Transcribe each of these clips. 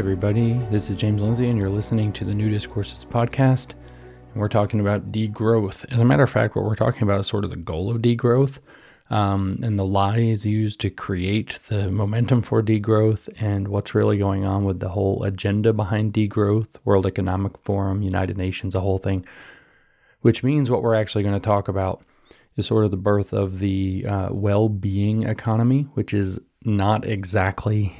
Everybody, this is James Lindsay, and you're listening to the New Discourses podcast. And we're talking about degrowth. As a matter of fact, what we're talking about is sort of the goal of degrowth um, and the lies used to create the momentum for degrowth and what's really going on with the whole agenda behind degrowth, World Economic Forum, United Nations, the whole thing. Which means what we're actually going to talk about is sort of the birth of the uh, well being economy, which is not exactly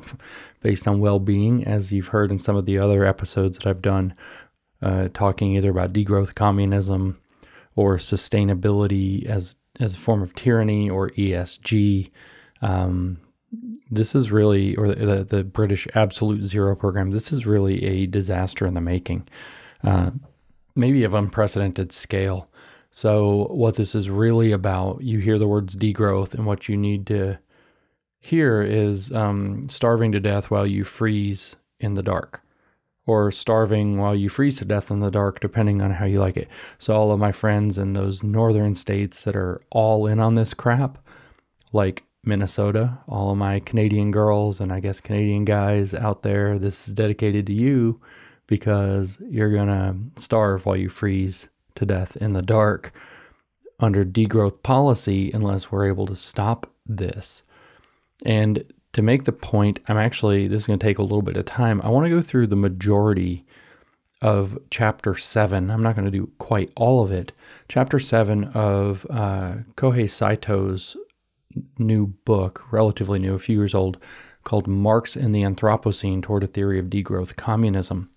based on well being, as you've heard in some of the other episodes that I've done, uh, talking either about degrowth communism or sustainability as, as a form of tyranny or ESG. Um, this is really, or the, the British Absolute Zero program, this is really a disaster in the making, uh, maybe of unprecedented scale. So, what this is really about, you hear the words degrowth, and what you need to hear is um, starving to death while you freeze in the dark, or starving while you freeze to death in the dark, depending on how you like it. So, all of my friends in those northern states that are all in on this crap, like Minnesota, all of my Canadian girls and I guess Canadian guys out there, this is dedicated to you because you're going to starve while you freeze to death in the dark under degrowth policy unless we're able to stop this. And to make the point, I'm actually, this is going to take a little bit of time. I want to go through the majority of chapter seven. I'm not going to do quite all of it. Chapter seven of uh, Kohei Saito's new book, relatively new, a few years old, called Marx in the Anthropocene Toward a Theory of Degrowth Communism.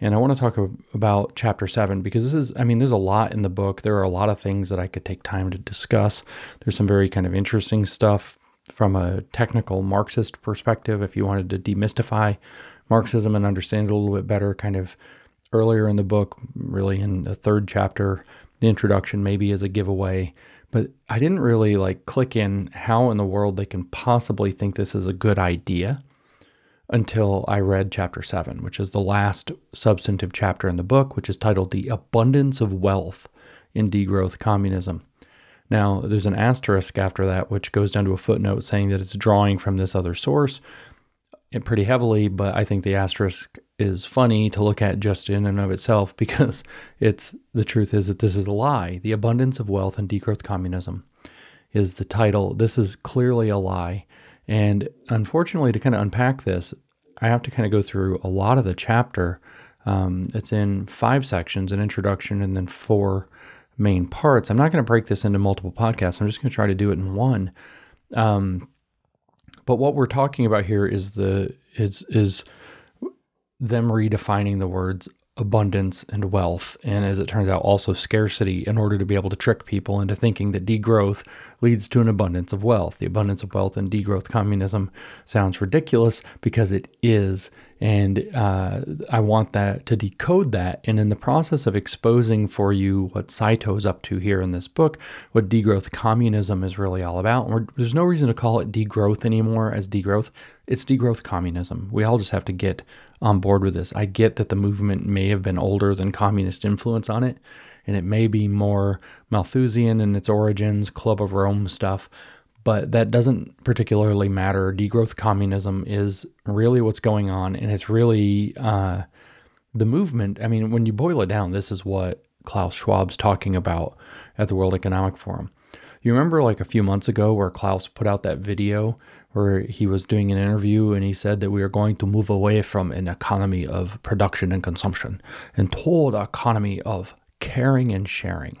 And I want to talk about chapter seven because this is, I mean, there's a lot in the book. There are a lot of things that I could take time to discuss. There's some very kind of interesting stuff from a technical Marxist perspective, if you wanted to demystify Marxism and understand it a little bit better, kind of earlier in the book, really in the third chapter, the introduction maybe as a giveaway. But I didn't really like click in how in the world they can possibly think this is a good idea until I read chapter seven, which is the last substantive chapter in the book, which is titled The Abundance of Wealth in Degrowth Communism. Now, there's an asterisk after that, which goes down to a footnote saying that it's drawing from this other source pretty heavily, but I think the asterisk is funny to look at just in and of itself because it's the truth is that this is a lie. The abundance of wealth and degrowth communism is the title. This is clearly a lie. And unfortunately, to kind of unpack this, I have to kind of go through a lot of the chapter. Um, it's in five sections an introduction and then four main parts. I'm not going to break this into multiple podcasts. I'm just going to try to do it in one. Um, but what we're talking about here is the is is them redefining the words abundance and wealth, and as it turns out, also scarcity, in order to be able to trick people into thinking that degrowth leads to an abundance of wealth. The abundance of wealth and degrowth communism sounds ridiculous because it is. And uh, I want that to decode that. And in the process of exposing for you what Saito is up to here in this book, what degrowth communism is really all about, there's no reason to call it degrowth anymore as degrowth. It's degrowth communism. We all just have to get on board with this. I get that the movement may have been older than communist influence on it, and it may be more Malthusian in its origins, Club of Rome stuff, but that doesn't particularly matter. Degrowth communism is really what's going on, and it's really uh, the movement. I mean, when you boil it down, this is what Klaus Schwab's talking about at the World Economic Forum. You remember like a few months ago where Klaus put out that video where he was doing an interview and he said that we are going to move away from an economy of production and consumption and toward an economy of caring and sharing.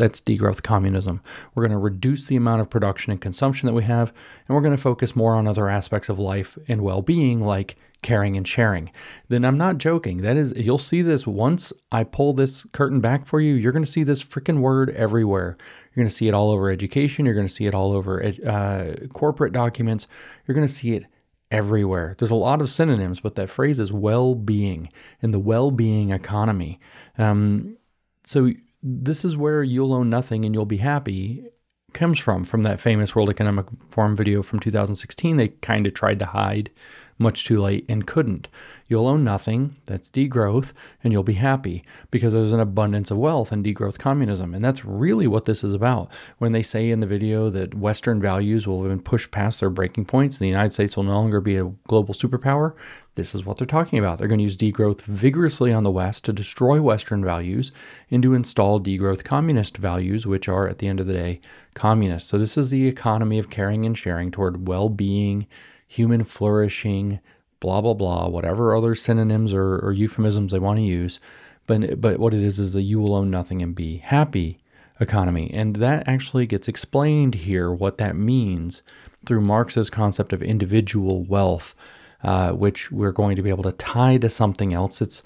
That's degrowth communism. We're going to reduce the amount of production and consumption that we have, and we're going to focus more on other aspects of life and well being, like caring and sharing. Then I'm not joking. That is, you'll see this once I pull this curtain back for you. You're going to see this freaking word everywhere. You're going to see it all over education. You're going to see it all over uh, corporate documents. You're going to see it everywhere. There's a lot of synonyms, but that phrase is well being and the well being economy. Um, so this is where you'll own nothing and you'll be happy comes from from that famous World Economic Forum video from 2016. They kind of tried to hide much too late and couldn't. You'll own nothing, that's degrowth, and you'll be happy because there's an abundance of wealth in degrowth communism. And that's really what this is about. When they say in the video that Western values will have been pushed past their breaking points and the United States will no longer be a global superpower, this is what they're talking about. They're going to use degrowth vigorously on the West to destroy Western values and to install degrowth communist values, which are, at the end of the day, communist. So, this is the economy of caring and sharing toward well being, human flourishing, blah, blah, blah, whatever other synonyms or, or euphemisms they want to use. But, but what it is is a you will own nothing and be happy economy. And that actually gets explained here, what that means through Marx's concept of individual wealth uh, which we're going to be able to tie to something else. It's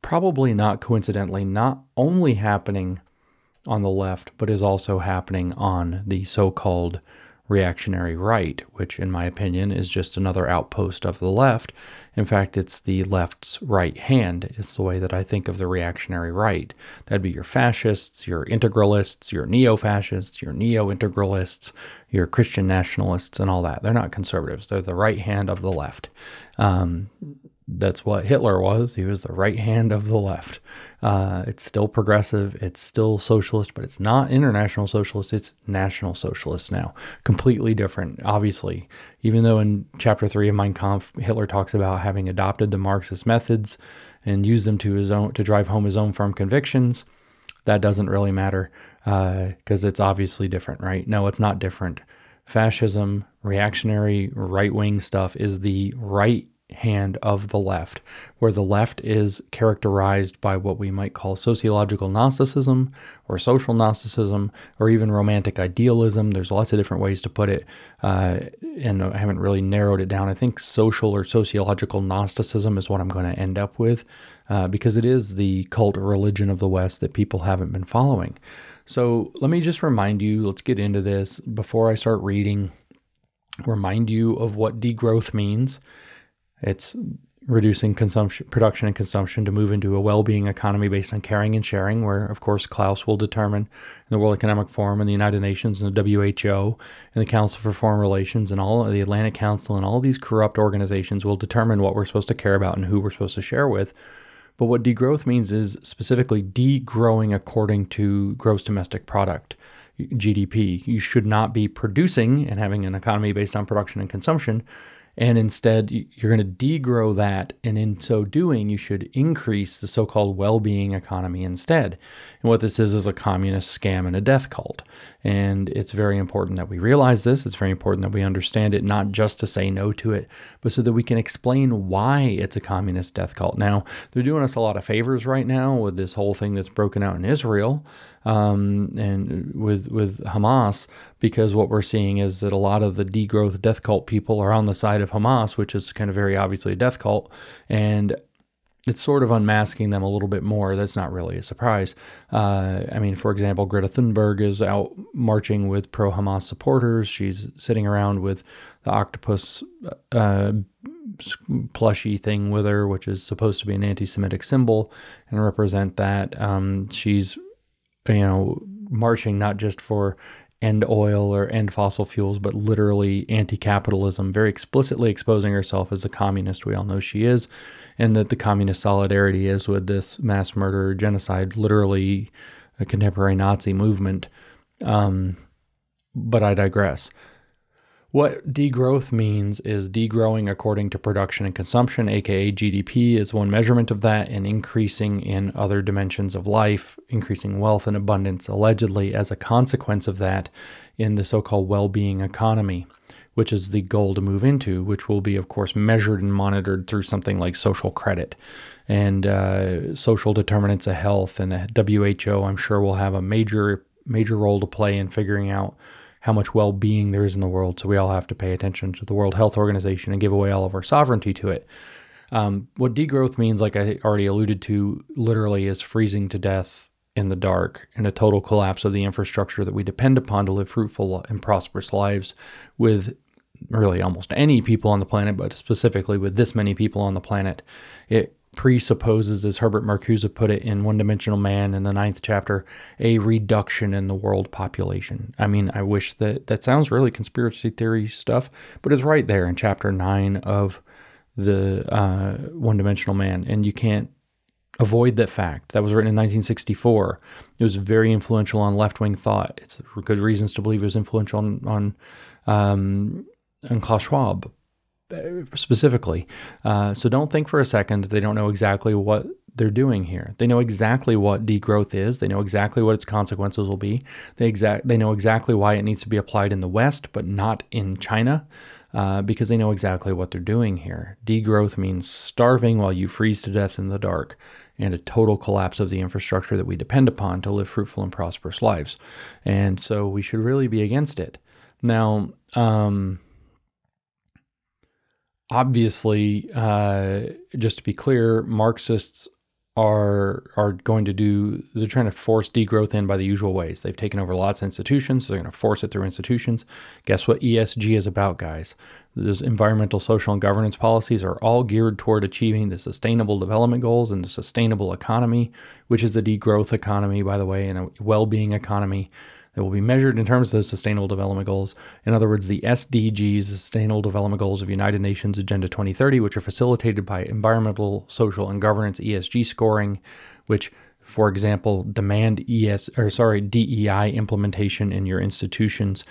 probably not coincidentally not only happening on the left, but is also happening on the so called reactionary right, which, in my opinion, is just another outpost of the left. In fact, it's the left's right hand. It's the way that I think of the reactionary right. That'd be your fascists, your integralists, your neo fascists, your neo integralists, your Christian nationalists, and all that. They're not conservatives, they're the right hand of the left. Um, that's what Hitler was. He was the right hand of the left. Uh, it's still progressive, it's still socialist, but it's not international socialist, it's national socialist now. Completely different, obviously. Even though in chapter three of Mein Kampf, Hitler talks about having adopted the Marxist methods and used them to his own to drive home his own firm convictions, that doesn't really matter because uh, it's obviously different, right? No, it's not different. Fascism, reactionary, right wing stuff is the right hand of the left, where the left is characterized by what we might call sociological Gnosticism or social Gnosticism or even romantic idealism. There's lots of different ways to put it, uh, and I haven't really narrowed it down. I think social or sociological Gnosticism is what I'm going to end up with uh, because it is the cult religion of the West that people haven't been following. So let me just remind you, let's get into this before I start reading. Remind you of what degrowth means. It's reducing consumption, production and consumption to move into a well-being economy based on caring and sharing, where of course Klaus will determine in the World Economic Forum and the United Nations and the WHO and the Council for Foreign Relations and all the Atlantic Council and all these corrupt organizations will determine what we're supposed to care about and who we're supposed to share with. But what degrowth means is specifically degrowing according to gross domestic product. GDP. You should not be producing and having an economy based on production and consumption and instead you're going to degrow that and in so doing you should increase the so-called well-being economy instead. And what this is is a communist scam and a death cult. And it's very important that we realize this. It's very important that we understand it not just to say no to it but so that we can explain why it's a communist death cult. Now they're doing us a lot of favors right now with this whole thing that's broken out in israel um, and with with Hamas because what we're seeing is that a lot of the degrowth death cult people are on the side of Hamas, which is kind of very obviously a death cult, and it's sort of unmasking them a little bit more. That's not really a surprise. Uh, I mean, for example, Greta Thunberg is out marching with pro Hamas supporters. She's sitting around with the octopus uh, plushy thing with her, which is supposed to be an anti Semitic symbol and represent that. Um, she's you know, marching not just for end oil or end fossil fuels, but literally anti capitalism, very explicitly exposing herself as the communist we all know she is, and that the communist solidarity is with this mass murder, genocide, literally a contemporary Nazi movement. Um, but I digress. What degrowth means is degrowing according to production and consumption, aka GDP, is one measurement of that, and increasing in other dimensions of life, increasing wealth and abundance, allegedly as a consequence of that in the so called well being economy, which is the goal to move into, which will be, of course, measured and monitored through something like social credit and uh, social determinants of health. And the WHO, I'm sure, will have a major, major role to play in figuring out how much well being there is in the world. So we all have to pay attention to the World Health Organization and give away all of our sovereignty to it. Um, what degrowth means, like I already alluded to, literally is freezing to death in the dark and a total collapse of the infrastructure that we depend upon to live fruitful and prosperous lives with really almost any people on the planet, but specifically with this many people on the planet. It presupposes, as Herbert Marcuse put it in One Dimensional Man in the ninth chapter, a reduction in the world population. I mean, I wish that that sounds really conspiracy theory stuff, but it's right there in chapter nine of the uh, one dimensional man. And you can't avoid that fact. That was written in 1964. It was very influential on left wing thought. It's good reasons to believe it was influential on, on, um, on Klaus Schwab specifically. Uh, so don't think for a second that they don't know exactly what they're doing here. They know exactly what degrowth is. They know exactly what its consequences will be. They exact they know exactly why it needs to be applied in the West, but not in China, uh, because they know exactly what they're doing here. Degrowth means starving while you freeze to death in the dark, and a total collapse of the infrastructure that we depend upon to live fruitful and prosperous lives. And so we should really be against it. Now. Um, obviously, uh, just to be clear, Marxists are are going to do they're trying to force degrowth in by the usual ways. They've taken over lots of institutions, so they're going to force it through institutions. Guess what ESG is about, guys? Those environmental, social, and governance policies are all geared toward achieving the sustainable development goals and the sustainable economy, which is a degrowth economy, by the way, and a well-being economy that will be measured in terms of those sustainable development goals. In other words, the SDGs, Sustainable Development Goals of United Nations Agenda 2030, which are facilitated by environmental, social, and governance ESG scoring, which for example, demand ES or sorry, DEI implementation in your institutions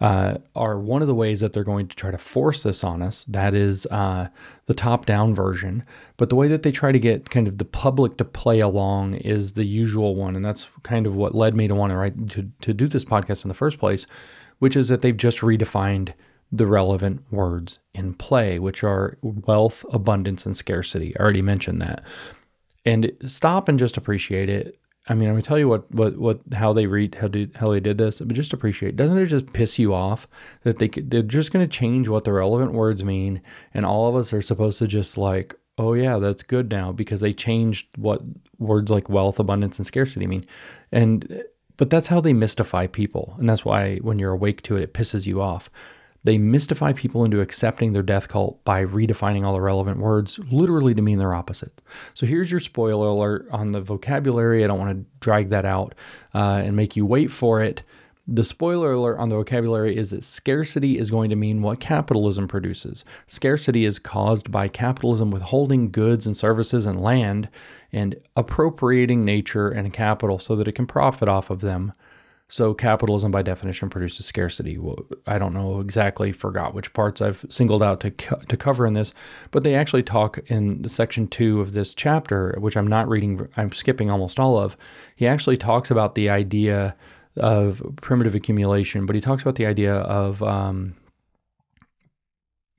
uh, are one of the ways that they're going to try to force this on us. That is uh, the top down version. But the way that they try to get kind of the public to play along is the usual one. And that's kind of what led me to want to write to, to do this podcast in the first place, which is that they've just redefined the relevant words in play, which are wealth, abundance, and scarcity. I already mentioned that. And stop and just appreciate it. I mean, I'm gonna tell you what, what, what, how they read, how did, how they did this, but just appreciate. Doesn't it just piss you off that they they're just gonna change what the relevant words mean, and all of us are supposed to just like, oh yeah, that's good now because they changed what words like wealth, abundance, and scarcity mean, and but that's how they mystify people, and that's why when you're awake to it, it pisses you off. They mystify people into accepting their death cult by redefining all the relevant words literally to mean their opposite. So here's your spoiler alert on the vocabulary. I don't want to drag that out uh, and make you wait for it. The spoiler alert on the vocabulary is that scarcity is going to mean what capitalism produces. Scarcity is caused by capitalism withholding goods and services and land and appropriating nature and capital so that it can profit off of them. So capitalism, by definition, produces scarcity. Well, I don't know exactly, forgot which parts I've singled out to co- to cover in this, but they actually talk in section two of this chapter, which I'm not reading. I'm skipping almost all of. He actually talks about the idea of primitive accumulation, but he talks about the idea of um,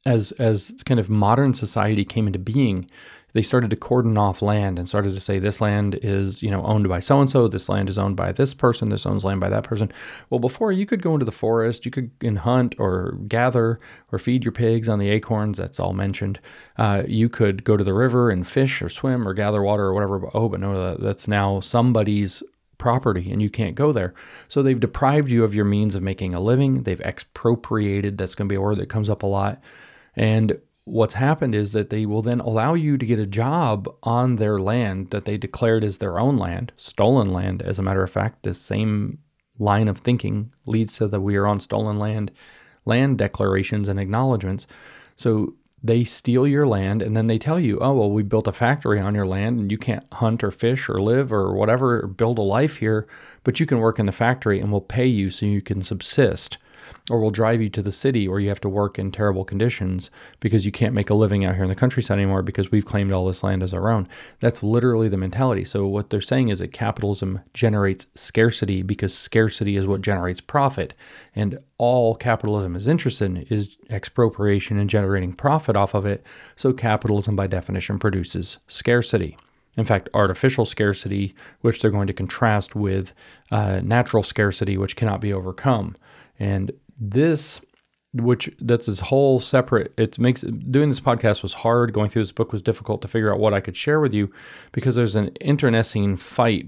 as as kind of modern society came into being they started to cordon off land and started to say this land is you know owned by so and so this land is owned by this person this owns land by that person well before you could go into the forest you could and hunt or gather or feed your pigs on the acorns that's all mentioned uh, you could go to the river and fish or swim or gather water or whatever but, oh but no that's now somebody's property and you can't go there. So they've deprived you of your means of making a living. They've expropriated. That's going to be a word that comes up a lot. And what's happened is that they will then allow you to get a job on their land that they declared as their own land, stolen land. As a matter of fact, this same line of thinking leads to the we are on stolen land, land declarations and acknowledgments. So they steal your land and then they tell you, oh, well, we built a factory on your land and you can't hunt or fish or live or whatever, or build a life here, but you can work in the factory and we'll pay you so you can subsist or will drive you to the city where you have to work in terrible conditions because you can't make a living out here in the countryside anymore because we've claimed all this land as our own. That's literally the mentality. So, what they're saying is that capitalism generates scarcity because scarcity is what generates profit. And all capitalism is interested in is expropriation and generating profit off of it. So, capitalism by definition produces scarcity. In fact, artificial scarcity, which they're going to contrast with uh, natural scarcity, which cannot be overcome. And this which that's this whole separate it makes doing this podcast was hard. Going through this book was difficult to figure out what i could share with you because there's an internecine fight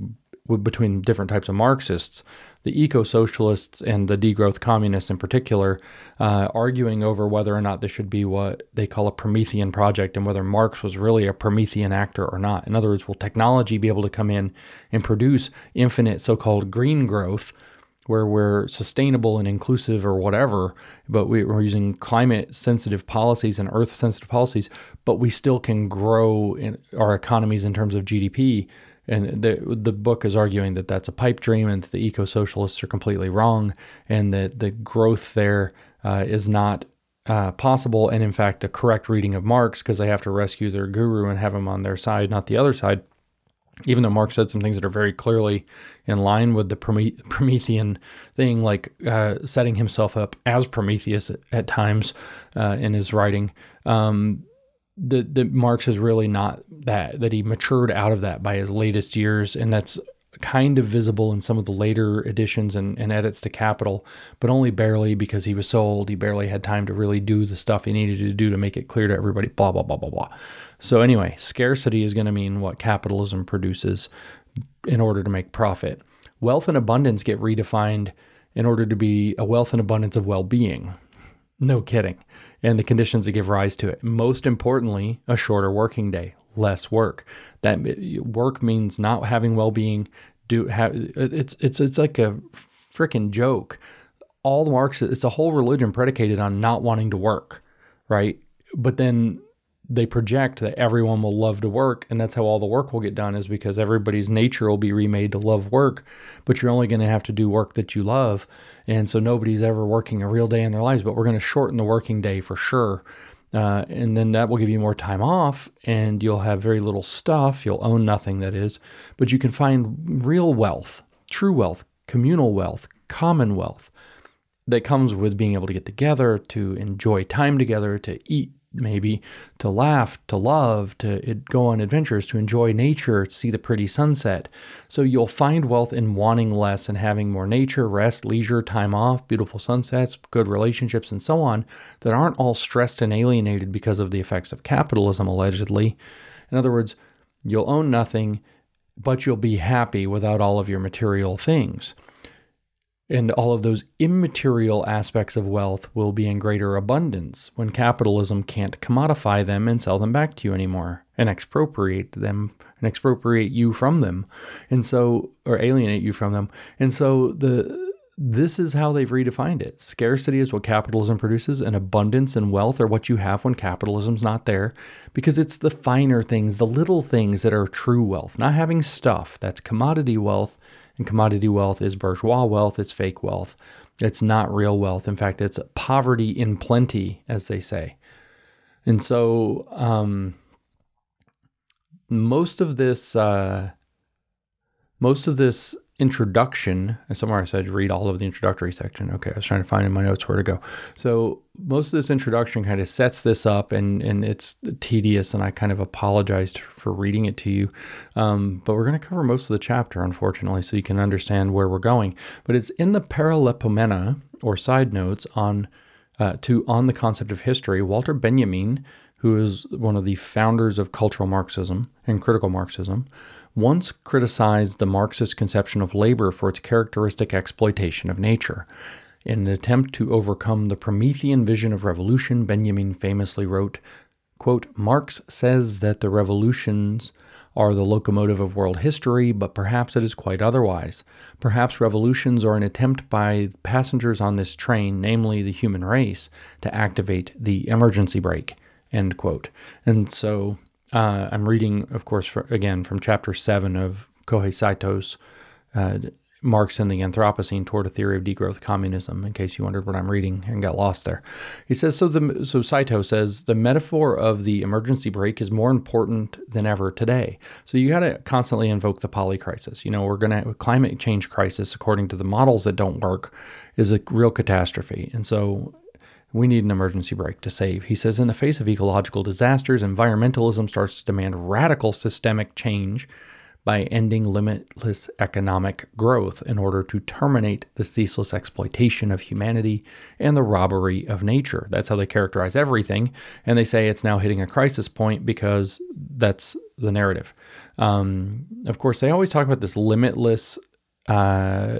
between different types of marxists. The eco-socialists and the degrowth communists in particular uh, arguing over whether or not this should be what they call a promethean project and whether marx was really a promethean actor or not. In other words will technology be able to come in and produce infinite so-called green growth where we're sustainable and inclusive or whatever, but we, are using climate sensitive policies and earth sensitive policies, but we still can grow our economies in terms of GDP. And the the book is arguing that that's a pipe dream, and that the eco socialists are completely wrong, and that the growth there uh, is not uh, possible, and in fact, a correct reading of Marx because they have to rescue their guru and have him on their side, not the other side even though Marx said some things that are very clearly in line with the Promethean thing, like uh, setting himself up as Prometheus at, at times uh, in his writing, um, the Marx is really not that. That he matured out of that by his latest years, and that's kind of visible in some of the later editions and, and, edits to Capital, but only barely because he was so old. He barely had time to really do the stuff he needed to do to make it clear to everybody. Blah blah blah blah blah. So, anyway, scarcity is going to mean what capitalism produces in order to make profit. Wealth and abundance get redefined in order to be a wealth and abundance of well being. No kidding. And the conditions that give rise to it. Most importantly, a shorter working day, less work. That work means not having well being. Do have it's it's it's like a freaking joke. All the Marx it's a whole religion predicated on not wanting to work, right? But then they project that everyone will love to work and that's how all the work will get done is because everybody's nature will be remade to love work but you're only going to have to do work that you love and so nobody's ever working a real day in their lives but we're going to shorten the working day for sure uh, and then that will give you more time off and you'll have very little stuff. You'll own nothing that is. But you can find real wealth true wealth communal wealth commonwealth that comes with being able to get together to enjoy time together to eat maybe to laugh, to love, to go on adventures, to enjoy nature, to see the pretty sunset. So you'll find wealth in wanting less and having more nature, rest, leisure, time off, beautiful sunsets, good relationships, and so on that aren't all stressed and alienated because of the effects of capitalism, allegedly. In other words, you'll own nothing, but you'll be happy without all of your material things and all of those immaterial aspects of wealth will be in greater abundance when capitalism can't commodify them and sell them back to you anymore and expropriate them and expropriate you from them and so or alienate you from them and so the this is how they've redefined it. Scarcity is what capitalism produces, and abundance and wealth are what you have when capitalism's not there, because it's the finer things, the little things that are true wealth, not having stuff. That's commodity wealth and commodity wealth is bourgeois wealth, it's fake wealth. It's not real wealth. In fact, it's poverty in plenty, as they say. And so, um, most of this, uh, most of this introduction. Somewhere I said read all of the introductory section. Okay, I was trying to find in my notes where to go. So most of this introduction kind of sets this up, and and it's tedious, and I kind of apologized for reading it to you. Um, but we're going to cover most of the chapter, unfortunately, so you can understand where we're going. But it's in the Paralipomena or side notes on uh, to on the concept of history. Walter Benjamin, who is one of the founders of cultural Marxism and critical Marxism once criticized the Marxist conception of labor for its characteristic exploitation of nature. In an attempt to overcome the Promethean vision of revolution, Benjamin famously wrote, quote, Marx says that the revolutions are the locomotive of world history, but perhaps it is quite otherwise. Perhaps revolutions are an attempt by passengers on this train, namely the human race, to activate the emergency brake. End quote. And so uh, I'm reading, of course, for, again from chapter seven of Kohei Saito's uh, Marx in the Anthropocene toward a theory of degrowth communism. In case you wondered what I'm reading and got lost there, he says so. The so Saito says the metaphor of the emergency brake is more important than ever today. So you got to constantly invoke the poly crisis. You know, we're going to climate change crisis according to the models that don't work is a real catastrophe, and so we need an emergency brake to save. He says, in the face of ecological disasters, environmentalism starts to demand radical systemic change by ending limitless economic growth in order to terminate the ceaseless exploitation of humanity and the robbery of nature. That's how they characterize everything. And they say it's now hitting a crisis point because that's the narrative. Um, of course, they always talk about this limitless. Uh,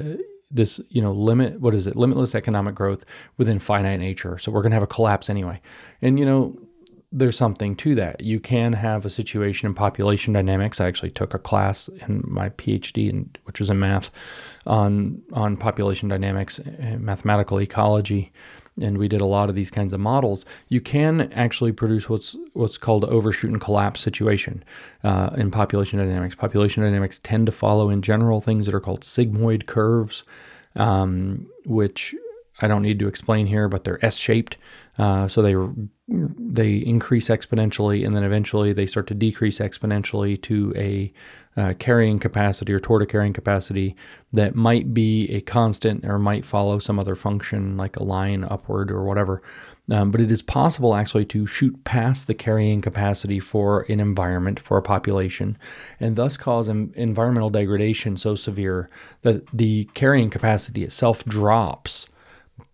this you know limit what is it limitless economic growth within finite nature so we're going to have a collapse anyway and you know there's something to that. You can have a situation in population dynamics. I actually took a class in my PhD, in, which was in math, on on population dynamics, and mathematical ecology, and we did a lot of these kinds of models. You can actually produce what's what's called overshoot and collapse situation uh, in population dynamics. Population dynamics tend to follow in general things that are called sigmoid curves, um, which I don't need to explain here, but they're S-shaped. Uh, so they they increase exponentially, and then eventually they start to decrease exponentially to a uh, carrying capacity or toward a carrying capacity that might be a constant or might follow some other function like a line upward or whatever. Um, but it is possible actually to shoot past the carrying capacity for an environment, for a population, and thus cause em- environmental degradation so severe that the carrying capacity itself drops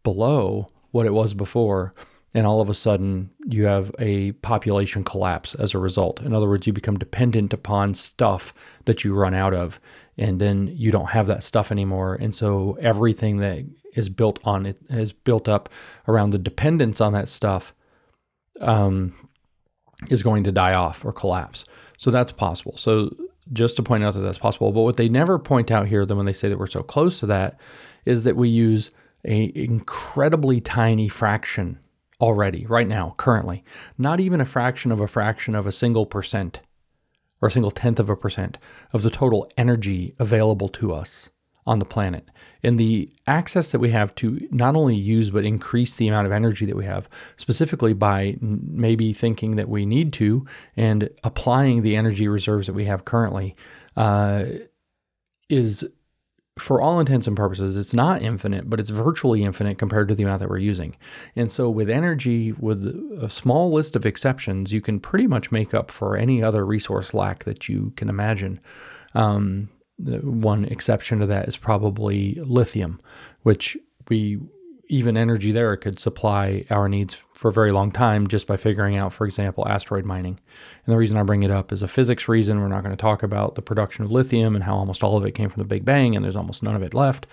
below what it was before and all of a sudden you have a population collapse as a result. In other words, you become dependent upon stuff that you run out of, and then you don't have that stuff anymore. And so everything that is built on it is built up around the dependence on that stuff um, is going to die off or collapse. So that's possible. So just to point out that that's possible. But what they never point out here, then when they say that we're so close to that, is that we use an incredibly tiny fraction already, right now, currently. Not even a fraction of a fraction of a single percent or a single tenth of a percent of the total energy available to us on the planet. And the access that we have to not only use but increase the amount of energy that we have, specifically by maybe thinking that we need to and applying the energy reserves that we have currently, uh, is for all intents and purposes, it's not infinite, but it's virtually infinite compared to the amount that we're using. And so, with energy, with a small list of exceptions, you can pretty much make up for any other resource lack that you can imagine. Um, one exception to that is probably lithium, which we even energy there could supply our needs for a very long time just by figuring out, for example, asteroid mining. And the reason I bring it up is a physics reason. We're not going to talk about the production of lithium and how almost all of it came from the Big Bang and there's almost none of it left,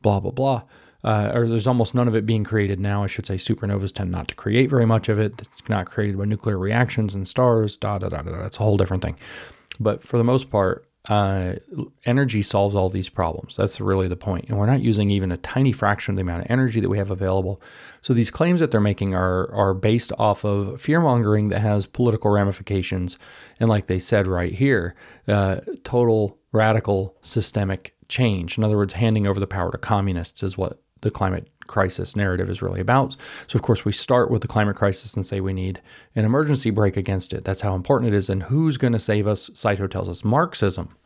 blah, blah, blah. Uh, or there's almost none of it being created now. I should say supernovas tend not to create very much of it. It's not created by nuclear reactions and stars, da, da, da, da. It's a whole different thing. But for the most part, uh, energy solves all these problems. That's really the point. And we're not using even a tiny fraction of the amount of energy that we have available. So these claims that they're making are are based off of fear mongering that has political ramifications. And like they said right here, uh, total radical systemic change. In other words, handing over the power to communists is what the climate crisis narrative is really about. So, of course, we start with the climate crisis and say we need an emergency brake against it. That's how important it is. And who's going to save us? Saito tells us Marxism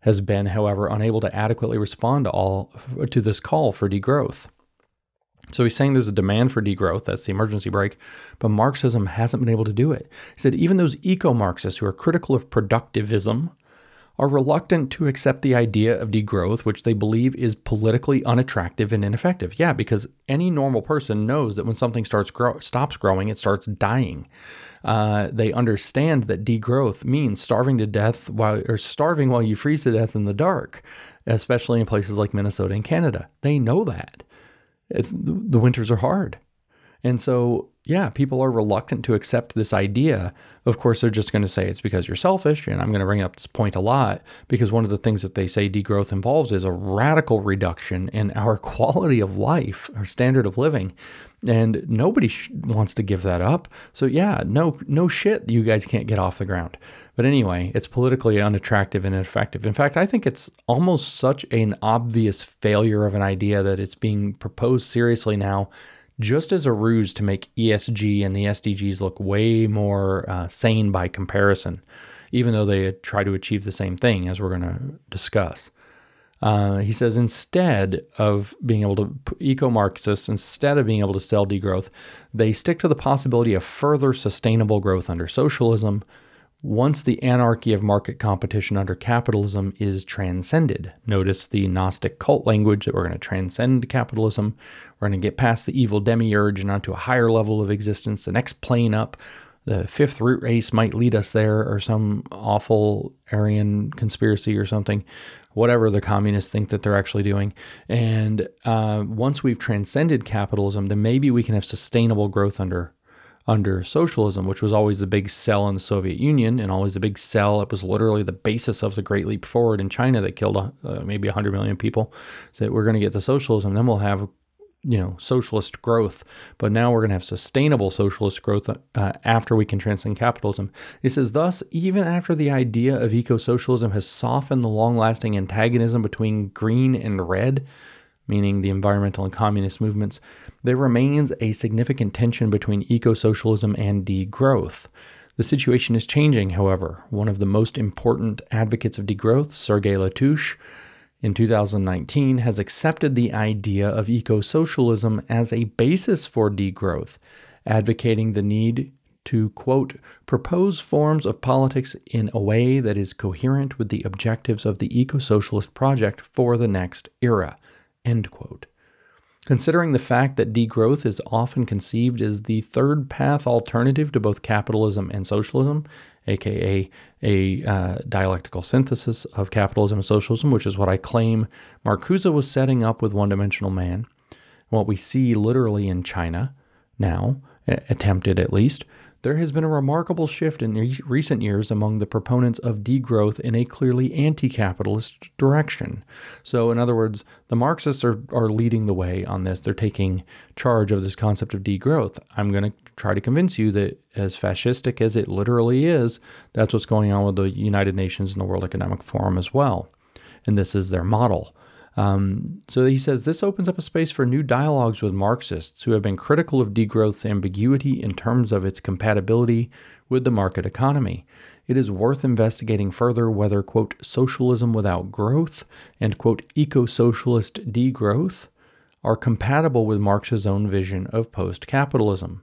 has been, however, unable to adequately respond to all to this call for degrowth. So he's saying there's a demand for degrowth, that's the emergency brake, but Marxism hasn't been able to do it. He said even those eco Marxists who are critical of productivism are reluctant to accept the idea of degrowth, which they believe is politically unattractive and ineffective. Yeah, because any normal person knows that when something starts grow, stops growing, it starts dying. Uh, they understand that degrowth means starving to death while or starving while you freeze to death in the dark, especially in places like Minnesota and Canada. They know that. It's, the winters are hard. And so, yeah, people are reluctant to accept this idea. Of course, they're just going to say it's because you're selfish. And I'm going to bring up this point a lot because one of the things that they say degrowth involves is a radical reduction in our quality of life, our standard of living. And nobody sh- wants to give that up. So, yeah, no, no shit, you guys can't get off the ground. But anyway, it's politically unattractive and ineffective. In fact, I think it's almost such an obvious failure of an idea that it's being proposed seriously now just as a ruse to make ESG and the SDGs look way more uh, sane by comparison, even though they try to achieve the same thing, as we're going to discuss. Uh, he says instead of being able to, eco Marxists, instead of being able to sell degrowth, they stick to the possibility of further sustainable growth under socialism, once the anarchy of market competition under capitalism is transcended. Notice the Gnostic cult language that we're going to transcend capitalism. We're going to get past the evil demiurge and onto a higher level of existence, the next plane up. The fifth root race might lead us there, or some awful Aryan conspiracy or something, whatever the communists think that they're actually doing. And uh, once we've transcended capitalism, then maybe we can have sustainable growth under under socialism, which was always the big sell in the Soviet Union and always the big sell. It was literally the basis of the Great Leap Forward in China that killed uh, maybe 100 million people. So we're going to get to socialism, then we'll have you know socialist growth but now we're going to have sustainable socialist growth uh, after we can transcend capitalism he says thus even after the idea of eco-socialism has softened the long-lasting antagonism between green and red meaning the environmental and communist movements, there remains a significant tension between eco socialism and degrowth. The situation is changing, however. One of the most important advocates of degrowth, Sergei Latouche, in 2019 has accepted the idea of eco socialism as a basis for degrowth, advocating the need to, quote, propose forms of politics in a way that is coherent with the objectives of the eco socialist project for the next era, End quote. Considering the fact that degrowth is often conceived as the third path alternative to both capitalism and socialism, aka a uh, dialectical synthesis of capitalism and socialism, which is what I claim Marcuse was setting up with One Dimensional Man, what we see literally in China now, attempted at least, there has been a remarkable shift in re- recent years among the proponents of degrowth in a clearly anti capitalist direction. So, in other words, the Marxists are, are leading the way on this. They're taking charge of this concept of degrowth. I'm going to try to convince you that, as fascistic as it literally is, that's what's going on with the United Nations and the World Economic Forum as well. And this is their model. Um, so he says this opens up a space for new dialogues with Marxists who have been critical of degrowth's ambiguity in terms of its compatibility with the market economy. It is worth investigating further whether, quote, socialism without growth and, quote, eco socialist degrowth are compatible with Marx's own vision of post capitalism.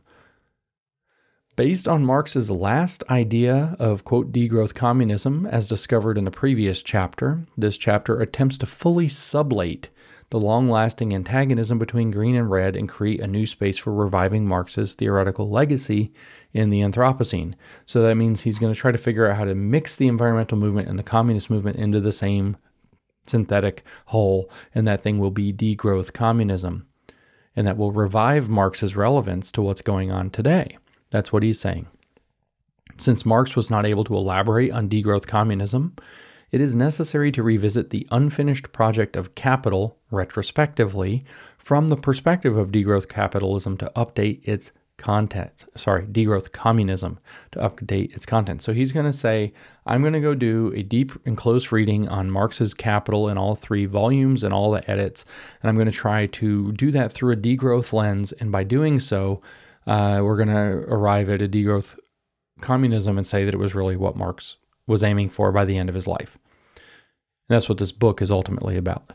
Based on Marx's last idea of, quote, degrowth communism, as discovered in the previous chapter, this chapter attempts to fully sublate the long lasting antagonism between green and red and create a new space for reviving Marx's theoretical legacy in the Anthropocene. So that means he's going to try to figure out how to mix the environmental movement and the communist movement into the same synthetic whole, and that thing will be degrowth communism. And that will revive Marx's relevance to what's going on today. That's what he's saying. Since Marx was not able to elaborate on degrowth communism, it is necessary to revisit the unfinished project of capital retrospectively from the perspective of degrowth capitalism to update its contents. Sorry, degrowth communism to update its content. So he's going to say, I'm going to go do a deep and close reading on Marx's Capital in all three volumes and all the edits. And I'm going to try to do that through a degrowth lens. And by doing so, uh, we're going to arrive at a degrowth communism and say that it was really what Marx was aiming for by the end of his life. And that's what this book is ultimately about.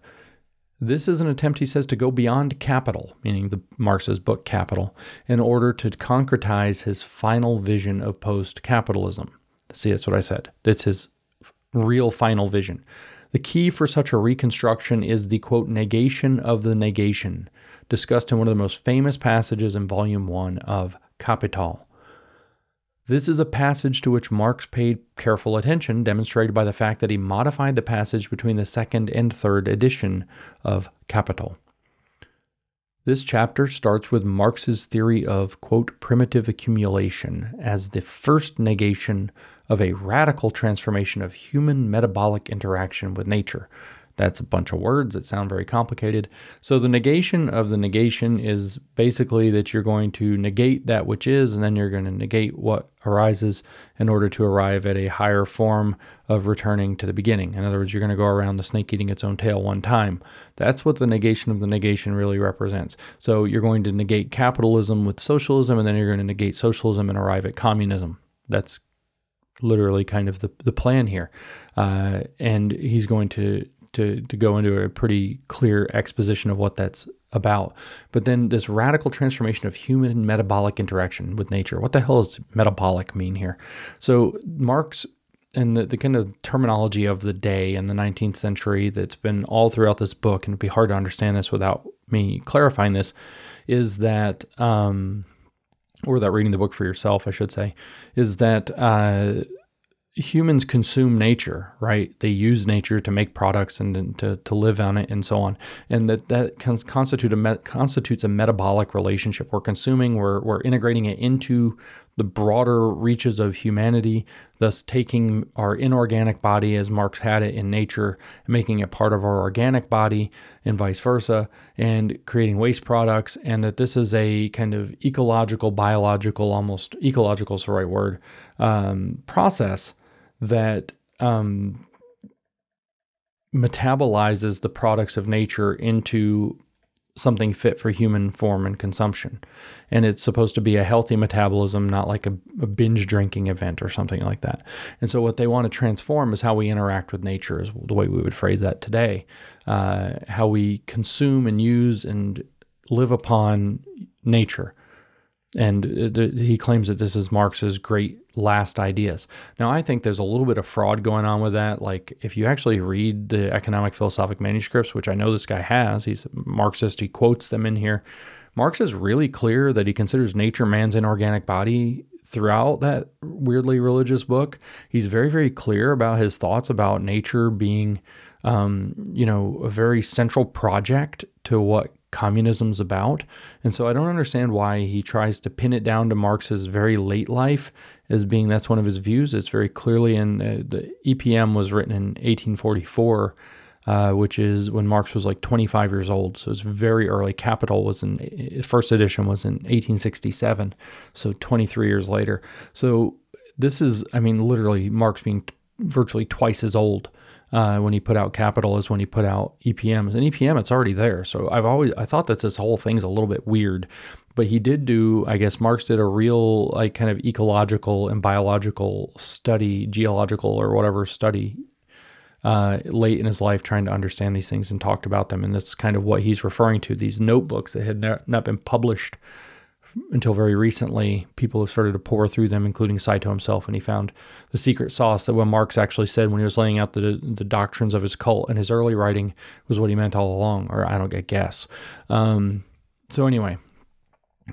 This is an attempt, he says, to go beyond capital, meaning the Marx's book Capital, in order to concretize his final vision of post-capitalism. See, that's what I said. That's his real final vision. The key for such a reconstruction is the quote negation of the negation, discussed in one of the most famous passages in Volume 1 of Capital. This is a passage to which Marx paid careful attention, demonstrated by the fact that he modified the passage between the second and third edition of Capital. This chapter starts with Marx's theory of, quote, primitive accumulation as the first negation of a radical transformation of human metabolic interaction with nature, that's a bunch of words that sound very complicated. So, the negation of the negation is basically that you're going to negate that which is, and then you're going to negate what arises in order to arrive at a higher form of returning to the beginning. In other words, you're going to go around the snake eating its own tail one time. That's what the negation of the negation really represents. So, you're going to negate capitalism with socialism, and then you're going to negate socialism and arrive at communism. That's literally kind of the, the plan here. Uh, and he's going to to to go into a pretty clear exposition of what that's about. But then this radical transformation of human and metabolic interaction with nature. What the hell does metabolic mean here? So Marx and the, the kind of terminology of the day in the 19th century that's been all throughout this book, and it'd be hard to understand this without me clarifying this, is that um, or without reading the book for yourself, I should say, is that uh, humans consume nature, right? They use nature to make products and to, to live on it and so on. And that, that constitute a constitutes a metabolic relationship. We're consuming, we're, we're integrating it into the broader reaches of humanity, thus taking our inorganic body as Marx had it in nature, making it part of our organic body and vice versa, and creating waste products. And that this is a kind of ecological, biological, almost ecological is the right word, um, process that um, metabolizes the products of nature into something fit for human form and consumption. And it's supposed to be a healthy metabolism, not like a, a, binge drinking event or something like that. And so, what they want to transform is how we interact with nature, is the way we would phrase that today. Uh, how we consume and use and live upon nature. And he claims that this is Marx's great last ideas. Now, I think there's a little bit of fraud going on with that. Like, if you actually read the economic philosophic manuscripts, which I know this guy has, he's Marxist, he quotes them in here. Marx is really clear that he considers nature man's inorganic body throughout that weirdly religious book. He's very, very clear about his thoughts about nature being, um, you know, a very central project to what communism's about. And so I don't understand why he tries to pin it down to Marx's very late life as being that's one of his views. It's very clearly in uh, the EPM was written in 1844. Uh, which is when Marx was like 25 years old. So it's very early. Capital was in first edition was in 1867, so 23 years later. So this is, I mean, literally Marx being t- virtually twice as old uh, when he put out Capital is when he put out EPM. And EPM, it's already there. So I've always I thought that this whole thing's a little bit weird, but he did do. I guess Marx did a real like kind of ecological and biological study, geological or whatever study. Uh, late in his life, trying to understand these things and talked about them, and that's kind of what he's referring to. These notebooks that had not been published until very recently, people have started to pour through them, including Saito himself, and he found the secret sauce that what Marx actually said when he was laying out the the doctrines of his cult and his early writing was what he meant all along, or I don't get guess. Um, so anyway,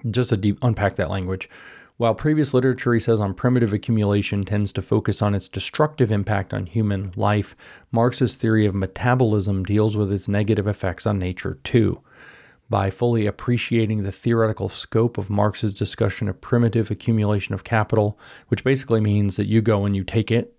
just to deep unpack that language. While previous literature, he says, on primitive accumulation tends to focus on its destructive impact on human life, Marx's theory of metabolism deals with its negative effects on nature too by fully appreciating the theoretical scope of Marx's discussion of primitive accumulation of capital, which basically means that you go and you take it.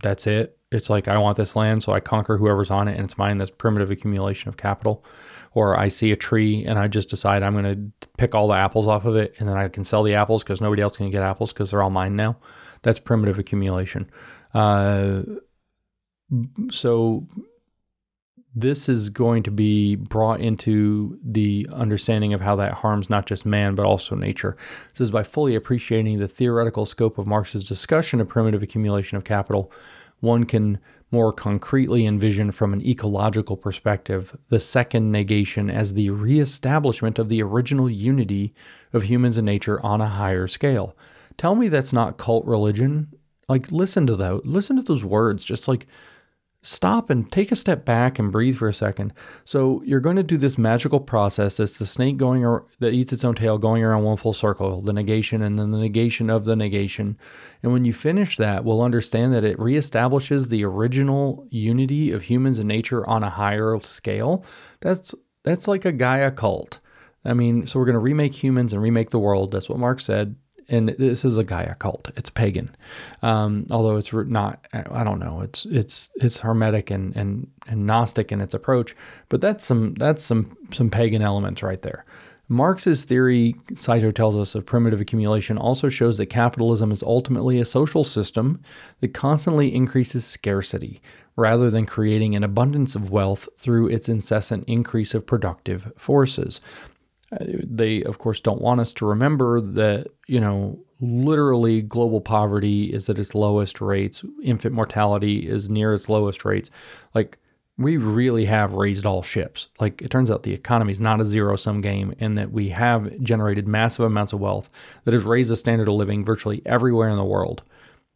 That's it. It's like, I want this land, so I conquer whoever's on it, and it's mine. That's primitive accumulation of capital. Or I see a tree and I just decide I'm going to pick all the apples off of it, and then I can sell the apples because nobody else can get apples because they're all mine now. That's primitive accumulation. Uh, so this is going to be brought into the understanding of how that harms not just man, but also nature. This is by fully appreciating the theoretical scope of Marx's discussion of primitive accumulation of capital, one can more concretely envision from an ecological perspective the second negation as the reestablishment of the original unity of humans and nature on a higher scale. Tell me that's not cult religion. Like, listen to that. Listen to those words. Just like, stop and take a step back and breathe for a second. So you're going to do this magical process. That's the snake going ar- that eats its own tail, going around one full circle, the negation, and then the negation of the negation. And when you finish that, we'll understand that it reestablishes the original unity of humans and nature on a higher scale. That's that's like a Gaia cult. I mean, so we're going to remake humans and remake the world. That's what Marx said and this is a Gaia cult. It's pagan, um, although it's not. I don't know. It's it's it's hermetic and and and gnostic in its approach, but that's some that's some some pagan elements right there. Marx's theory, Saito tells us, of primitive accumulation also shows that capitalism is ultimately a social system that constantly increases scarcity rather than creating an abundance of wealth through its incessant increase of productive forces. They, of course, don't want us to remember that, you know, literally global poverty is at its lowest rates, infant mortality is near its lowest rates. Like, we really have raised all ships. Like, it turns out the economy is not a zero sum game, and that we have generated massive amounts of wealth that has raised the standard of living virtually everywhere in the world.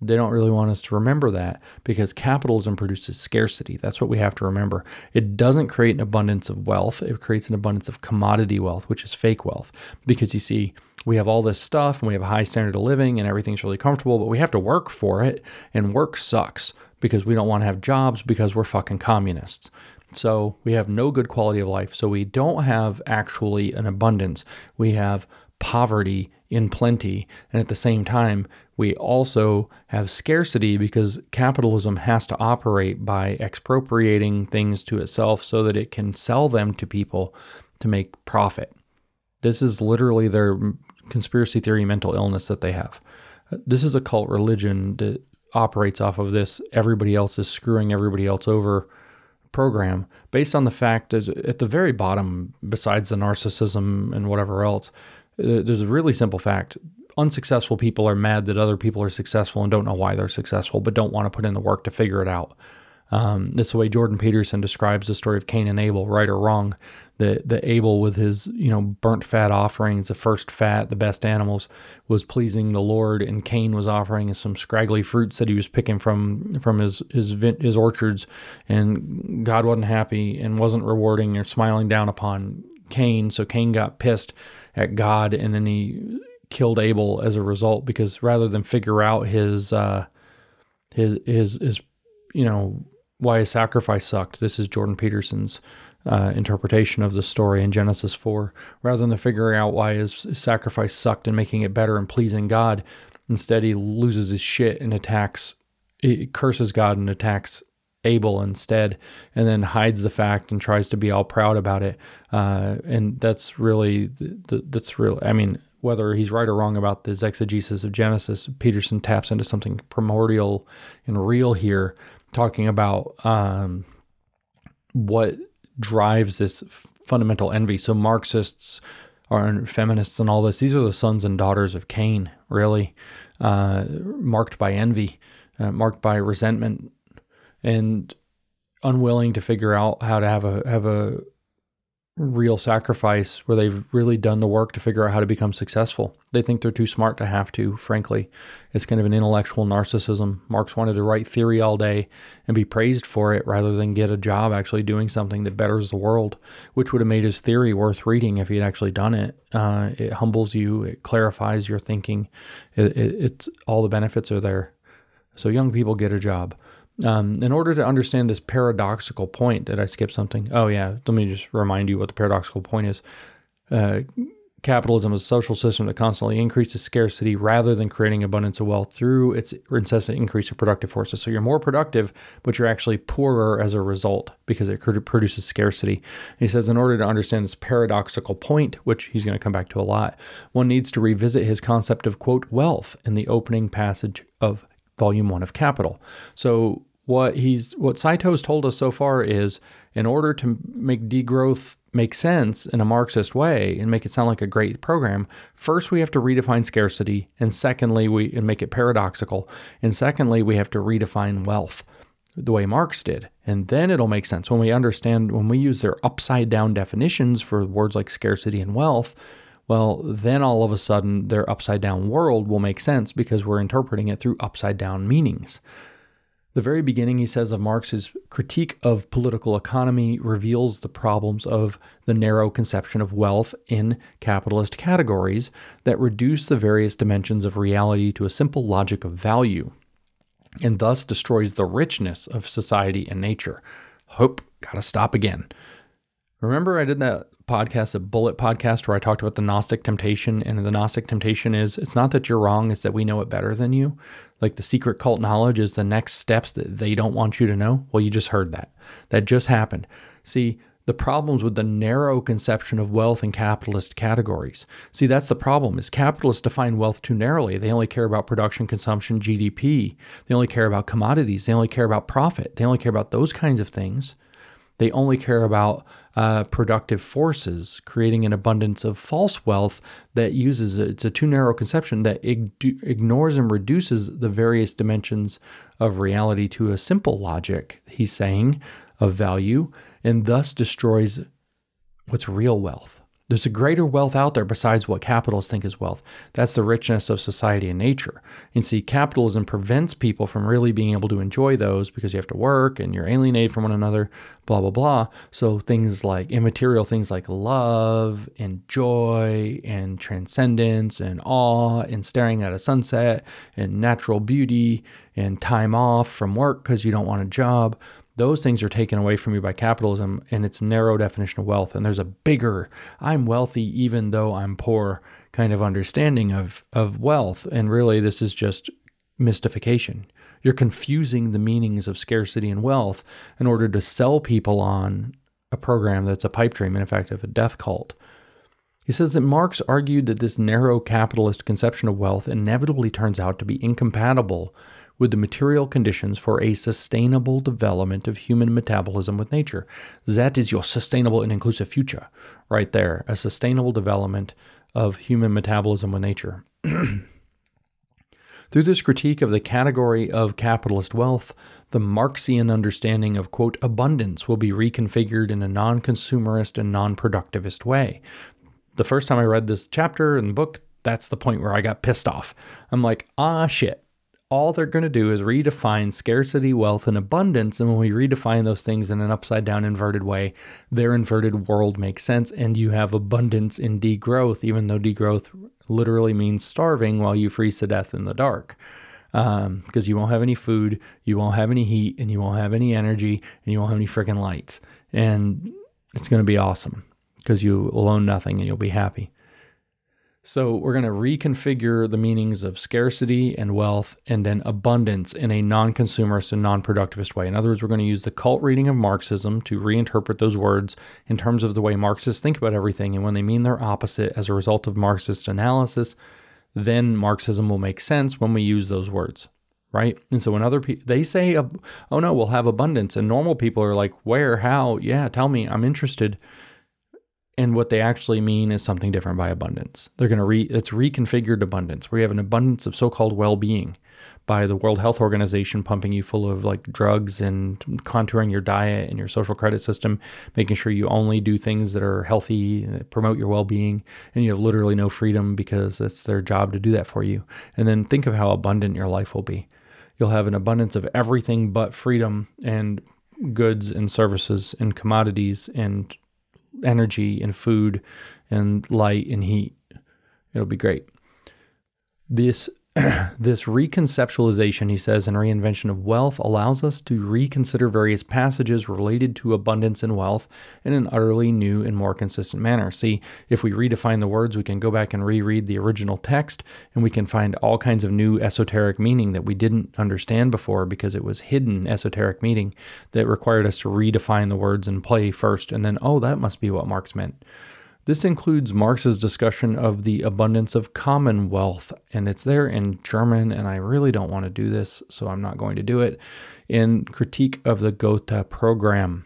They don't really want us to remember that because capitalism produces scarcity. That's what we have to remember. It doesn't create an abundance of wealth, it creates an abundance of commodity wealth, which is fake wealth. Because you see, we have all this stuff and we have a high standard of living and everything's really comfortable, but we have to work for it. And work sucks because we don't want to have jobs because we're fucking communists. So we have no good quality of life. So we don't have actually an abundance. We have poverty in plenty. And at the same time, we also have scarcity because capitalism has to operate by expropriating things to itself so that it can sell them to people to make profit. This is literally their conspiracy theory mental illness that they have. This is a cult religion that operates off of this everybody else is screwing everybody else over program based on the fact that at the very bottom, besides the narcissism and whatever else, uh, there's a really simple fact. Unsuccessful people are mad that other people are successful and don't know why they're successful, but don't want to put in the work to figure it out. Um, that's the way Jordan Peterson describes the story of Cain and Abel, right or wrong. The the Abel with his you know burnt fat offerings, the first fat, the best animals, was pleasing the Lord, and Cain was offering some scraggly fruits that he was picking from from his his his orchards, and God wasn't happy and wasn't rewarding or smiling down upon Cain. So Cain got pissed at God, and then he killed Abel as a result because rather than figure out his uh, his his his you know why a sacrifice sucked. This is Jordan Peterson's uh, interpretation of the story in Genesis 4. Rather than figuring out why his sacrifice sucked and making it better and pleasing God, instead he loses his shit and attacks, he curses God and attacks Abel instead, and then hides the fact and tries to be all proud about it. Uh, and that's really, the, the, that's real. I mean, whether he's right or wrong about this exegesis of Genesis, Peterson taps into something primordial and real here talking about um, what drives this fundamental envy. So Marxists are feminists and all this. These are the sons and daughters of Cain, really, uh, marked by envy, uh, marked by resentment, and unwilling to figure out how to have a have a real sacrifice where they've really done the work to figure out how to become successful. They think they're too smart to have to, frankly. It's kind of an intellectual narcissism. Marx wanted to write theory all day and be praised for it rather than get a job actually doing something that betters the world, which would have made his theory worth reading if he had actually done it. Uh, it humbles you, it clarifies your thinking, it, it, it's all the benefits are there. So young people get a job. Um, in order to understand this paradoxical point, did I skip something? Oh, yeah. Let me just remind you what the paradoxical point is. Uh, capitalism is a social system that constantly increases scarcity rather than creating abundance of wealth through its incessant increase of productive forces. So you're more productive, but you're actually poorer as a result because it produces scarcity. And he says, in order to understand this paradoxical point, which he's going to come back to a lot, one needs to revisit his concept of, quote, wealth in the opening passage of volume one of Capital. So what he's what Saito's told us so far is in order to make degrowth make sense in a Marxist way and make it sound like a great program, first we have to redefine scarcity, and secondly we and make it paradoxical, and secondly we have to redefine wealth the way Marx did. And then it'll make sense when we understand when we use their upside down definitions for words like scarcity and wealth, well, then all of a sudden their upside down world will make sense because we're interpreting it through upside down meanings. The very beginning, he says, of Marx's critique of political economy reveals the problems of the narrow conception of wealth in capitalist categories that reduce the various dimensions of reality to a simple logic of value, and thus destroys the richness of society and nature. Hope, gotta stop again. Remember, I did that podcast, a bullet podcast, where I talked about the Gnostic temptation. And the Gnostic temptation is it's not that you're wrong, it's that we know it better than you. Like the secret cult knowledge is the next steps that they don't want you to know. Well, you just heard that. That just happened. See, the problems with the narrow conception of wealth in capitalist categories. See, that's the problem is capitalists define wealth too narrowly. They only care about production, consumption, GDP. They only care about commodities. They only care about profit. They only care about those kinds of things. They only care about uh, productive forces, creating an abundance of false wealth that uses it's a too narrow conception that ig- ignores and reduces the various dimensions of reality to a simple logic, he's saying, of value, and thus destroys what's real wealth. There's a greater wealth out there besides what capitalists think is wealth. That's the richness of society and nature. And see, capitalism prevents people from really being able to enjoy those because you have to work and you're alienated from one another, blah, blah, blah. So things like immaterial things like love and joy and transcendence and awe and staring at a sunset and natural beauty and time off from work because you don't want a job those things are taken away from you by capitalism and its narrow definition of wealth. And there's a bigger, I'm wealthy even though I'm poor kind of understanding of, of wealth. And really, this is just mystification. You're confusing the meanings of scarcity and wealth in order to sell people on a program that's a pipe dream in fact, of a death cult. He says that Marx argued that this narrow capitalist conception of wealth inevitably turns out to be incompatible with the material conditions for a sustainable development of human metabolism with nature. That is your sustainable and inclusive future, right there. A sustainable development of human metabolism with nature. Through this critique of the category of capitalist wealth, the Marxian understanding of, quote, abundance will be reconfigured in a non consumerist and non productivist way. The first time I read this chapter in the book, that's the point where I got pissed off. I'm like, ah, shit all they're going to do is redefine scarcity, wealth, and abundance. And when we redefine those things in an upside down inverted way, their inverted world makes sense. And you have abundance in degrowth, even though degrowth literally means starving while you freeze to death in the dark. Because um, you won't have any food, you won't have any heat, and you won't have any energy, and you won't have any freaking lights. And it's going to be awesome because you will own nothing and you'll be happy. So we're going to reconfigure the meanings of scarcity and wealth and then abundance in a non-consumerist and non-productivist way. In other words, we're going to use the cult reading of Marxism to reinterpret those words in terms of the way Marxists think about everything and when they mean their opposite as a result of Marxist analysis, then Marxism will make sense when we use those words. Right. And so when other people, they say, oh no, we'll have abundance. And normal people are like, where, how? Yeah, tell me, I'm interested and what they actually mean is something different by abundance. They're going to re it's reconfigured abundance where you have an abundance of so-called well-being by the World Health Organization pumping you full of like drugs and contouring your diet and your social credit system, making sure you only do things that are healthy, that promote your well-being, and you have literally no freedom because it's their job to do that for you. And then think of how abundant your life will be. You'll have an abundance of everything but freedom and goods and services and commodities and energy and food and light and heat. It'll be great. This this reconceptualization, he says, and reinvention of wealth allows us to reconsider various passages related to abundance and wealth in an utterly new and more consistent manner. See, if we redefine the words, we can go back and reread the original text, and we can find all kinds of new esoteric meaning that we didn't understand before because it was hidden esoteric meaning that required us to redefine the words and play first, and then, oh, that must be what Marx meant. This includes Marx's discussion of the abundance of commonwealth, and it's there in German, and I really don't want to do this, so I'm not going to do it. In Critique of the Gotha Program,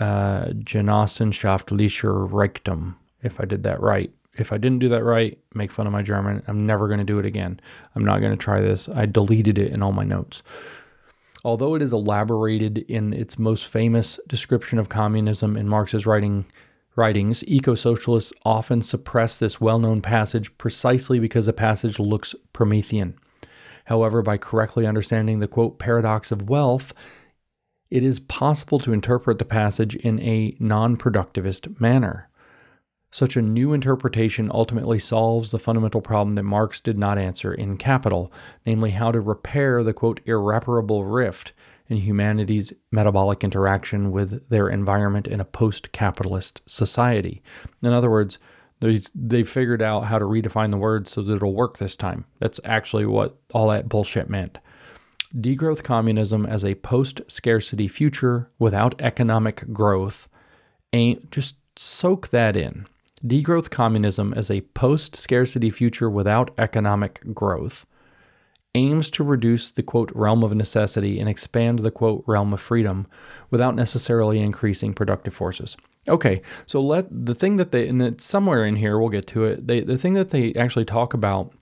uh, Genossenschaftlicher Reichtum, if I did that right. If I didn't do that right, make fun of my German. I'm never going to do it again. I'm not going to try this. I deleted it in all my notes. Although it is elaborated in its most famous description of communism in Marx's writing writings, eco socialists often suppress this well known passage precisely because the passage looks Promethean. However, by correctly understanding the quote paradox of wealth, it is possible to interpret the passage in a non productivist manner. Such a new interpretation ultimately solves the fundamental problem that Marx did not answer in Capital, namely how to repair the quote irreparable rift in humanity's metabolic interaction with their environment in a post capitalist society. In other words, they figured out how to redefine the word so that it'll work this time. That's actually what all that bullshit meant. Degrowth communism as a post scarcity future without economic growth ain't just soak that in. Degrowth communism as a post scarcity future without economic growth aims to reduce the quote realm of necessity and expand the quote realm of freedom without necessarily increasing productive forces. Okay, so let the thing that they and it's somewhere in here we'll get to it. They the thing that they actually talk about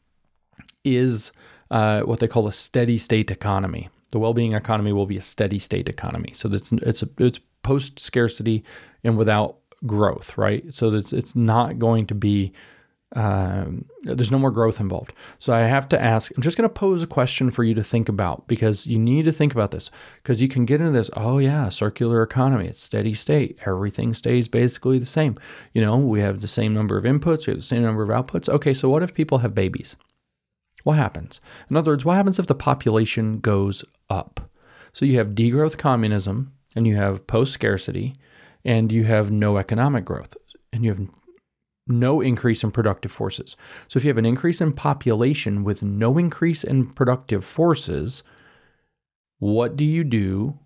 is uh, what they call a steady state economy. The well-being economy will be a steady state economy. So that's it's it's post scarcity and without growth, right? So it's it's not going to be um, there's no more growth involved. So I have to ask, I'm just going to pose a question for you to think about because you need to think about this because you can get into this, oh, yeah, circular economy, it's steady state. Everything stays basically the same. You know, we have the same number of inputs, we have the same number of outputs. Okay, so what if people have babies? What happens? In other words, what happens if the population goes up? So you have degrowth communism and you have post scarcity and you have no economic growth and you have no increase in productive forces. So if you have an increase in population with no increase in productive forces, what do you do?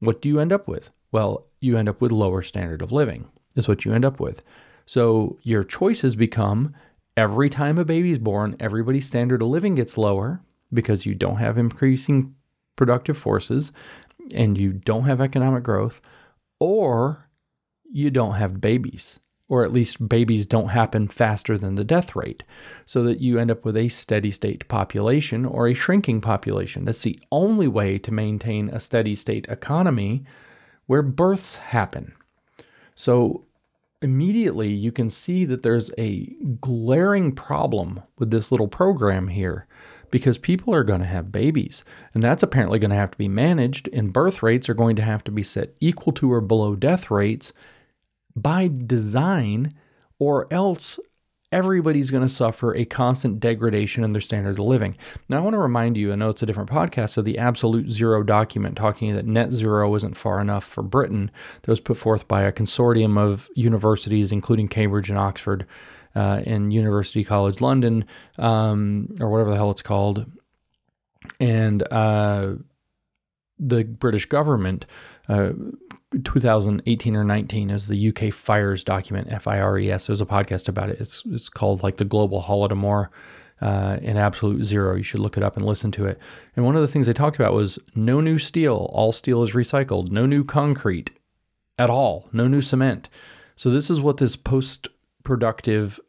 What do you end up with? Well, you end up with lower standard of living. Is what you end up with. So your choices become every time a baby's born, everybody's standard of living gets lower because you don't have increasing productive forces and you don't have economic growth, or you don't have babies or at least babies don't happen faster than the death rate, so that you end up with a steady state population or a shrinking population. That's the only way to maintain a steady state economy where births happen. So immediately you can see that there's a glaring problem with this little program here because people are going to have babies and that's apparently going to have to be managed and birth rates are going to have to be set equal to or below death rates by design, or else everybody's going to suffer a constant degradation in their standard of living. Now, I want to remind you, I know it's a different podcast, of the Absolute Zero document talking that net zero isn't far enough for Britain that was put forth by a consortium of universities, including Cambridge and Oxford uh, and University College London, um, or whatever the hell it's called. And uh, the British government uh, 2018 or 19 is the UK Fires document, F I R E S. There's a podcast about it. It's, it's called like the Global Holodomor uh, in Absolute Zero. You should look it up and listen to it. And one of the things they talked about was no new steel. All steel is recycled. No new concrete at all. No new cement. So this is what this post productive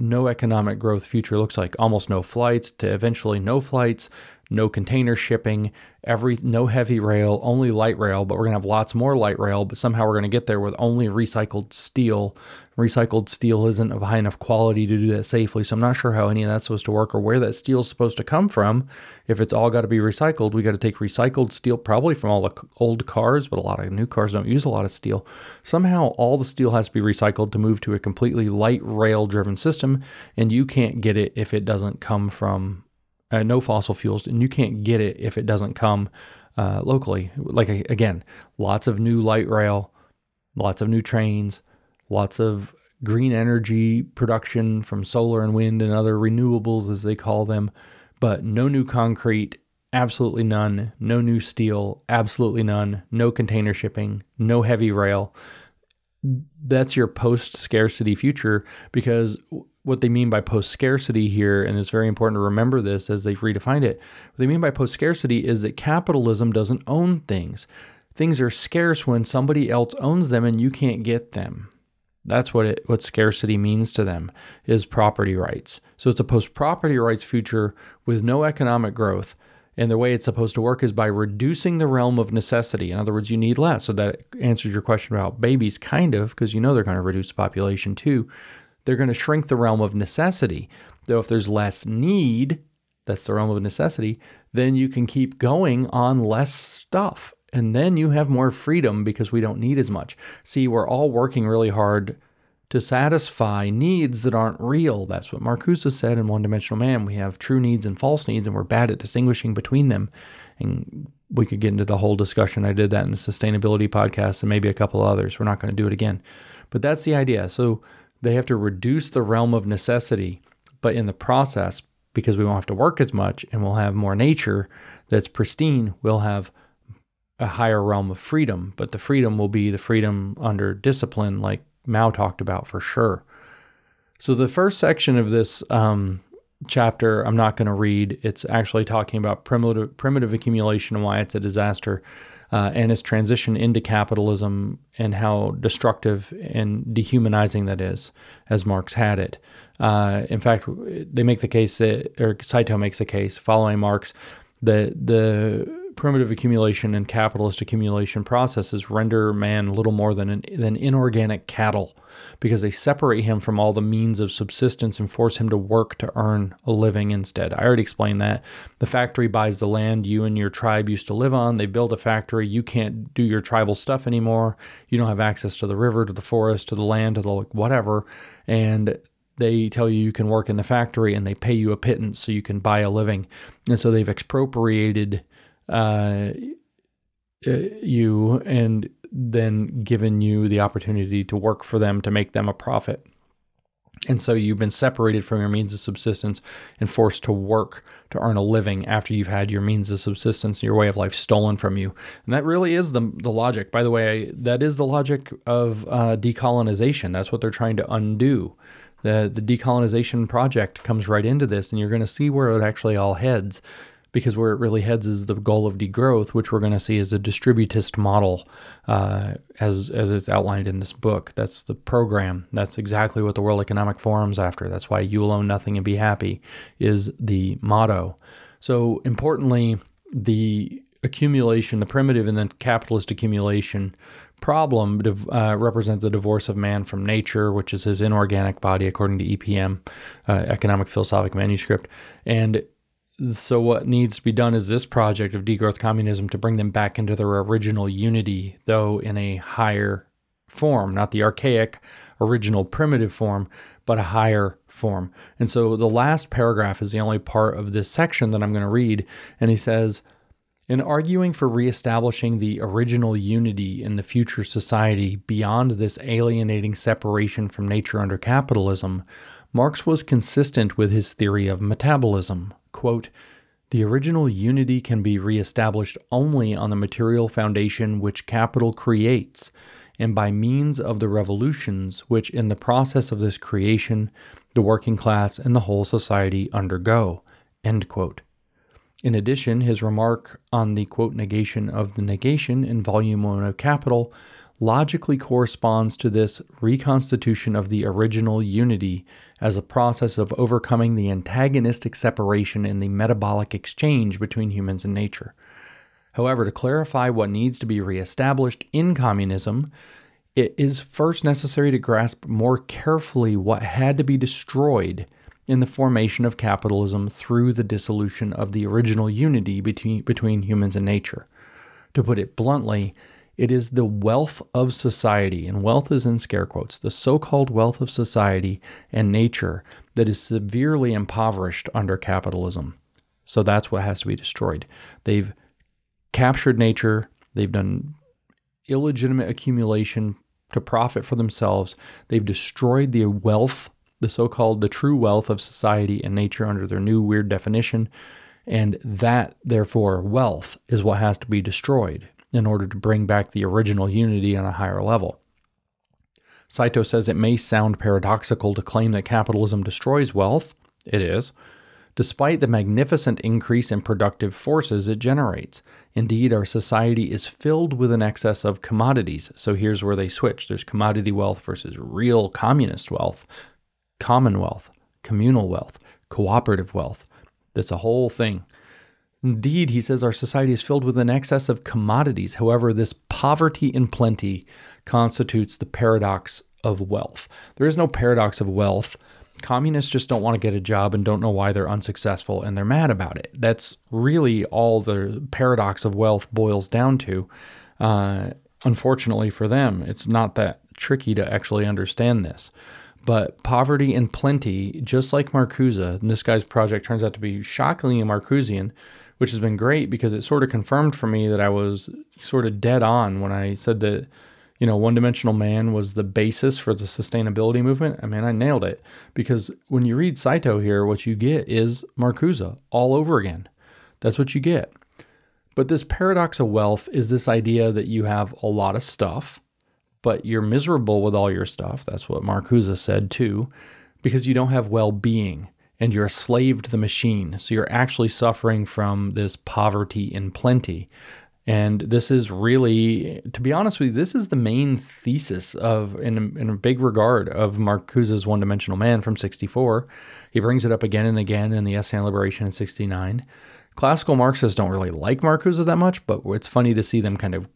no economic growth future looks like almost no flights to eventually no flights no container shipping, every no heavy rail, only light rail, but we're going to have lots more light rail, but somehow we're going to get there with only recycled steel. Recycled steel isn't of high enough quality to do that safely, so I'm not sure how any of that's supposed to work or where that steel is supposed to come from. If it's all got to be recycled, we got to take recycled steel probably from all the old cars, but a lot of new cars don't use a lot of steel. Somehow all the steel has to be recycled to move to a completely light rail driven system, and you can't get it if it doesn't come from uh, no fossil fuels, and you can't get it if it doesn't come uh, locally. Like again, lots of new light rail, lots of new trains, lots of green energy production from solar and wind and other renewables, as they call them, but no new concrete, absolutely none. No new steel, absolutely none. No container shipping, no heavy rail. That's your post scarcity future because what they mean by post scarcity here, and it's very important to remember this as they've redefined it. What they mean by post scarcity is that capitalism doesn't own things. Things are scarce when somebody else owns them and you can't get them. That's what it what scarcity means to them is property rights. So it's a post property rights future with no economic growth. And the way it's supposed to work is by reducing the realm of necessity. In other words, you need less. So that answers your question about babies, kind of, because you know they're going to reduce the population too they're going to shrink the realm of necessity. Though if there's less need, that's the realm of necessity, then you can keep going on less stuff. And then you have more freedom because we don't need as much. See, we're all working really hard to satisfy needs that aren't real. That's what Marcuse said in One Dimensional Man. We have true needs and false needs, and we're bad at distinguishing between them. And we could get into the whole discussion. I did that in the sustainability podcast and maybe a couple others. We're not going to do it again. But that's the idea. So they have to reduce the realm of necessity, but in the process, because we won't have to work as much and we'll have more nature that's pristine, we'll have a higher realm of freedom. But the freedom will be the freedom under discipline, like Mao talked about for sure. So the first section of this um, chapter I'm not going to read. It's actually talking about primitive primitive accumulation and why it's a disaster uh, and its transition into capitalism and how destructive and dehumanizing that is, as Marx had it. Uh, in fact, they make the case that, or Saito makes the case following Marx, that the primitive accumulation and capitalist accumulation processes render man little more than an, than inorganic cattle because they separate him from all the means of subsistence and force him to work to earn a living instead. I already explained that. The factory buys the land you and your tribe used to live on. They build a factory. You can't do your tribal stuff anymore. You don't have access to the river, to the forest, to the land, to the whatever. And they tell you you can work in the factory and they pay you a pittance so you can buy a living. And so they've expropriated uh, uh, you and then given you the opportunity to work for them to make them a profit. And so you've been separated from your means of subsistence and forced to work to earn a living after you've had your means of subsistence and your way of life stolen from you. And that really is the, the logic. By the way, that is the logic of uh, decolonization. That's what they're trying to undo. The, the decolonization project comes right into this, and you're going to see where it actually all heads because where it really heads is the goal of degrowth, which we're going to see as a distributist model, uh, as as it's outlined in this book. That's the program. That's exactly what the World Economic Forum's after. That's why you will own nothing and be happy is the motto. So importantly, the accumulation, the primitive and then capitalist accumulation problem uh, represent the divorce of man from nature, which is his inorganic body, according to EPM, uh, Economic Philosophic Manuscript, and so what needs to be done is this project of degrowth communism to bring them back into their original unity, though in a higher form, not the archaic, original primitive form, but a higher form. And so the last paragraph is the only part of this section that I'm going to read. And he says, in arguing for reestablishing the original unity in the future society beyond this alienating separation from nature under capitalism, Marx was consistent with his theory of metabolism, quote, the original unity can be reestablished only on the material foundation which capital creates, and by means of the revolutions which, in the process of this creation, the working class and the whole society undergo. In addition, his remark on the quote negation of the negation in Volume 1 of Capital logically corresponds to this reconstitution of the original unity as a process of overcoming the antagonistic separation in the metabolic exchange between humans and nature. However, to clarify what needs to be reestablished in communism, it is first necessary to grasp more carefully what had to be destroyed in the formation of capitalism through the dissolution of the original unity between, between humans and nature. To put it bluntly, it is the wealth of society, and wealth is in scare quotes, the so called wealth of society and nature that is severely impoverished under capitalism. So that's what has to be destroyed. They've captured nature, they've done illegitimate accumulation to profit for themselves, they've destroyed the wealth, the so called the true wealth of society and nature under their new weird definition. And that, therefore, wealth is what has to be destroyed in order to bring back the original unity on a higher level. Saito says it may sound paradoxical to claim that capitalism destroys wealth. It is, despite the magnificent increase in productive forces it generates. Indeed, our society is filled with an excess of commodities. So here's where they switch there's commodity wealth versus real communist wealth, commonwealth, communal wealth, cooperative wealth. That's a whole thing. Indeed, he says our society is filled with an excess of commodities. However, this poverty in plenty constitutes the paradox of wealth. There is no paradox of wealth. Communists just don't want to get a job and don't know why they're unsuccessful and they're mad about it. That's really all the paradox of wealth boils down to. Uh, unfortunately for them, it's not that tricky to actually understand this. But poverty and plenty, just like Marcuse, and this guy's project turns out to be shockingly Marcusean, which has been great because it sort of confirmed for me that I was sort of dead on when I said that, you know, one dimensional man was the basis for the sustainability movement. I mean, I nailed it because when you read Saito here, what you get is Marcuse all over again. That's what you get. But this paradox of wealth is this idea that you have a lot of stuff, but you're miserable with all your stuff. That's what Marcuse said too, because you don't have well being and you're a slave to the machine. So you're actually suffering from this poverty in plenty. And this is really, to be honest with you, this is the main thesis of, in, in a big regard, of Marcuse's One Dimensional Man from 64. He brings it up again and again in the Essay on Liberation in 69. classical Marxists don't really like Marcuse that much, but it's funny to see them kind of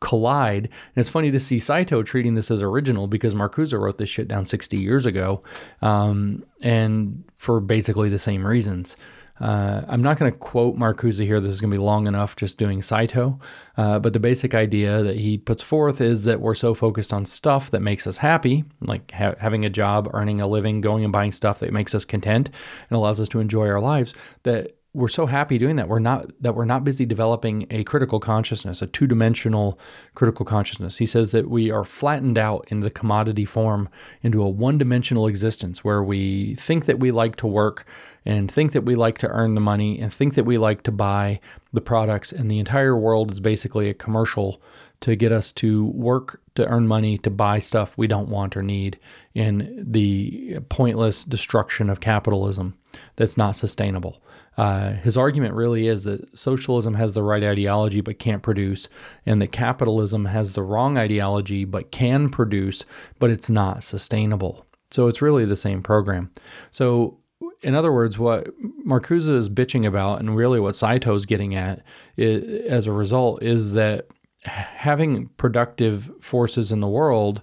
collide. And it's funny to see Saito treating this as original because Marcuse wrote this shit down 60 years ago, um, and for basically the same reasons. Uh, I'm not going to quote Marcuse here. This is going to be long enough just doing Saito. Uh, but the basic idea that he puts forth is that we're so focused on stuff that makes us happy, like ha- having a job, earning a living, going and buying stuff that makes us content and allows us to enjoy our lives, that we're so happy doing that. We're not that we're not busy developing a critical consciousness a two-dimensional critical consciousness. He says that we are flattened out in the commodity form into a one-dimensional existence where we think that we like to work and think that we like to earn the money and think that we like to buy the products. And the entire world is basically a commercial to get us to work to earn money to buy stuff we don't want or need in the pointless destruction of capitalism that's not sustainable uh, his argument really is that socialism has the right ideology but can't produce, and that capitalism has the wrong ideology but can produce, but it's not sustainable. So it's really the same program. So, in other words, what Marcuse is bitching about, and really what Saito's getting at is, as a result, is that having productive forces in the world,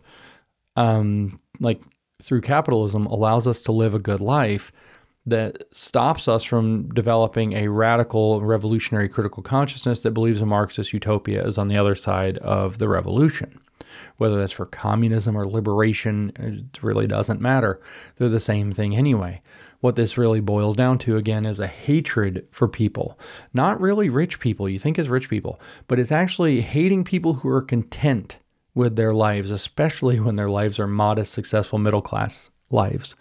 um, like through capitalism, allows us to live a good life that stops us from developing a radical revolutionary critical consciousness that believes a Marxist utopia is on the other side of the revolution. Whether that's for communism or liberation, it really doesn't matter. They're the same thing anyway. What this really boils down to, again, is a hatred for people. Not really rich people, you think it's rich people, but it's actually hating people who are content with their lives, especially when their lives are modest, successful, middle class lives.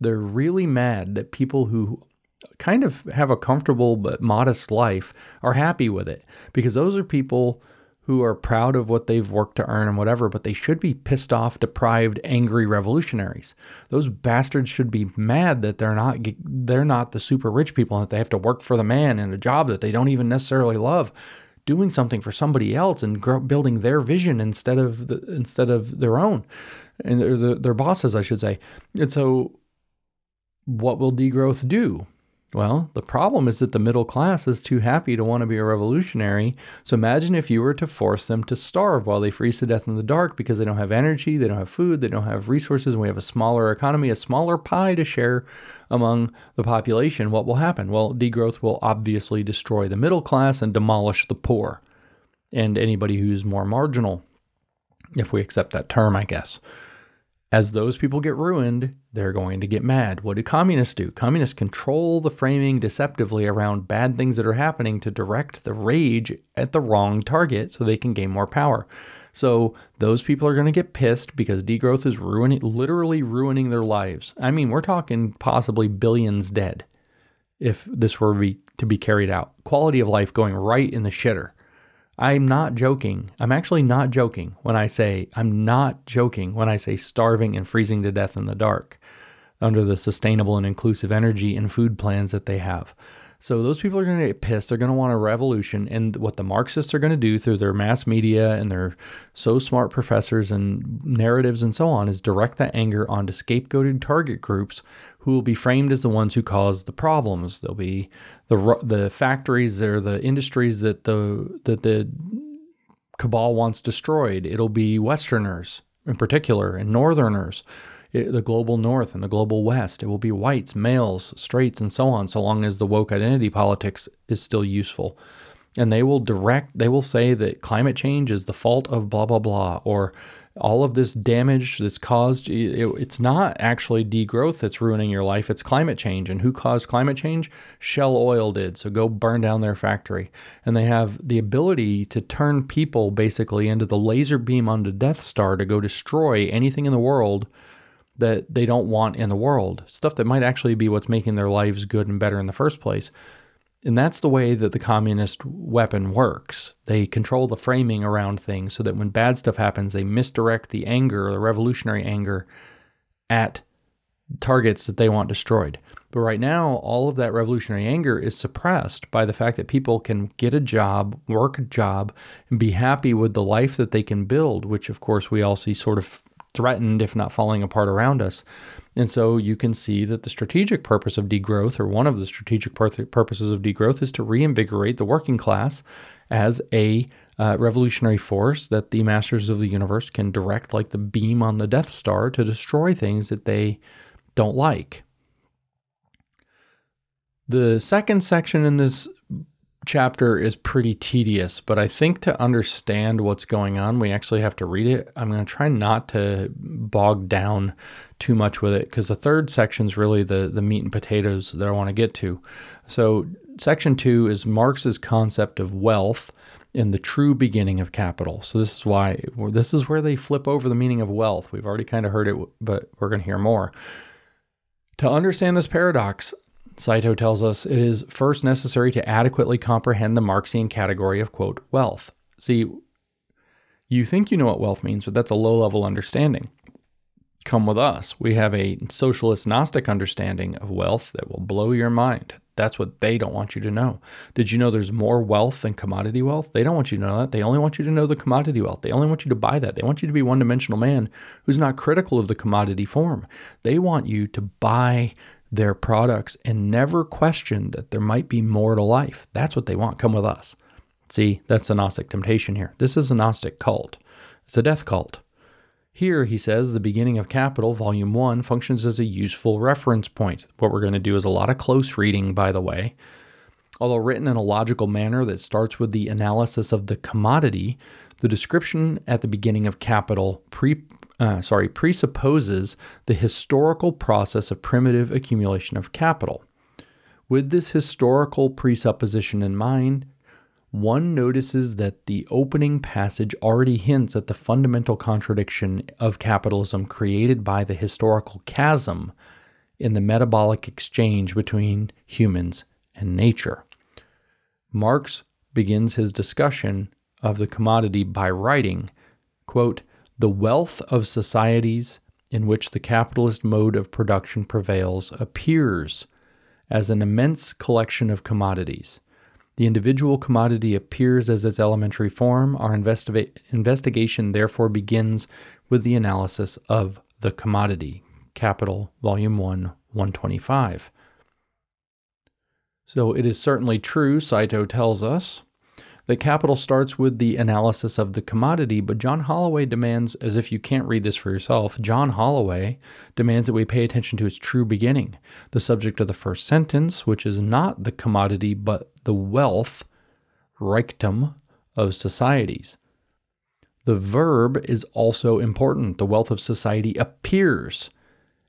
They're really mad that people who kind of have a comfortable but modest life are happy with it because those are people who are proud of what they've worked to earn and whatever, but they should be pissed off, deprived, angry revolutionaries. Those bastards should be mad that they're not they're not the super rich people and that they have to work for the man in a job that they don't even necessarily love, doing something for somebody else and grow, building their vision instead of the, instead of their own and their, their bosses, I should say. And so what will degrowth do? Well, the problem is that the middle class is too happy to want to be a revolutionary. So imagine if you were to force them to starve while they freeze to death in the dark because they don't have energy, they don't have food, they don't have resources, and we have a smaller economy, a smaller pie to share among the population. What will happen? Well, degrowth will obviously destroy the middle class and demolish the poor and anybody who's more marginal, if we accept that term, I guess. As those people get ruined, they're going to get mad. What do communists do? Communists control the framing deceptively around bad things that are happening to direct the rage at the wrong target so they can gain more power. So those people are going to get pissed because degrowth is ruining, literally ruining their lives. I mean, we're talking possibly billions dead if this were to be carried out. Quality of life going right in the shitter. I'm not joking. I'm actually not joking when I say, I'm not joking when I say starving and freezing to death in the dark under the sustainable and inclusive energy and food plans that they have. So those people are going to get pissed. They're going to want a revolution. And what the Marxists are going to do through their mass media and their so smart professors and narratives and so on is direct that anger onto scapegoated target groups who will be framed as the ones who caused the problems. They'll be the the factories or the industries that the that the cabal wants destroyed. It'll be Westerners in particular and Northerners it, the global north and the global west. It will be whites, males, straights, and so on, so long as the woke identity politics is still useful. And they will direct, they will say that climate change is the fault of blah, blah, blah, or all of this damage that's caused, it, it's not actually degrowth that's ruining your life, it's climate change. And who caused climate change? Shell Oil did. So go burn down their factory. And they have the ability to turn people basically into the laser beam on the Death Star to go destroy anything in the world that they don't want in the world, stuff that might actually be what's making their lives good and better in the first place. And that's the way that the communist weapon works. They control the framing around things so that when bad stuff happens, they misdirect the anger, the revolutionary anger, at targets that they want destroyed. But right now, all of that revolutionary anger is suppressed by the fact that people can get a job, work a job, and be happy with the life that they can build, which of course we all see sort of threatened, if not falling apart around us. And so you can see that the strategic purpose of degrowth, or one of the strategic purposes of degrowth, is to reinvigorate the working class as a uh, revolutionary force that the masters of the universe can direct, like the beam on the Death Star, to destroy things that they don't like. The second section in this chapter is pretty tedious, but I think to understand what's going on, we actually have to read it. I'm going to try not to bog down too much with it because the third section is really the, the meat and potatoes that I want to get to. So, section two is Marx's concept of wealth in the true beginning of capital. So, this is why this is where they flip over the meaning of wealth. We've already kind of heard it, but we're going to hear more. To understand this paradox, Saito tells us it is first necessary to adequately comprehend the Marxian category of, quote, wealth. See, you think you know what wealth means, but that's a low level understanding. Come with us. We have a socialist Gnostic understanding of wealth that will blow your mind. That's what they don't want you to know. Did you know there's more wealth than commodity wealth? They don't want you to know that. They only want you to know the commodity wealth. They only want you to buy that. They want you to be one dimensional man who's not critical of the commodity form. They want you to buy their products and never question that there might be more to life. That's what they want. Come with us. See, that's the Gnostic temptation here. This is a Gnostic cult, it's a death cult. Here, he says, the beginning of Capital, Volume 1, functions as a useful reference point. What we're going to do is a lot of close reading, by the way. Although written in a logical manner that starts with the analysis of the commodity, the description at the beginning of Capital pre uh, sorry, presupposes the historical process of primitive accumulation of capital. With this historical presupposition in mind, one notices that the opening passage already hints at the fundamental contradiction of capitalism created by the historical chasm in the metabolic exchange between humans and nature. Marx begins his discussion of the commodity by writing, quote, the wealth of societies in which the capitalist mode of production prevails appears as an immense collection of commodities. The individual commodity appears as its elementary form. Our investiga- investigation therefore begins with the analysis of the commodity. Capital, Volume 1, 125. So it is certainly true, Saito tells us, the capital starts with the analysis of the commodity, but John Holloway demands, as if you can't read this for yourself, John Holloway demands that we pay attention to its true beginning, the subject of the first sentence, which is not the commodity, but the wealth, Reichtum, of societies. The verb is also important. The wealth of society appears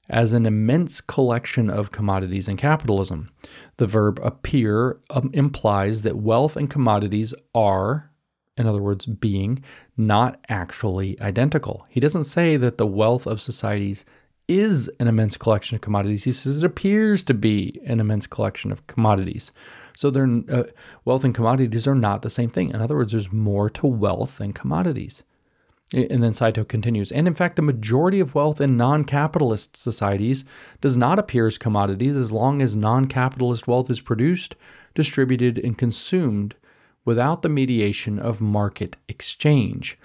as an immense collection of commodities in capitalism. The verb appear um, implies that wealth and commodities are, in other words, being, not actually identical. He doesn't say that the wealth of societies is an immense collection of commodities. He says it appears to be an immense collection of commodities. So they uh, wealth and commodities are not the same thing. In other words, there's more to wealth than commodities. And then Saito continues, and in fact, the majority of wealth in non capitalist societies does not appear as commodities as long as non capitalist wealth is produced, distributed, and consumed without the mediation of market exchange.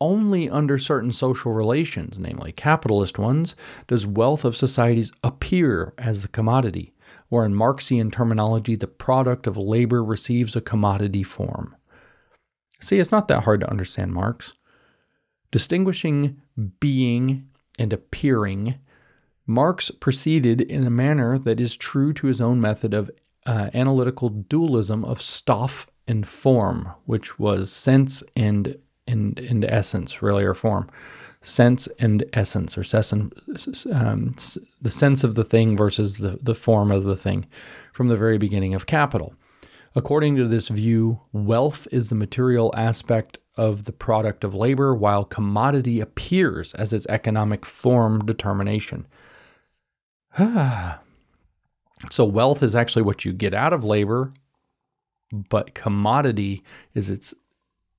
Only under certain social relations, namely capitalist ones, does wealth of societies appear as a commodity, or in Marxian terminology, the product of labor receives a commodity form. See, it's not that hard to understand Marx. Distinguishing being and appearing, Marx proceeded in a manner that is true to his own method of uh, analytical dualism of stuff and form, which was sense and and, and essence, really, or form. Sense and essence, or um, the sense of the thing versus the, the form of the thing from the very beginning of capital. According to this view, wealth is the material aspect of the product of labor, while commodity appears as its economic form determination. so, wealth is actually what you get out of labor, but commodity is its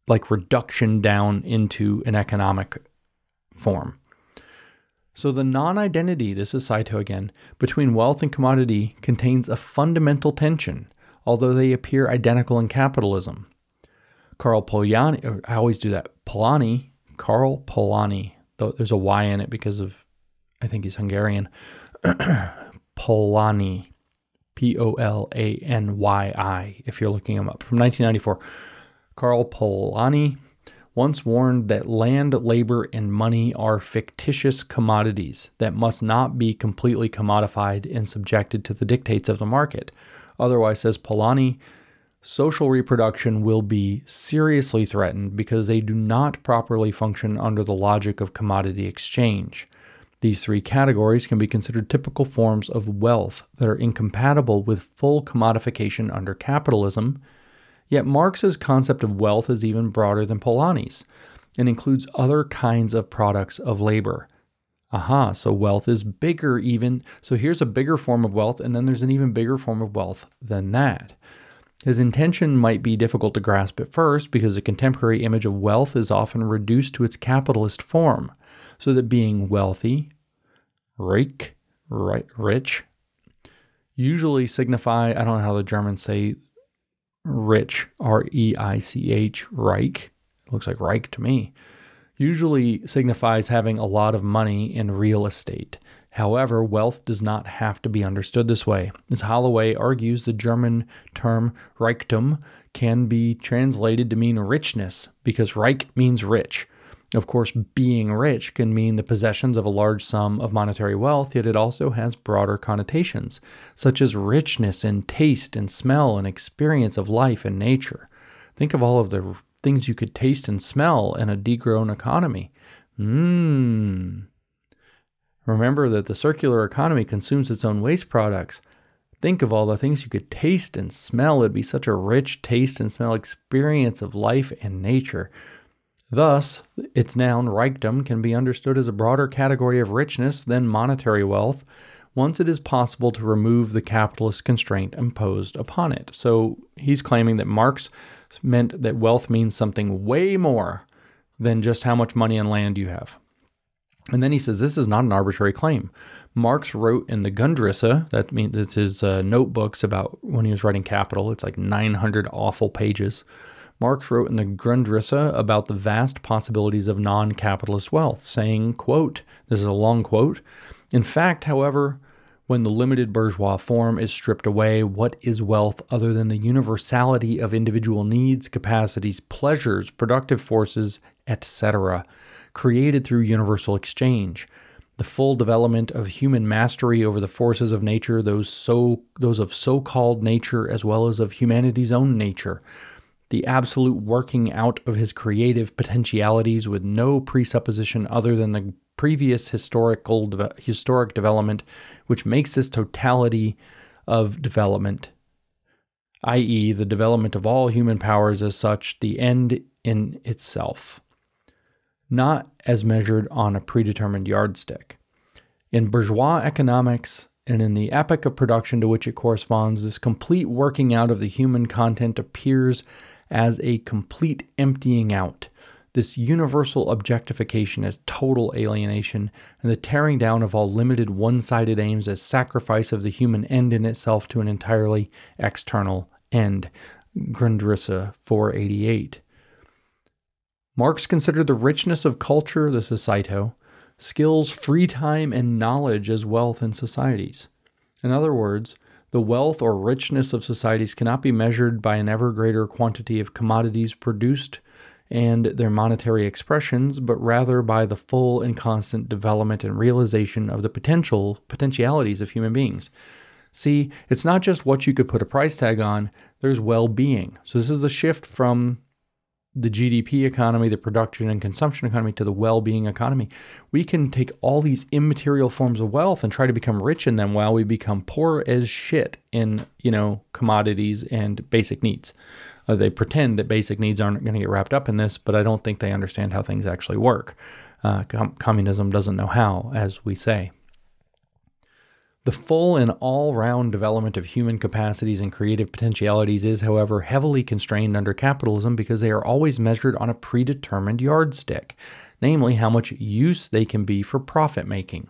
like reduction down into an economic form. So, the non identity, this is Saito again, between wealth and commodity contains a fundamental tension, although they appear identical in capitalism. Karl Polanyi, I always do that. Polanyi, Karl Polanyi, there's a Y in it because of, I think he's Hungarian. Polanyi, P O L A N Y I, if you're looking him up, from 1994. Karl Polanyi once warned that land, labor, and money are fictitious commodities that must not be completely commodified and subjected to the dictates of the market. Otherwise, says Polanyi, social reproduction will be seriously threatened because they do not properly function under the logic of commodity exchange. These three categories can be considered typical forms of wealth that are incompatible with full commodification under capitalism. Yet Marx's concept of wealth is even broader than Polanyi's and includes other kinds of products of labor. Aha, so wealth is bigger, even. So here's a bigger form of wealth, and then there's an even bigger form of wealth than that. His intention might be difficult to grasp at first because a contemporary image of wealth is often reduced to its capitalist form so that being wealthy, reich, right, rich, usually signify, I don't know how the Germans say rich, R E I C H, Reich. Looks like Reich to me. Usually signifies having a lot of money in real estate. However, wealth does not have to be understood this way. As Holloway argues, the German term Reichtum can be translated to mean richness because Reich means rich. Of course, being rich can mean the possessions of a large sum of monetary wealth, yet it also has broader connotations, such as richness in taste and smell and experience of life and nature. Think of all of the things you could taste and smell in a degrown economy. Mmm. Remember that the circular economy consumes its own waste products. Think of all the things you could taste and smell. It'd be such a rich taste and smell experience of life and nature. Thus, its noun reichtum can be understood as a broader category of richness than monetary wealth once it is possible to remove the capitalist constraint imposed upon it. So he's claiming that Marx meant that wealth means something way more than just how much money and land you have. And then he says this is not an arbitrary claim. Marx wrote in the Grundrisse, that means it's his uh, notebooks about when he was writing Capital. It's like 900 awful pages. Marx wrote in the Grundrisse about the vast possibilities of non-capitalist wealth, saying, quote, this is a long quote, in fact, however, when the limited bourgeois form is stripped away, what is wealth other than the universality of individual needs, capacities, pleasures, productive forces, etc., created through universal exchange? The full development of human mastery over the forces of nature, those so those of so-called nature as well as of humanity's own nature, the absolute working out of his creative potentialities with no presupposition other than the previous historical historic development, which makes this totality of development, i.e., the development of all human powers as such, the end in itself, not as measured on a predetermined yardstick. In bourgeois economics, and in the epoch of production to which it corresponds, this complete working out of the human content appears as a complete emptying out, this universal objectification as total alienation, and the tearing down of all limited one sided aims as sacrifice of the human end in itself to an entirely external end. Grundrisse 488. Marx considered the richness of culture, this is Saito, skills, free time, and knowledge as wealth in societies. In other words, the wealth or richness of societies cannot be measured by an ever greater quantity of commodities produced and their monetary expressions, but rather by the full and constant development and realization of the potential potentialities of human beings. See, it's not just what you could put a price tag on, there's well being. So, this is a shift from the GDP economy, the production and consumption economy to the well-being economy. We can take all these immaterial forms of wealth and try to become rich in them while we become poor as shit in, you know, commodities and basic needs. Uh, they pretend that basic needs aren't going to get wrapped up in this, but I don't think they understand how things actually work. Uh, com- communism doesn't know how, as we say. The full and all round development of human capacities and creative potentialities is, however, heavily constrained under capitalism because they are always measured on a predetermined yardstick, namely how much use they can be for profit making.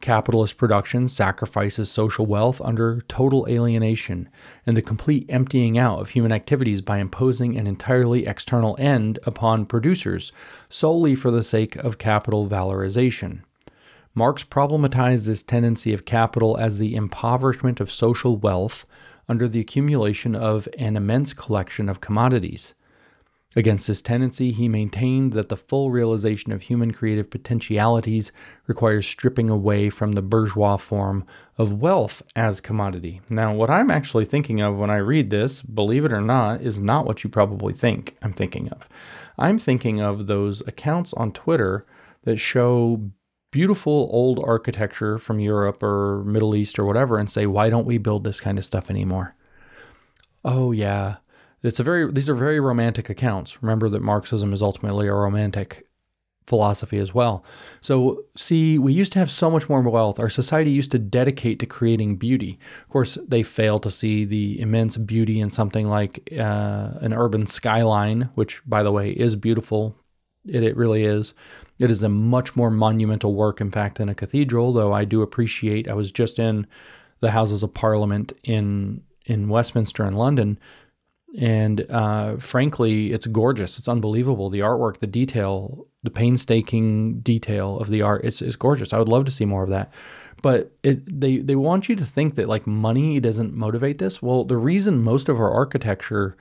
Capitalist production sacrifices social wealth under total alienation and the complete emptying out of human activities by imposing an entirely external end upon producers solely for the sake of capital valorization. Marx problematized this tendency of capital as the impoverishment of social wealth under the accumulation of an immense collection of commodities. Against this tendency, he maintained that the full realization of human creative potentialities requires stripping away from the bourgeois form of wealth as commodity. Now, what I'm actually thinking of when I read this, believe it or not, is not what you probably think I'm thinking of. I'm thinking of those accounts on Twitter that show beautiful old architecture from Europe or Middle East or whatever and say, why don't we build this kind of stuff anymore? Oh, yeah it's a very these are very romantic accounts. Remember that Marxism is ultimately a romantic philosophy as well. So, see, we used to have so much more wealth. Our society used to dedicate to creating beauty. Of course, they fail to see the immense beauty in something like uh, an urban skyline, which, by the way, is beautiful. It, it really is. It is a much more monumental work, in fact, than a cathedral, though I do appreciate. I was just in the Houses of Parliament in in Westminster in London and uh, frankly, it's gorgeous. It's unbelievable. The artwork, the detail, the painstaking detail of the art, it's, it's gorgeous. I would love to see more of that. But it, they, they want you to think that like money doesn't motivate this. Well, the reason most of our architecture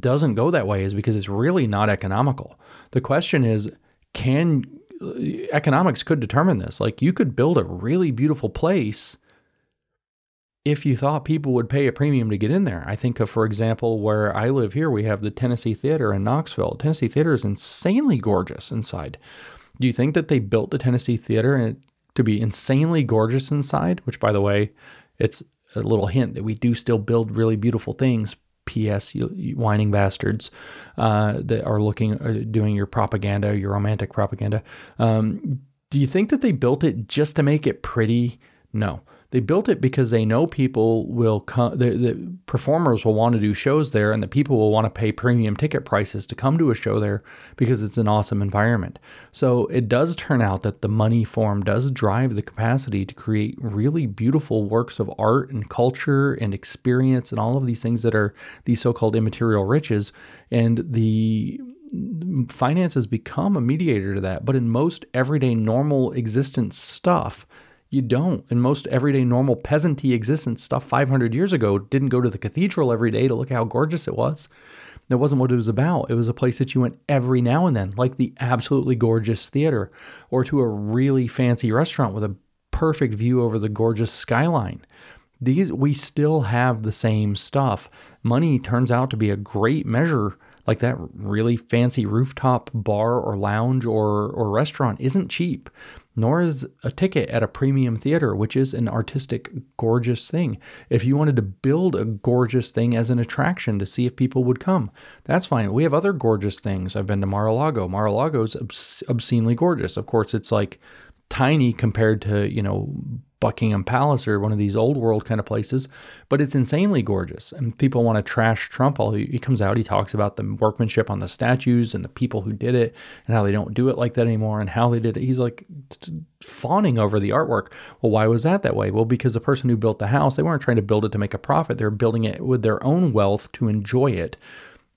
doesn't go that way is because it's really not economical. The question is, can uh, economics could determine this? Like you could build a really beautiful place if you thought people would pay a premium to get in there. I think of, for example, where I live here, we have the Tennessee Theater in Knoxville. Tennessee Theater is insanely gorgeous inside. Do you think that they built the Tennessee Theater to be insanely gorgeous inside? Which, by the way, it's a little hint that we do still build really beautiful things. P.S. You, you whining bastards uh, that are looking, uh, doing your propaganda, your romantic propaganda. Um, do you think that they built it just to make it pretty? No. They built it because they know people will come, the, the performers will want to do shows there, and the people will want to pay premium ticket prices to come to a show there because it's an awesome environment. So it does turn out that the money form does drive the capacity to create really beautiful works of art and culture and experience and all of these things that are these so called immaterial riches. And the finance has become a mediator to that. But in most everyday normal existence stuff, you don't. And most everyday normal peasanty existence stuff 500 years ago didn't go to the cathedral every day to look how gorgeous it was. That wasn't what it was about. It was a place that you went every now and then, like the absolutely gorgeous theater or to a really fancy restaurant with a perfect view over the gorgeous skyline. These we still have the same stuff. Money turns out to be a great measure like that really fancy rooftop bar or lounge or or restaurant isn't cheap nor is a ticket at a premium theater, which is an artistic, gorgeous thing. If you wanted to build a gorgeous thing as an attraction to see if people would come, that's fine. We have other gorgeous things. I've been to Mar-a-Lago. Mar-a-Lago is obs- obscenely gorgeous. Of course, it's like tiny compared to, you know, Buckingham Palace or one of these old world kind of places, but it's insanely gorgeous. And people want to trash Trump. All he comes out, he talks about the workmanship on the statues and the people who did it and how they don't do it like that anymore and how they did it. He's like fawning over the artwork. Well, why was that that way? Well, because the person who built the house, they weren't trying to build it to make a profit. They're building it with their own wealth to enjoy it.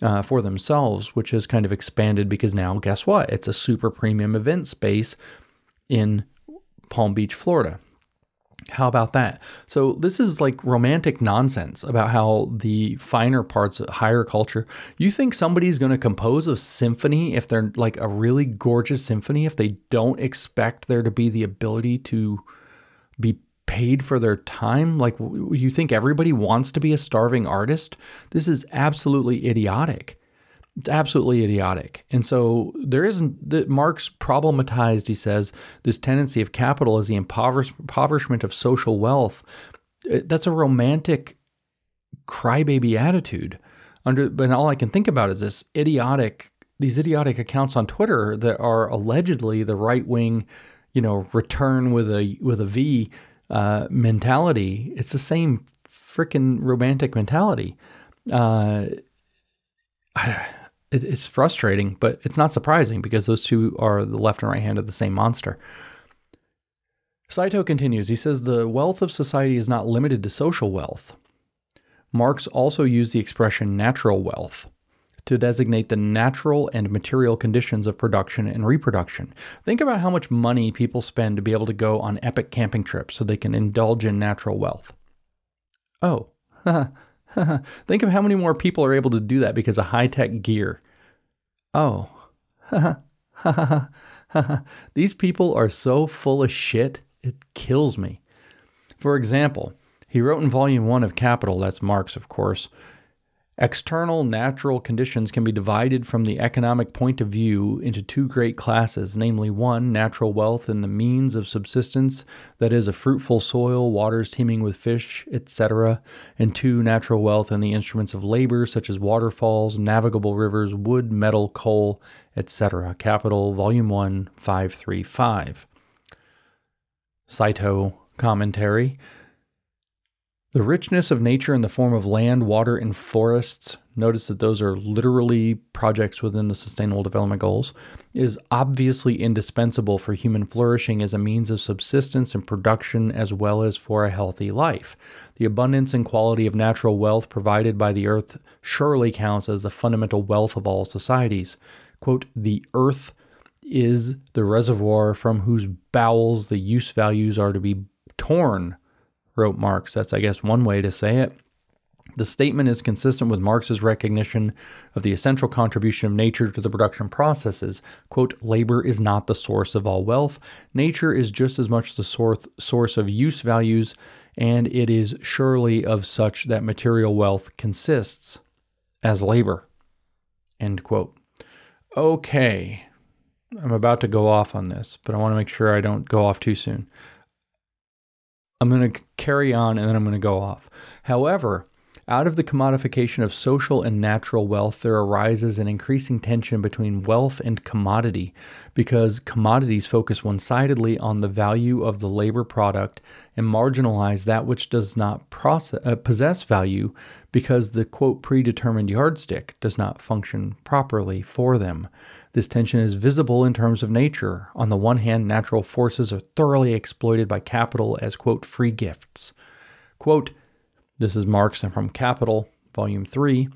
Uh, for themselves, which has kind of expanded because now, guess what? It's a super premium event space in Palm Beach, Florida. How about that? So, this is like romantic nonsense about how the finer parts of higher culture. You think somebody's going to compose a symphony if they're like a really gorgeous symphony, if they don't expect there to be the ability to be paid for their time? Like, you think everybody wants to be a starving artist? This is absolutely idiotic. It's absolutely idiotic. And so there isn't that Marx problematized, he says, this tendency of capital as the impoverish, impoverishment of social wealth. Uh, that's a romantic crybaby attitude. Under but all I can think about is this idiotic these idiotic accounts on Twitter that are allegedly the right wing, you know, return with a with a V uh, mentality. It's the same freaking romantic mentality. Uh, I, it's frustrating, but it's not surprising because those two are the left and right hand of the same monster. Saito continues. He says the wealth of society is not limited to social wealth. Marx also used the expression natural wealth to designate the natural and material conditions of production and reproduction. Think about how much money people spend to be able to go on epic camping trips so they can indulge in natural wealth. Oh, think of how many more people are able to do that because of high tech gear. Oh, these people are so full of shit, it kills me. For example, he wrote in Volume 1 of Capital, that's Marx, of course, External natural conditions can be divided from the economic point of view into two great classes, namely one, natural wealth and the means of subsistence, that is, a fruitful soil, waters teeming with fish, etc., and two, natural wealth and the instruments of labor, such as waterfalls, navigable rivers, wood, metal, coal, etc. Capital, Volume 1, 535. Saito commentary. The richness of nature in the form of land, water, and forests, notice that those are literally projects within the Sustainable Development Goals, is obviously indispensable for human flourishing as a means of subsistence and production as well as for a healthy life. The abundance and quality of natural wealth provided by the earth surely counts as the fundamental wealth of all societies. Quote, the earth is the reservoir from whose bowels the use values are to be torn wrote Marx. That's, I guess, one way to say it. The statement is consistent with Marx's recognition of the essential contribution of nature to the production processes. Quote, labor is not the source of all wealth. Nature is just as much the source, of use values, and it is surely of such that material wealth consists as labor. End quote. Okay, I'm about to go off on this, but I want to make sure I don't go off too soon. I'm going to carry on and then I'm going to go off. However, out of the commodification of social and natural wealth, there arises an increasing tension between wealth and commodity because commodities focus one sidedly on the value of the labor product and marginalize that which does not process, uh, possess value because the quote predetermined yardstick does not function properly for them. This tension is visible in terms of nature. On the one hand, natural forces are thoroughly exploited by capital as, quote, free gifts. Quote, this is Marx from Capital, Volume 3.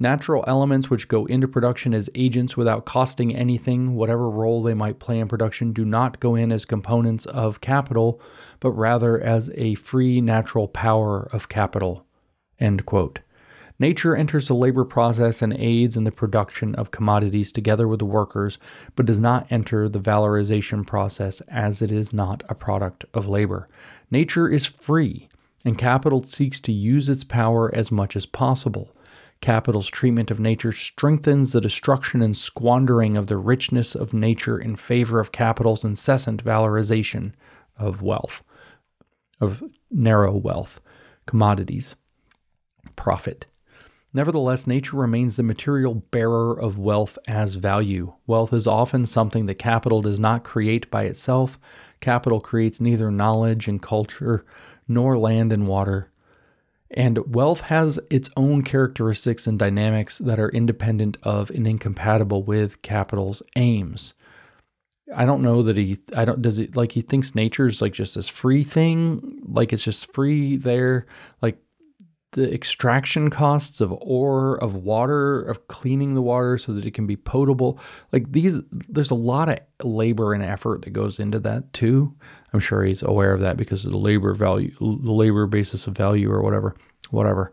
Natural elements which go into production as agents without costing anything, whatever role they might play in production, do not go in as components of capital, but rather as a free natural power of capital. End quote. Nature enters the labor process and aids in the production of commodities together with the workers, but does not enter the valorization process as it is not a product of labor. Nature is free, and capital seeks to use its power as much as possible. Capital's treatment of nature strengthens the destruction and squandering of the richness of nature in favor of capital's incessant valorization of wealth, of narrow wealth, commodities, profit. Nevertheless, nature remains the material bearer of wealth as value. Wealth is often something that capital does not create by itself. Capital creates neither knowledge and culture nor land and water. And wealth has its own characteristics and dynamics that are independent of and incompatible with capital's aims. I don't know that he I don't does it like he thinks nature is like just this free thing, like it's just free there. Like the extraction costs of ore, of water, of cleaning the water so that it can be potable. Like these, there's a lot of labor and effort that goes into that too. I'm sure he's aware of that because of the labor value, the labor basis of value or whatever, whatever.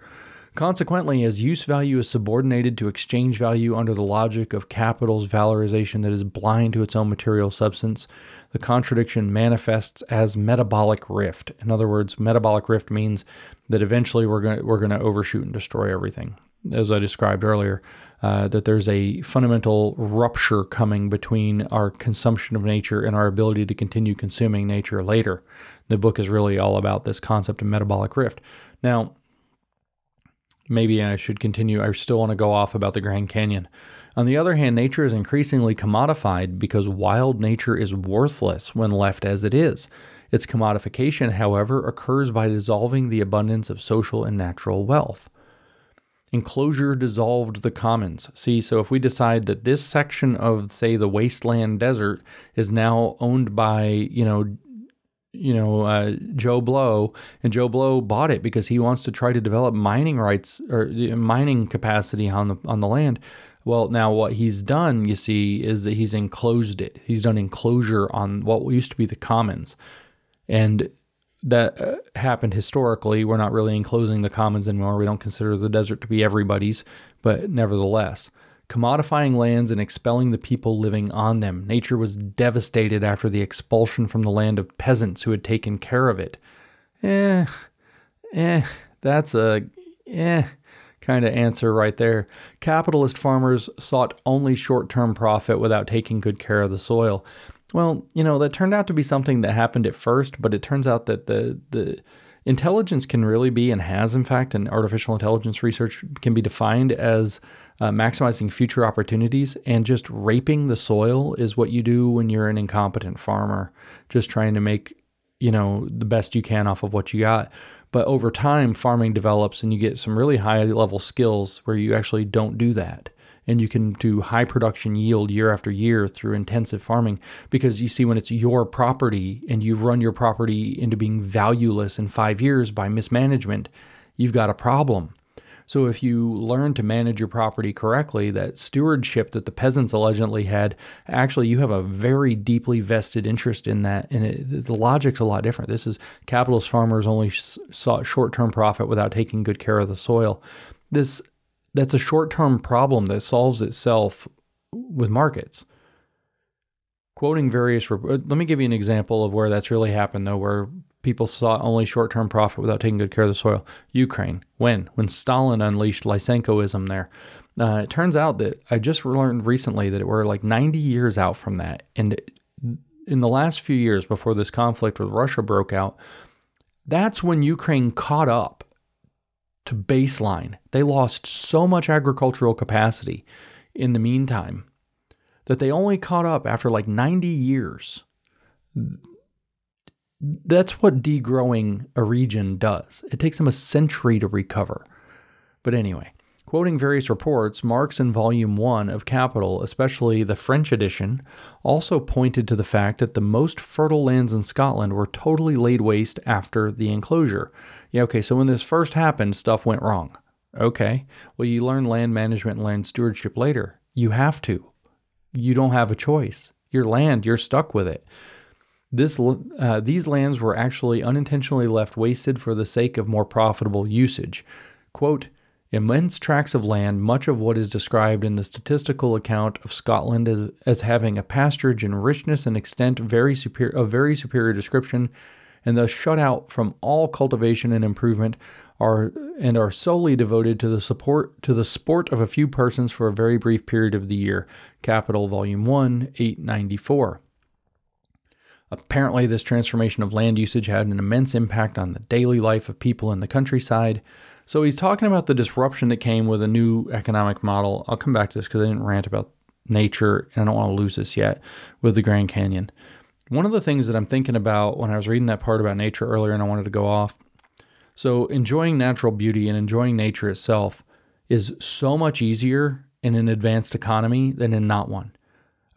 Consequently, as use value is subordinated to exchange value under the logic of capital's valorization that is blind to its own material substance, the contradiction manifests as metabolic rift. In other words, metabolic rift means that eventually we're going we're to overshoot and destroy everything. As I described earlier, uh, that there's a fundamental rupture coming between our consumption of nature and our ability to continue consuming nature later. The book is really all about this concept of metabolic rift. Now, maybe I should continue. I still want to go off about the Grand Canyon. On the other hand, nature is increasingly commodified because wild nature is worthless when left as it is. Its commodification, however, occurs by dissolving the abundance of social and natural wealth. Enclosure dissolved the commons. See, so if we decide that this section of, say, the wasteland desert is now owned by, you know, you know, uh, Joe Blow, and Joe Blow bought it because he wants to try to develop mining rights or mining capacity on the on the land. Well, now what he's done, you see, is that he's enclosed it. He's done enclosure on what used to be the commons, and that uh, happened historically. We're not really enclosing the commons anymore. We don't consider the desert to be everybody's, but nevertheless commodifying lands and expelling the people living on them. Nature was devastated after the expulsion from the land of peasants who had taken care of it. Eh, eh, that's a eh kind of answer right there. Capitalist farmers sought only short term profit without taking good care of the soil. Well, you know, that turned out to be something that happened at first, but it turns out that the, the, intelligence can really be and has in fact and artificial intelligence research can be defined as uh, maximizing future opportunities and just raping the soil is what you do when you're an incompetent farmer, just trying to make you know the best you can off of what you got. But over time, farming develops and you get some really high level skills where you actually don't do that. And you can do high production yield year after year through intensive farming because you see, when it's your property and you run your property into being valueless in five years by mismanagement, you've got a problem. So if you learn to manage your property correctly, that stewardship that the peasants allegedly had, actually you have a very deeply vested interest in that. And it, the logic's a lot different. This is capitalist farmers only sought short-term profit without taking good care of the soil. This that's a short-term problem that solves itself with markets quoting various uh, let me give you an example of where that's really happened though where people saw only short term profit without taking good care of the soil. Ukraine. When? When Stalin unleashed Lysenkoism there. Uh, it turns out that I just learned recently that we're like 90 years out from that. And in the last few years before this conflict with Russia broke out, that's when Ukraine caught up to baseline. They lost so much agricultural capacity in the meantime that they only caught up after like 90 years that's what degrowing a region does. It takes them a century to recover. But anyway, quoting various reports, Marx in Volume 1 of Capital, especially the French edition, also pointed to the fact that the most fertile lands in Scotland were totally laid waste after the enclosure. Yeah, okay, so when this first happened, stuff went wrong. Okay, well, you learn land management and land stewardship later. You have to. You don't have a choice. Your land, you're stuck with it. This, uh, these lands were actually unintentionally left wasted for the sake of more profitable usage. Quote, immense tracts of land, much of what is described in the statistical account of Scotland as, as having a pasturage in richness and extent very superior, of very superior description, and thus shut out from all cultivation and improvement, are and are solely devoted to the support to the sport of a few persons for a very brief period of the year. Capital, Volume One, eight ninety four. Apparently, this transformation of land usage had an immense impact on the daily life of people in the countryside. So he's talking about the disruption that came with a new economic model. I'll come back to this because I didn't rant about nature and I don't want to lose this yet with the Grand Canyon. One of the things that I'm thinking about when I was reading that part about nature earlier and I wanted to go off. So, enjoying natural beauty and enjoying nature itself is so much easier in an advanced economy than in not one.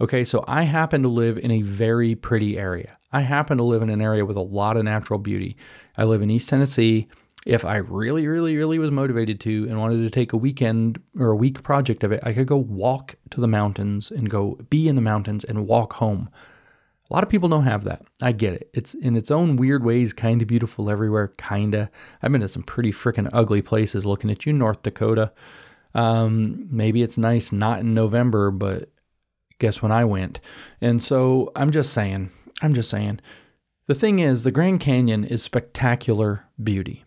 Okay, so I happen to live in a very pretty area. I happen to live in an area with a lot of natural beauty. I live in East Tennessee. If I really, really, really was motivated to and wanted to take a weekend or a week project of it, I could go walk to the mountains and go be in the mountains and walk home. A lot of people don't have that. I get it. It's in its own weird ways kind of beautiful everywhere, kind of. I've been to some pretty freaking ugly places looking at you, North Dakota. Um, maybe it's nice not in November, but guess when I went. And so I'm just saying, I'm just saying. The thing is, the Grand Canyon is spectacular beauty.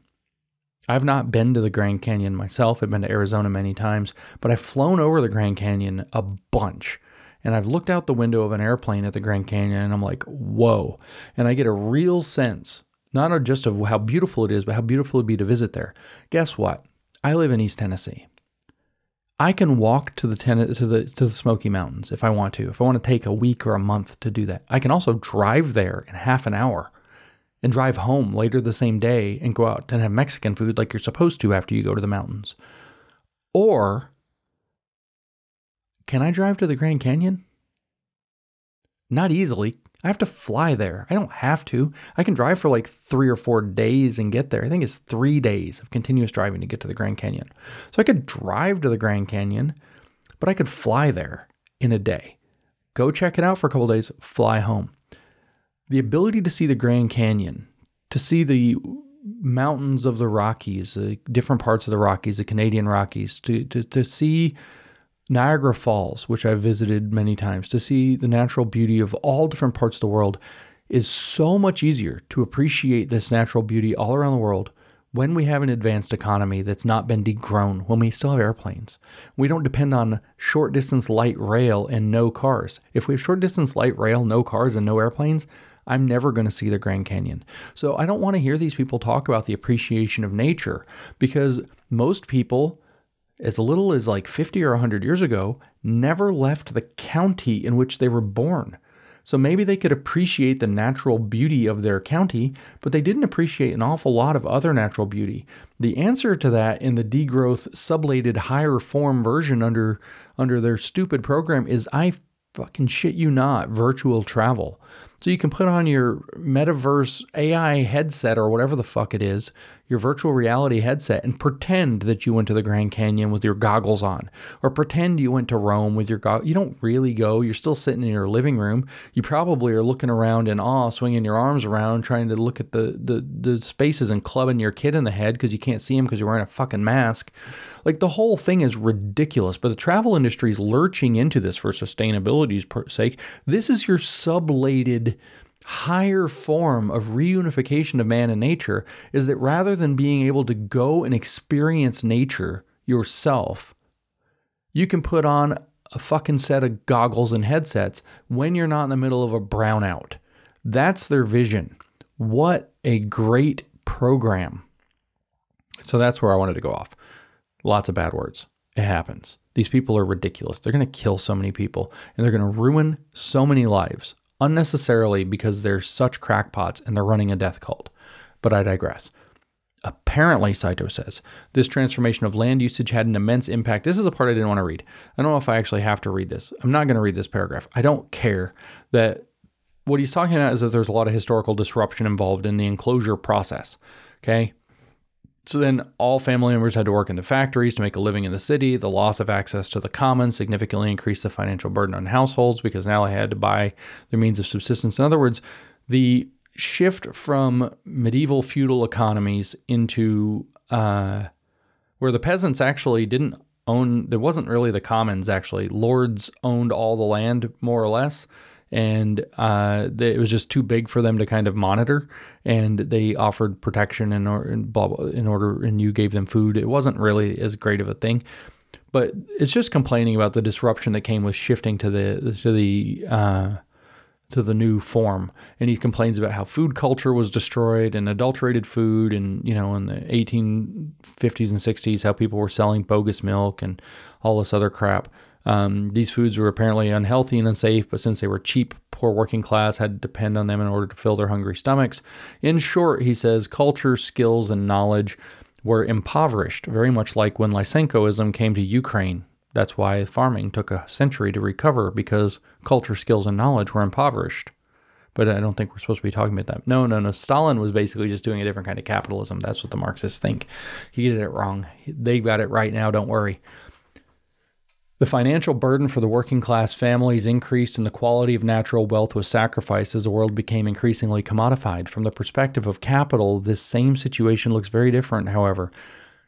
I've not been to the Grand Canyon myself. I've been to Arizona many times, but I've flown over the Grand Canyon a bunch. And I've looked out the window of an airplane at the Grand Canyon and I'm like, whoa. And I get a real sense, not just of how beautiful it is, but how beautiful it'd be to visit there. Guess what? I live in East Tennessee. I can walk to the ten- to the to the Smoky Mountains if I want to. If I want to take a week or a month to do that, I can also drive there in half an hour and drive home later the same day and go out and have Mexican food like you're supposed to after you go to the mountains. Or can I drive to the Grand Canyon? Not easily. I have to fly there. I don't have to. I can drive for like three or four days and get there. I think it's three days of continuous driving to get to the Grand Canyon. So I could drive to the Grand Canyon, but I could fly there in a day. Go check it out for a couple days, fly home. The ability to see the Grand Canyon, to see the mountains of the Rockies, the different parts of the Rockies, the Canadian Rockies, to, to, to see Niagara Falls, which I've visited many times, to see the natural beauty of all different parts of the world is so much easier to appreciate this natural beauty all around the world when we have an advanced economy that's not been degrown, when we still have airplanes. We don't depend on short distance light rail and no cars. If we have short distance light rail, no cars, and no airplanes, I'm never going to see the Grand Canyon. So I don't want to hear these people talk about the appreciation of nature because most people as little as like 50 or 100 years ago, never left the county in which they were born. So maybe they could appreciate the natural beauty of their county, but they didn't appreciate an awful lot of other natural beauty. The answer to that in the degrowth sublated higher form version under under their stupid program is I fucking shit you not virtual travel. So you can put on your metaverse AI headset or whatever the fuck it is, your virtual reality headset, and pretend that you went to the Grand Canyon with your goggles on, or pretend you went to Rome with your goggles. You don't really go. You're still sitting in your living room. You probably are looking around in awe, swinging your arms around, trying to look at the the, the spaces and clubbing your kid in the head because you can't see him because you're wearing a fucking mask. Like the whole thing is ridiculous. But the travel industry is lurching into this for sustainability's sake. This is your sublated higher form of reunification of man and nature is that rather than being able to go and experience nature yourself, you can put on a fucking set of goggles and headsets when you're not in the middle of a brownout. That's their vision. What a great program. So that's where I wanted to go off. Lots of bad words. It happens. These people are ridiculous. They're going to kill so many people and they're going to ruin so many lives unnecessarily because they're such crackpots and they're running a death cult. But I digress. Apparently, Saito says, this transformation of land usage had an immense impact. This is the part I didn't want to read. I don't know if I actually have to read this. I'm not going to read this paragraph. I don't care that what he's talking about is that there's a lot of historical disruption involved in the enclosure process. Okay. So then all family members had to work in the factories to make a living in the city. The loss of access to the commons significantly increased the financial burden on households because now they had to buy their means of subsistence. In other words, the shift from medieval feudal economies into uh, where the peasants actually didn't own, there wasn't really the commons actually. Lords owned all the land more or less and uh, it was just too big for them to kind of monitor. And they offered protection in, or, in, blah, blah, in order, and you gave them food. It wasn't really as great of a thing, but it's just complaining about the disruption that came with shifting to the to the uh, to the new form. And he complains about how food culture was destroyed and adulterated food, and you know, in the 1850s and 60s, how people were selling bogus milk and all this other crap. Um, these foods were apparently unhealthy and unsafe, but since they were cheap, poor working class had to depend on them in order to fill their hungry stomachs. In short, he says culture, skills, and knowledge were impoverished, very much like when Lysenkoism came to Ukraine. That's why farming took a century to recover because culture, skills, and knowledge were impoverished. But I don't think we're supposed to be talking about that. No, no, no. Stalin was basically just doing a different kind of capitalism. That's what the Marxists think. He did it wrong. They got it right now. Don't worry. The financial burden for the working class families increased and the quality of natural wealth was sacrificed as the world became increasingly commodified. From the perspective of capital, this same situation looks very different, however.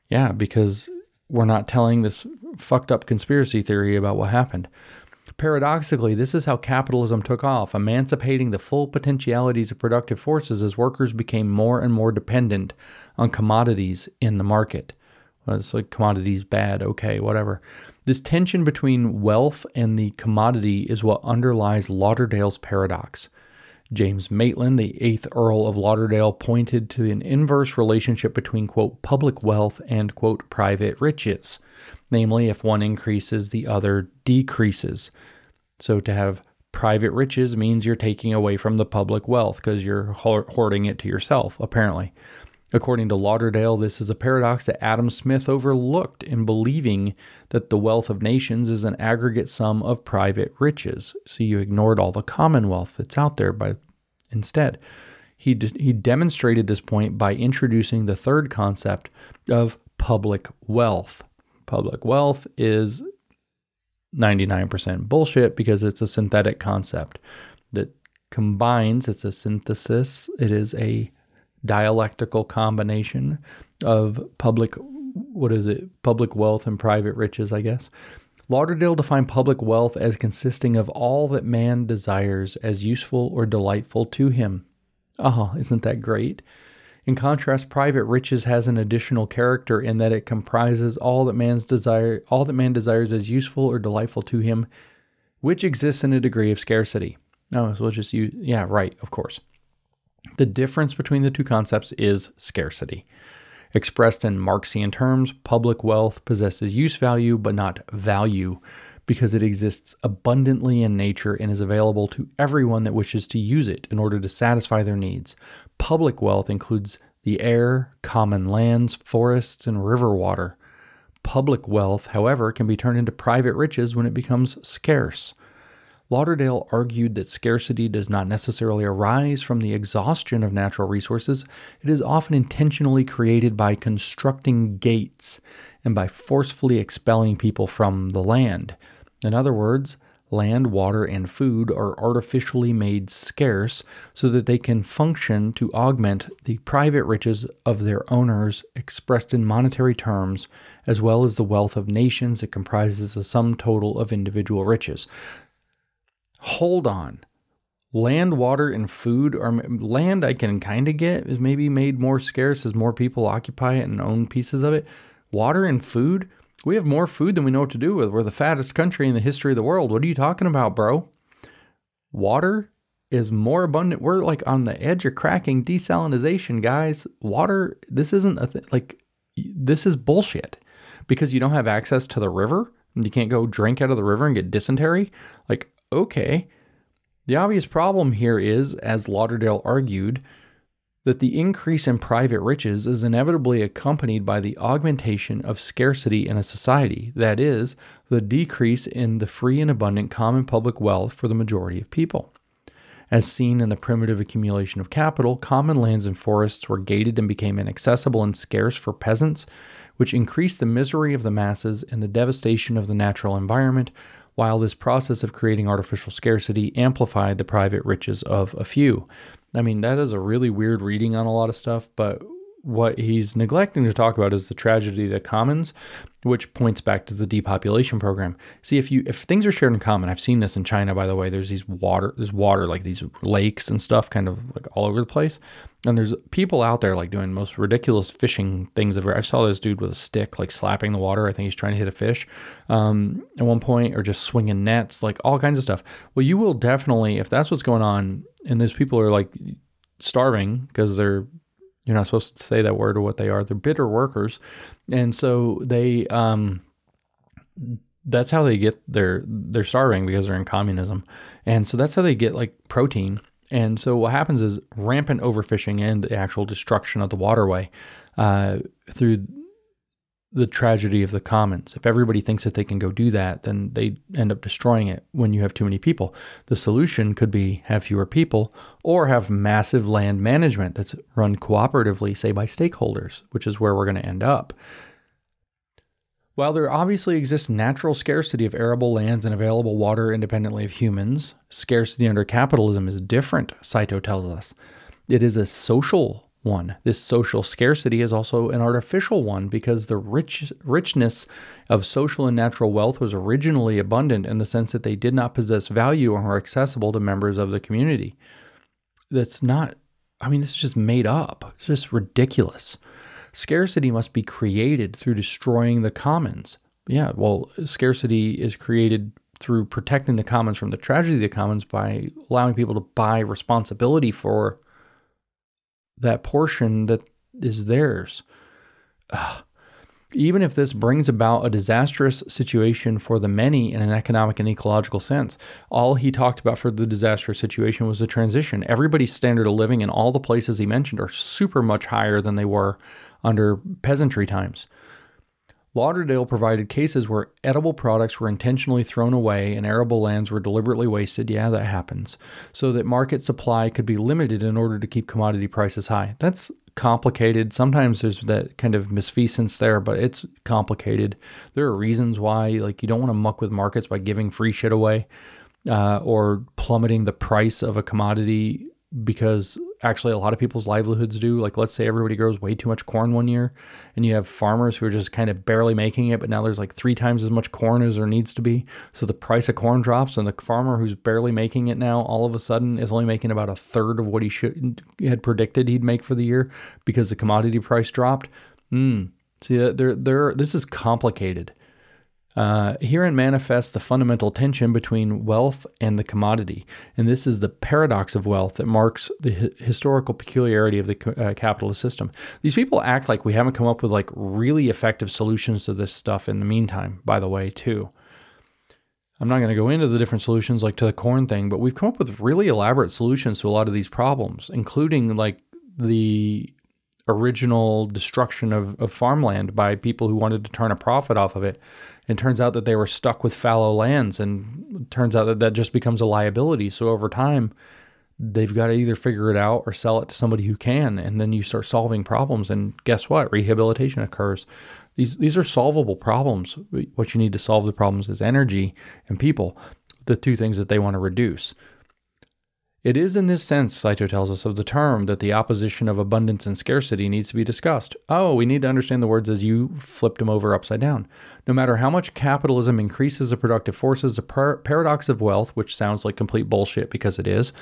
Yeah, because we're not telling this fucked up conspiracy theory about what happened. Paradoxically, this is how capitalism took off, emancipating the full potentialities of productive forces as workers became more and more dependent on commodities in the market. Well, it's like commodities bad, okay, whatever. This tension between wealth and the commodity is what underlies Lauderdale's paradox. James Maitland, the eighth Earl of Lauderdale, pointed to an inverse relationship between, quote, public wealth and, quote, private riches. Namely, if one increases, the other decreases. So to have private riches means you're taking away from the public wealth because you're hoarding it to yourself, apparently. According to Lauderdale, this is a paradox that Adam Smith overlooked in believing that the wealth of nations is an aggregate sum of private riches. So you ignored all the commonwealth that's out there by instead. He, he demonstrated this point by introducing the third concept of public wealth. Public wealth is 99% bullshit because it's a synthetic concept that combines, it's a synthesis, it is a dialectical combination of public, what is it, public wealth and private riches, I guess. Lauderdale defined public wealth as consisting of all that man desires as useful or delightful to him. Ah, isn't that great? In contrast, private riches has an additional character in that it comprises all that man's desire, all that man desires as useful or delightful to him, which exists in a degree of scarcity. No, so we'll just use, yeah, right, of course. The difference between the two concepts is scarcity. Expressed in Marxian terms, public wealth possesses use value but not value because it exists abundantly in nature and is available to everyone that wishes to use it in order to satisfy their needs. Public wealth includes the air, common lands, forests, and river water. Public wealth, however, can be turned into private riches when it becomes scarce. Lauderdale argued that scarcity does not necessarily arise from the exhaustion of natural resources. It is often intentionally created by constructing gates and by forcefully expelling people from the land. In other words, land, water, and food are artificially made scarce so that they can function to augment the private riches of their owners expressed in monetary terms, as well as the wealth of nations that comprises the sum total of individual riches. Hold on. Land, water, and food are land I can kind of get is maybe made more scarce as more people occupy it and own pieces of it. Water and food, we have more food than we know what to do with. We're the fattest country in the history of the world. What are you talking about, bro? Water is more abundant. We're like on the edge of cracking desalination, guys. Water, this isn't a thing. Like, this is bullshit because you don't have access to the river. You can't go drink out of the river and get dysentery. Like, okay. The obvious problem here is, as Lauderdale argued, that the increase in private riches is inevitably accompanied by the augmentation of scarcity in a society, that is, the decrease in the free and abundant common public wealth for the majority of people. As seen in the primitive accumulation of capital, common lands and forests were gated and became inaccessible and scarce for peasants, which increased the misery of the masses and the devastation of the natural environment, while this process of creating artificial scarcity amplified the private riches of a few. I mean, that is a really weird reading on a lot of stuff, but what he's neglecting to talk about is the tragedy of the commons, which points back to the depopulation program. See, if you if things are shared in common, I've seen this in China, by the way. There's these water, there's water like these lakes and stuff, kind of like all over the place, and there's people out there like doing most ridiculous fishing things. Ever. I saw this dude with a stick like slapping the water. I think he's trying to hit a fish um, at one point, or just swinging nets, like all kinds of stuff. Well, you will definitely, if that's what's going on, and those people are like starving because they're you're not supposed to say that word or what they are. They're bitter workers, and so they um, that's how they get their they're starving because they're in communism, and so that's how they get like protein. And so what happens is rampant overfishing and the actual destruction of the waterway uh, through the tragedy of the commons. If everybody thinks that they can go do that, then they end up destroying it when you have too many people. The solution could be have fewer people or have massive land management that's run cooperatively, say by stakeholders, which is where we're going to end up. While there obviously exists natural scarcity of arable lands and available water independently of humans, scarcity under capitalism is different, Saito tells us. It is a social one. This social scarcity is also an artificial one because the rich richness of social and natural wealth was originally abundant in the sense that they did not possess value or were accessible to members of the community. That's not I mean this is just made up. It's just ridiculous. Scarcity must be created through destroying the commons. Yeah, well, scarcity is created through protecting the commons from the tragedy of the commons by allowing people to buy responsibility for that portion that is theirs. Ugh. even if this brings about a disastrous situation for the many in an economic and ecological sense. All he talked about for the disastrous situation was the transition. Everybody's standard of living in all the places he mentioned are super much higher than they were under peasantry times. Lauderdale provided cases where edible products were intentionally thrown away and arable lands were deliberately wasted. Yeah, that happens. So that market supply could be limited in order to keep commodity prices high. That's complicated. Sometimes there's that kind of misfeasance there, but it's complicated. There are reasons why, like, you don't want to muck with markets by giving free shit away uh, or plummeting the price of a commodity because actually a lot of people's livelihoods do. Like, let's say everybody grows way too much corn one year, and you have farmers who are just kind of barely making it, but now there's like three times as much corn as there needs to be. So the price of corn drops, and the farmer who's barely making it now all of a sudden is only making about a third of what he should had predicted he'd make for the year because the commodity price dropped. Hmm. See, there, there, this is complicated. Uh, herein manifests the fundamental tension between wealth and the commodity, and this is the paradox of wealth that marks the hi- historical peculiarity of the uh, capitalist system. These people act like we haven't come up with like really effective solutions to this stuff in the meantime. By the way, too. I'm not going to go into the different solutions like to the corn thing, but we've come up with really elaborate solutions to a lot of these problems, including like the original destruction of, of farmland by people who wanted to turn a profit off of it. And turns out that they were stuck with fallow lands, and turns out that that just becomes a liability. So over time, they've got to either figure it out or sell it to somebody who can, and then you start solving problems. And guess what? Rehabilitation occurs. These these are solvable problems. What you need to solve the problems is energy and people, the two things that they want to reduce. It is in this sense, Saito tells us, of the term that the opposition of abundance and scarcity needs to be discussed. Oh, we need to understand the words as you flipped them over upside down. No matter how much capitalism increases the productive forces, the par- paradox of wealth, which sounds like complete bullshit because it is,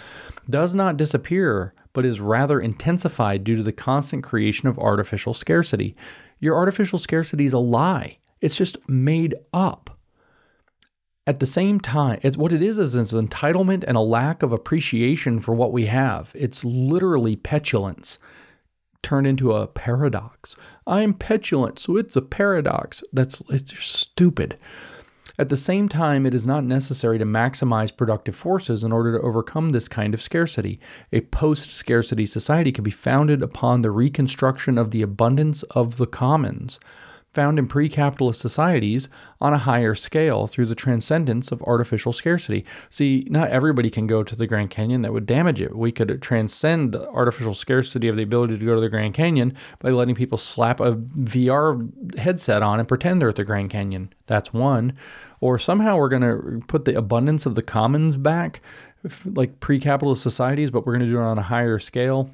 does not disappear, but is rather intensified due to the constant creation of artificial scarcity. Your artificial scarcity is a lie, it's just made up at the same time, it's what it is is an entitlement and a lack of appreciation for what we have. It's literally petulance turned into a paradox. I'm petulant, so it's a paradox. That's it's stupid. At the same time, it is not necessary to maximize productive forces in order to overcome this kind of scarcity. A post scarcity society can be founded upon the reconstruction of the abundance of the commons found in pre capitalist societies on a higher scale through the transcendence of artificial scarcity. See, not everybody can go to the Grand Canyon, that would damage it. We could transcend the artificial scarcity of the ability to go to the Grand Canyon by letting people slap a VR headset on and pretend they're at the Grand Canyon. That's one. Or somehow we're going to put the abundance of the commons back, like pre capitalist societies, but we're going to do it on a higher scale.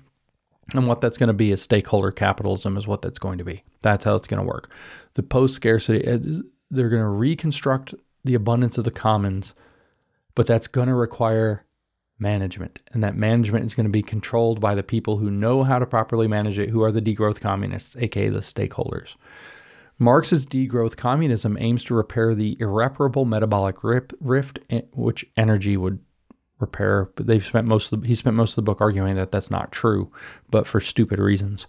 And what that's going to be is stakeholder capitalism, is what that's going to be. That's how it's going to work. The post scarcity, they're going to reconstruct the abundance of the commons, but that's going to require management. And that management is going to be controlled by the people who know how to properly manage it, who are the degrowth communists, aka the stakeholders. Marx's degrowth communism aims to repair the irreparable metabolic rift, eh, which energy would repair. But they've spent most of the, he spent most of the book arguing that that's not true, but for stupid reasons.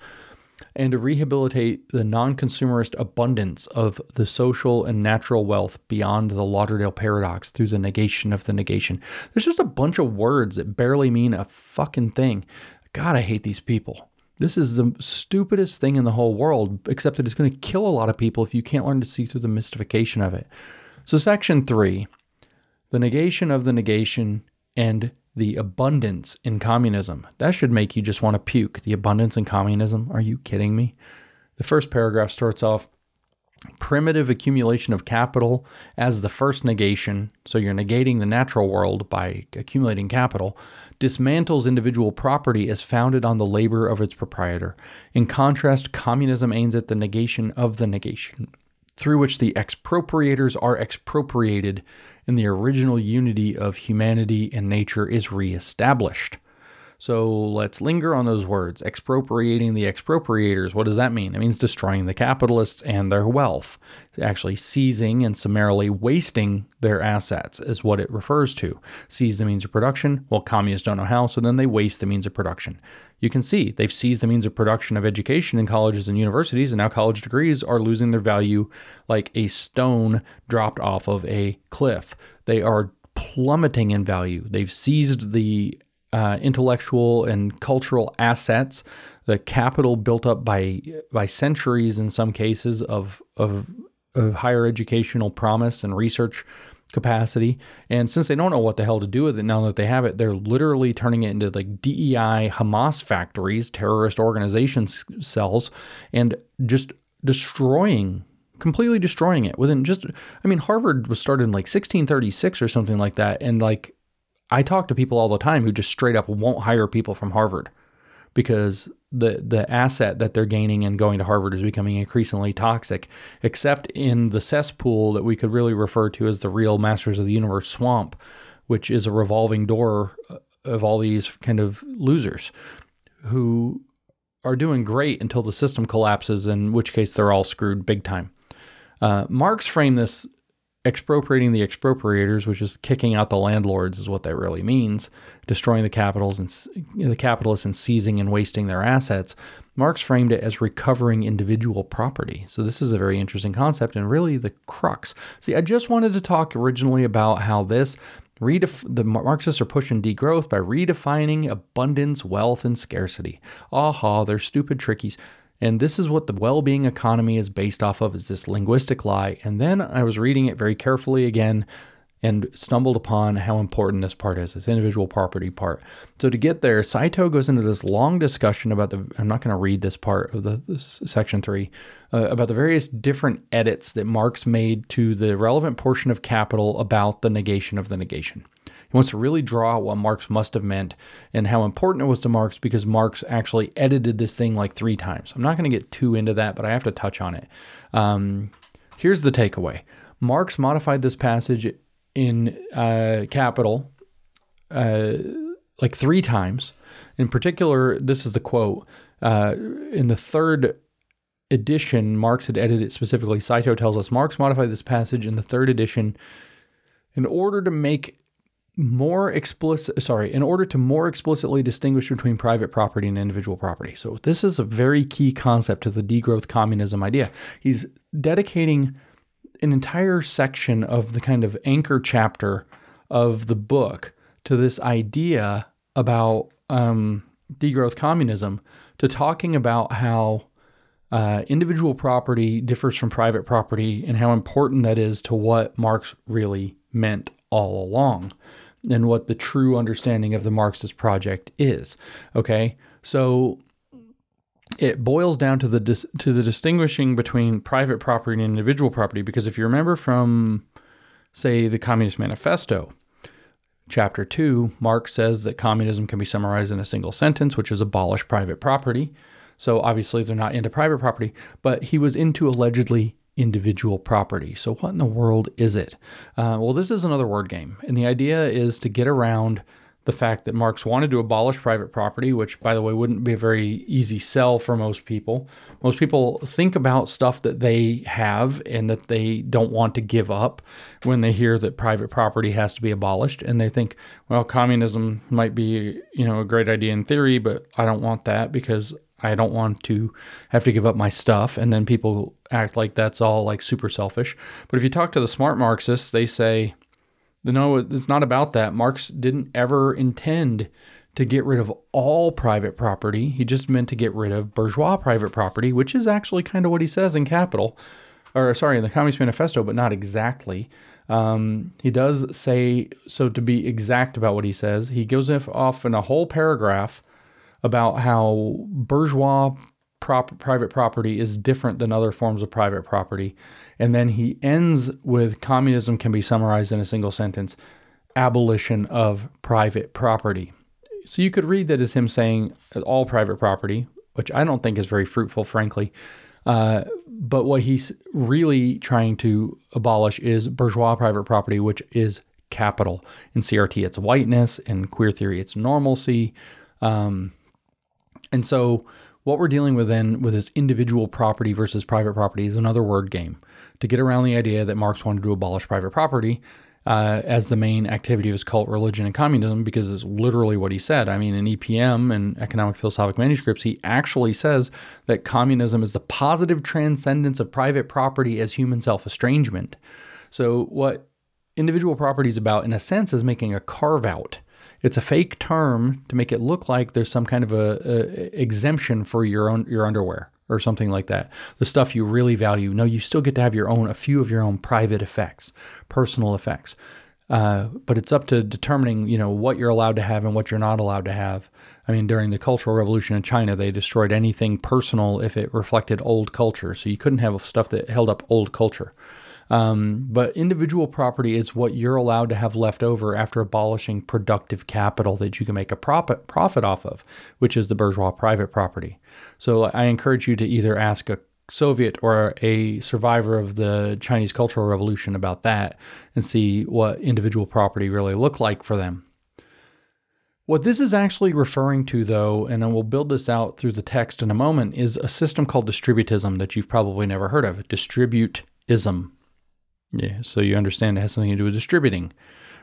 And to rehabilitate the non consumerist abundance of the social and natural wealth beyond the Lauderdale paradox through the negation of the negation. There's just a bunch of words that barely mean a fucking thing. God, I hate these people. This is the stupidest thing in the whole world, except that it's going to kill a lot of people if you can't learn to see through the mystification of it. So, section three the negation of the negation and the abundance in communism. That should make you just want to puke. The abundance in communism? Are you kidding me? The first paragraph starts off primitive accumulation of capital as the first negation, so you're negating the natural world by accumulating capital, dismantles individual property as founded on the labor of its proprietor. In contrast, communism aims at the negation of the negation, through which the expropriators are expropriated and the original unity of humanity and nature is reestablished. So let's linger on those words. Expropriating the expropriators. What does that mean? It means destroying the capitalists and their wealth. Actually, seizing and summarily wasting their assets is what it refers to. Seize the means of production. Well, communists don't know how, so then they waste the means of production. You can see they've seized the means of production of education in colleges and universities, and now college degrees are losing their value like a stone dropped off of a cliff. They are plummeting in value. They've seized the uh, intellectual and cultural assets, the capital built up by by centuries in some cases of of, of higher educational promise and research capacity. And since they don't know what the hell to do with it now that they have it, they're literally turning it into like DEI Hamas factories, terrorist organizations cells, and just destroying completely destroying it within just I mean Harvard was started in like 1636 or something like that and like I talk to people all the time who just straight up won't hire people from Harvard because the the asset that they're gaining and going to Harvard is becoming increasingly toxic, except in the cesspool that we could really refer to as the real Masters of the Universe swamp, which is a revolving door of all these kind of losers who are doing great until the system collapses, in which case they're all screwed big time. Uh, Marx framed this expropriating the expropriators, which is kicking out the landlords, is what that really means, destroying the capitals and the capitalists and seizing and wasting their assets. Marx framed it as recovering individual property. So this is a very interesting concept and really the crux. See, I just wanted to talk originally about how this Redef- the Marxists are pushing degrowth by redefining abundance, wealth, and scarcity. Aha, they're stupid trickies. And this is what the well-being economy is based off of is this linguistic lie. And then I was reading it very carefully again and stumbled upon how important this part is, this individual property part. So to get there, Saito goes into this long discussion about the. I'm not going to read this part of the section three uh, about the various different edits that Marx made to the relevant portion of Capital about the negation of the negation. He wants to really draw what Marx must have meant and how important it was to Marx because Marx actually edited this thing like three times. I'm not going to get too into that, but I have to touch on it. Um, here's the takeaway Marx modified this passage in uh, Capital uh, like three times. In particular, this is the quote uh, in the third edition, Marx had edited it specifically. Saito tells us Marx modified this passage in the third edition in order to make more explicit sorry in order to more explicitly distinguish between private property and individual property. So this is a very key concept to the degrowth communism idea. He's dedicating an entire section of the kind of anchor chapter of the book to this idea about um, degrowth communism to talking about how uh, individual property differs from private property and how important that is to what Marx really meant all along and what the true understanding of the Marxist project is. Okay, so it boils down to the dis- to the distinguishing between private property and individual property because if you remember from say the Communist Manifesto chapter 2 Marx says that communism can be summarized in a single sentence which is abolish private property so obviously they're not into private property but he was into allegedly individual property. So, what in the world is it? Uh, well, this is another word game. And the idea is to get around the fact that Marx wanted to abolish private property, which, by the way, wouldn't be a very easy sell for most people. Most people think about stuff that they have and that they don't want to give up when they hear that private property has to be abolished. And they think, well, communism might be, you know, a great idea in theory, but I don't want that because I don't want to have to give up my stuff. And then people act like that's all like super selfish. But if you talk to the smart Marxists, they say, no, it's not about that. Marx didn't ever intend to get rid of all private property. He just meant to get rid of bourgeois private property, which is actually kind of what he says in Capital, or sorry, in the Communist Manifesto, but not exactly. Um, he does say, so to be exact about what he says, he goes off in a whole paragraph about how bourgeois prop, private property is different than other forms of private property. And then he ends with communism can be summarized in a single sentence abolition of private property. So you could read that as him saying all private property, which I don't think is very fruitful, frankly. Uh, but what he's really trying to abolish is bourgeois private property, which is capital. In CRT, it's whiteness. In queer theory, it's normalcy. Um, and so, what we're dealing with then with this individual property versus private property is another word game to get around the idea that Marx wanted to abolish private property uh, as the main activity of his cult, religion, and communism, because it's literally what he said. I mean, in EPM and Economic Philosophic Manuscripts, he actually says that communism is the positive transcendence of private property as human self estrangement. So, what individual property is about, in a sense, is making a carve out. It's a fake term to make it look like there's some kind of a, a exemption for your own your underwear or something like that. The stuff you really value. No, you still get to have your own, a few of your own private effects, personal effects. Uh, but it's up to determining, you know, what you're allowed to have and what you're not allowed to have. I mean, during the Cultural Revolution in China, they destroyed anything personal if it reflected old culture. So you couldn't have stuff that held up old culture. Um, but individual property is what you're allowed to have left over after abolishing productive capital that you can make a profit profit off of, which is the bourgeois private property. So I encourage you to either ask a Soviet or a survivor of the Chinese Cultural Revolution about that and see what individual property really looked like for them. What this is actually referring to, though, and I will build this out through the text in a moment, is a system called distributism that you've probably never heard of. Distributism. Yeah, so you understand it has something to do with distributing,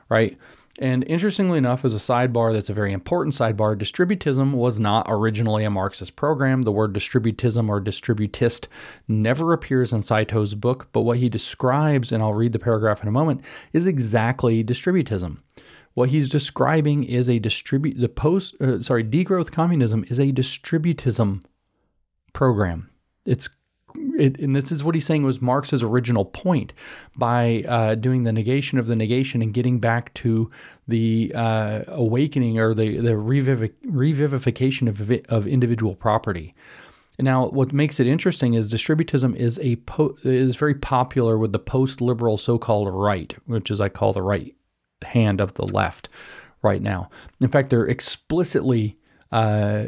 right? And interestingly enough, as a sidebar that's a very important sidebar, distributism was not originally a Marxist program. The word distributism or distributist never appears in Saito's book, but what he describes, and I'll read the paragraph in a moment, is exactly distributism. What he's describing is a distribute the post uh, sorry degrowth communism is a distributism program. It's it, and this is what he's saying was Marx's original point by uh, doing the negation of the negation and getting back to the uh, awakening or the the revivic- revivification of of individual property. Now, what makes it interesting is distributism is a po- is very popular with the post-liberal so-called right, which is I call the right hand of the left right now. In fact, they're explicitly uh,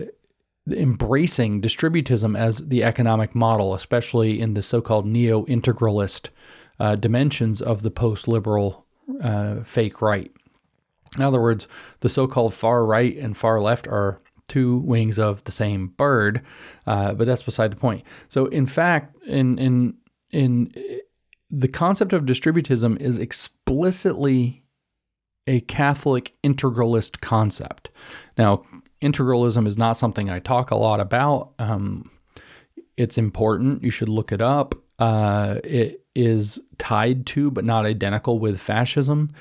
embracing distributism as the economic model, especially in the so called neo integralist uh, dimensions of the post liberal uh, fake right. In other words, the so called far right and far left are two wings of the same bird, uh, but that's beside the point. So, in fact, in, in, in the concept of distributism is explicitly a Catholic integralist concept. Now, integralism is not something I talk a lot about. Um, it's important. You should look it up. Uh, it is tied to, but not identical with fascism.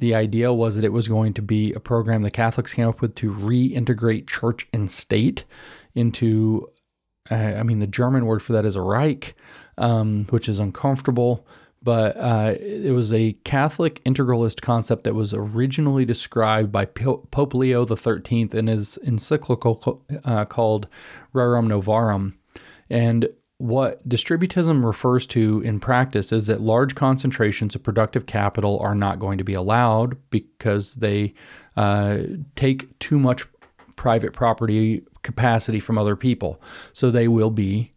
The idea was that it was going to be a program the Catholics came up with to reintegrate church and state into, uh, I mean, the German word for that is Reich, um, which is uncomfortable but uh, it was a Catholic integralist concept that was originally described by Pope Leo XIII in his encyclical uh, called Rerum Novarum. And what distributism refers to in practice is that large concentrations of productive capital are not going to be allowed because they uh, take too much private property capacity from other people. So they will be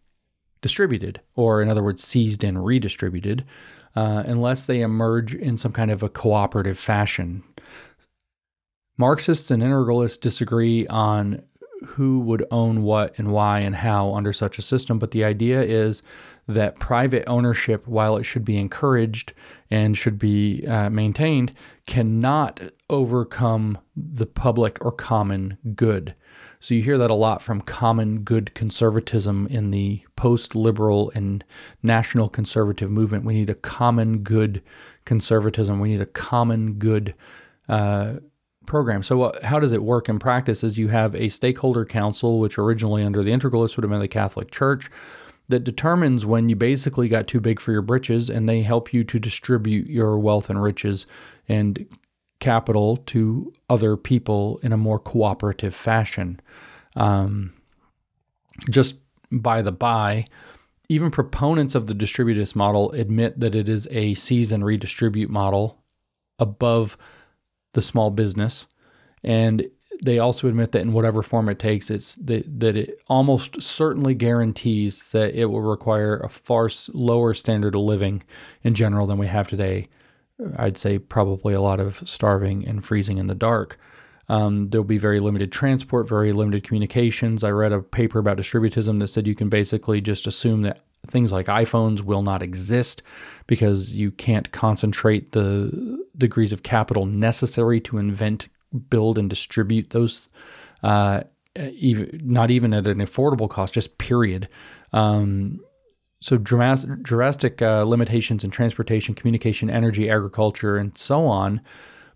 distributed, or in other words, seized and redistributed uh, unless they emerge in some kind of a cooperative fashion. Marxists and integralists disagree on who would own what and why and how under such a system, but the idea is that private ownership, while it should be encouraged and should be uh, maintained, cannot overcome the public or common good. So you hear that a lot from common good conservatism in the post liberal and national conservative movement. We need a common good conservatism. We need a common good uh, program. So, how does it work in practice? Is you have a stakeholder council, which originally under the Integralists would have been the Catholic Church, that determines when you basically got too big for your britches, and they help you to distribute your wealth and riches and capital to other people in a more cooperative fashion. Um, just by the by, even proponents of the distributist model admit that it is a seize and redistribute model above the small business. And they also admit that in whatever form it takes, it's that, that it almost certainly guarantees that it will require a far lower standard of living in general than we have today I'd say probably a lot of starving and freezing in the dark. Um, there'll be very limited transport, very limited communications. I read a paper about distributism that said you can basically just assume that things like iPhones will not exist because you can't concentrate the degrees of capital necessary to invent, build, and distribute those. Uh, even not even at an affordable cost, just period. Um, so drastic uh, limitations in transportation, communication, energy, agriculture, and so on.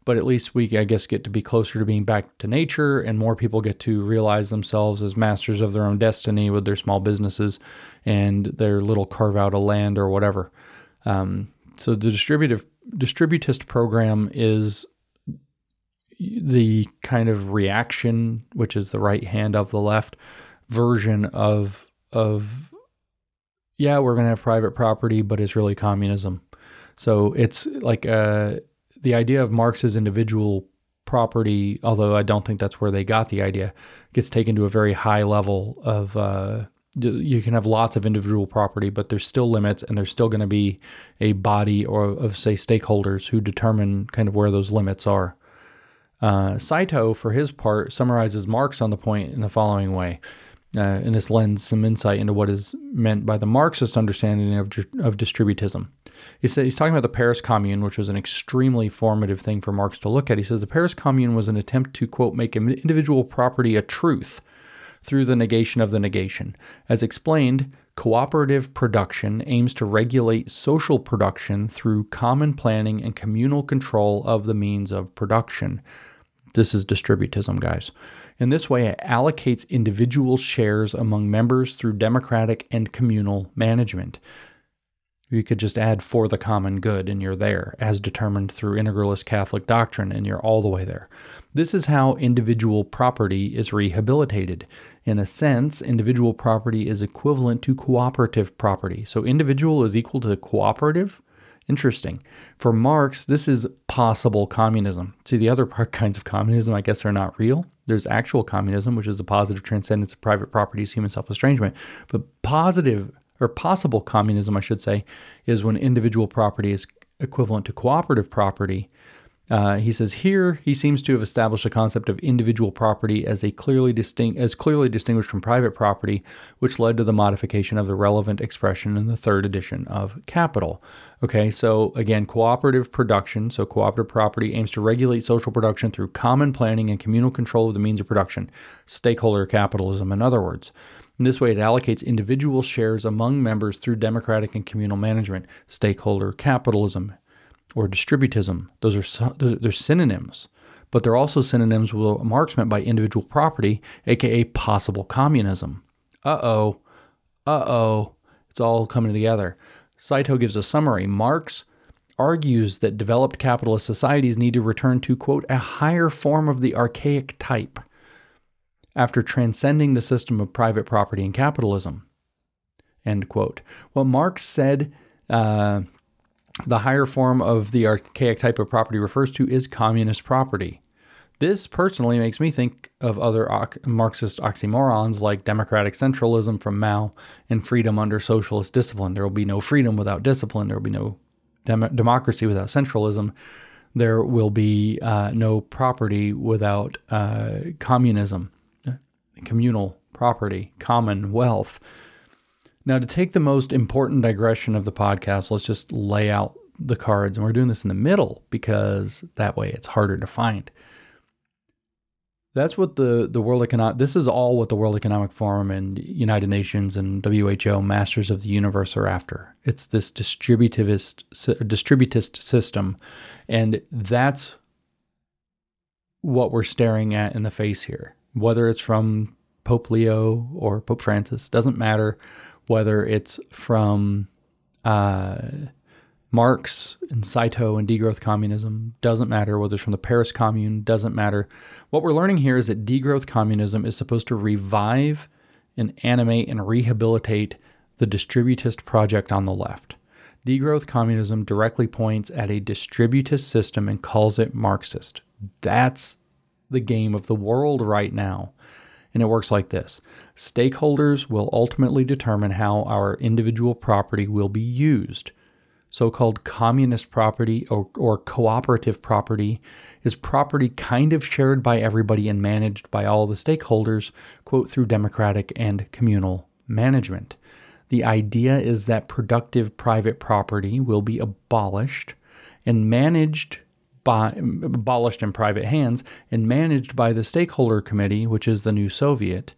But at least we, I guess, get to be closer to being back to nature, and more people get to realize themselves as masters of their own destiny with their small businesses and their little carve out of land or whatever. Um, so the distributive distributist program is the kind of reaction, which is the right hand of the left version of of yeah, we're going to have private property, but it's really communism. So it's like uh, the idea of Marx's individual property, although I don't think that's where they got the idea, gets taken to a very high level of. Uh, you can have lots of individual property, but there's still limits, and there's still going to be a body or of say stakeholders who determine kind of where those limits are. Uh, Saito, for his part, summarizes Marx on the point in the following way. Uh, and this lends some insight into what is meant by the Marxist understanding of, of distributism. He said, he's talking about the Paris Commune, which was an extremely formative thing for Marx to look at. He says the Paris Commune was an attempt to, quote, make individual property a truth through the negation of the negation. As explained, cooperative production aims to regulate social production through common planning and communal control of the means of production. This is distributism, guys. In this way, it allocates individual shares among members through democratic and communal management. You could just add for the common good and you're there, as determined through integralist Catholic doctrine, and you're all the way there. This is how individual property is rehabilitated. In a sense, individual property is equivalent to cooperative property. So individual is equal to cooperative. Interesting. For Marx, this is possible communism. See, the other kinds of communism, I guess, are not real. There's actual communism, which is the positive transcendence of private properties, human self estrangement. But positive or possible communism, I should say, is when individual property is equivalent to cooperative property. Uh, he says here he seems to have established a concept of individual property as a clearly distinct as clearly distinguished from private property, which led to the modification of the relevant expression in the third edition of Capital. Okay, so again, cooperative production. So cooperative property aims to regulate social production through common planning and communal control of the means of production. Stakeholder capitalism, in other words. In this way, it allocates individual shares among members through democratic and communal management, stakeholder capitalism, or distributism. Those are they're synonyms, but they're also synonyms with meant by individual property, aka possible communism. Uh oh, uh oh, it's all coming together. Saito gives a summary. Marx argues that developed capitalist societies need to return to, quote, a higher form of the archaic type after transcending the system of private property and capitalism. End quote. What Marx said uh, the higher form of the archaic type of property refers to is communist property. This personally makes me think of other Marxist oxymorons like democratic centralism from Mao and freedom under socialist discipline. There will be no freedom without discipline. There will be no dem- democracy without centralism. There will be uh, no property without uh, communism communal property, common wealth. Now, to take the most important digression of the podcast, let's just lay out the cards. And we're doing this in the middle because that way it's harder to find. That's what the, the World Economic, this is all what the World Economic Forum and United Nations and WHO, Masters of the Universe, are after. It's this distributivist, distributist system. And that's what we're staring at in the face here whether it's from Pope Leo or Pope Francis, doesn't matter. Whether it's from uh, Marx and Saito and degrowth communism, doesn't matter. Whether it's from the Paris Commune, doesn't matter. What we're learning here is that degrowth communism is supposed to revive and animate and rehabilitate the distributist project on the left. Degrowth communism directly points at a distributist system and calls it Marxist. That's the game of the world right now. And it works like this stakeholders will ultimately determine how our individual property will be used. So called communist property or, or cooperative property is property kind of shared by everybody and managed by all the stakeholders, quote, through democratic and communal management. The idea is that productive private property will be abolished and managed by abolished in private hands and managed by the stakeholder committee, which is the new Soviet.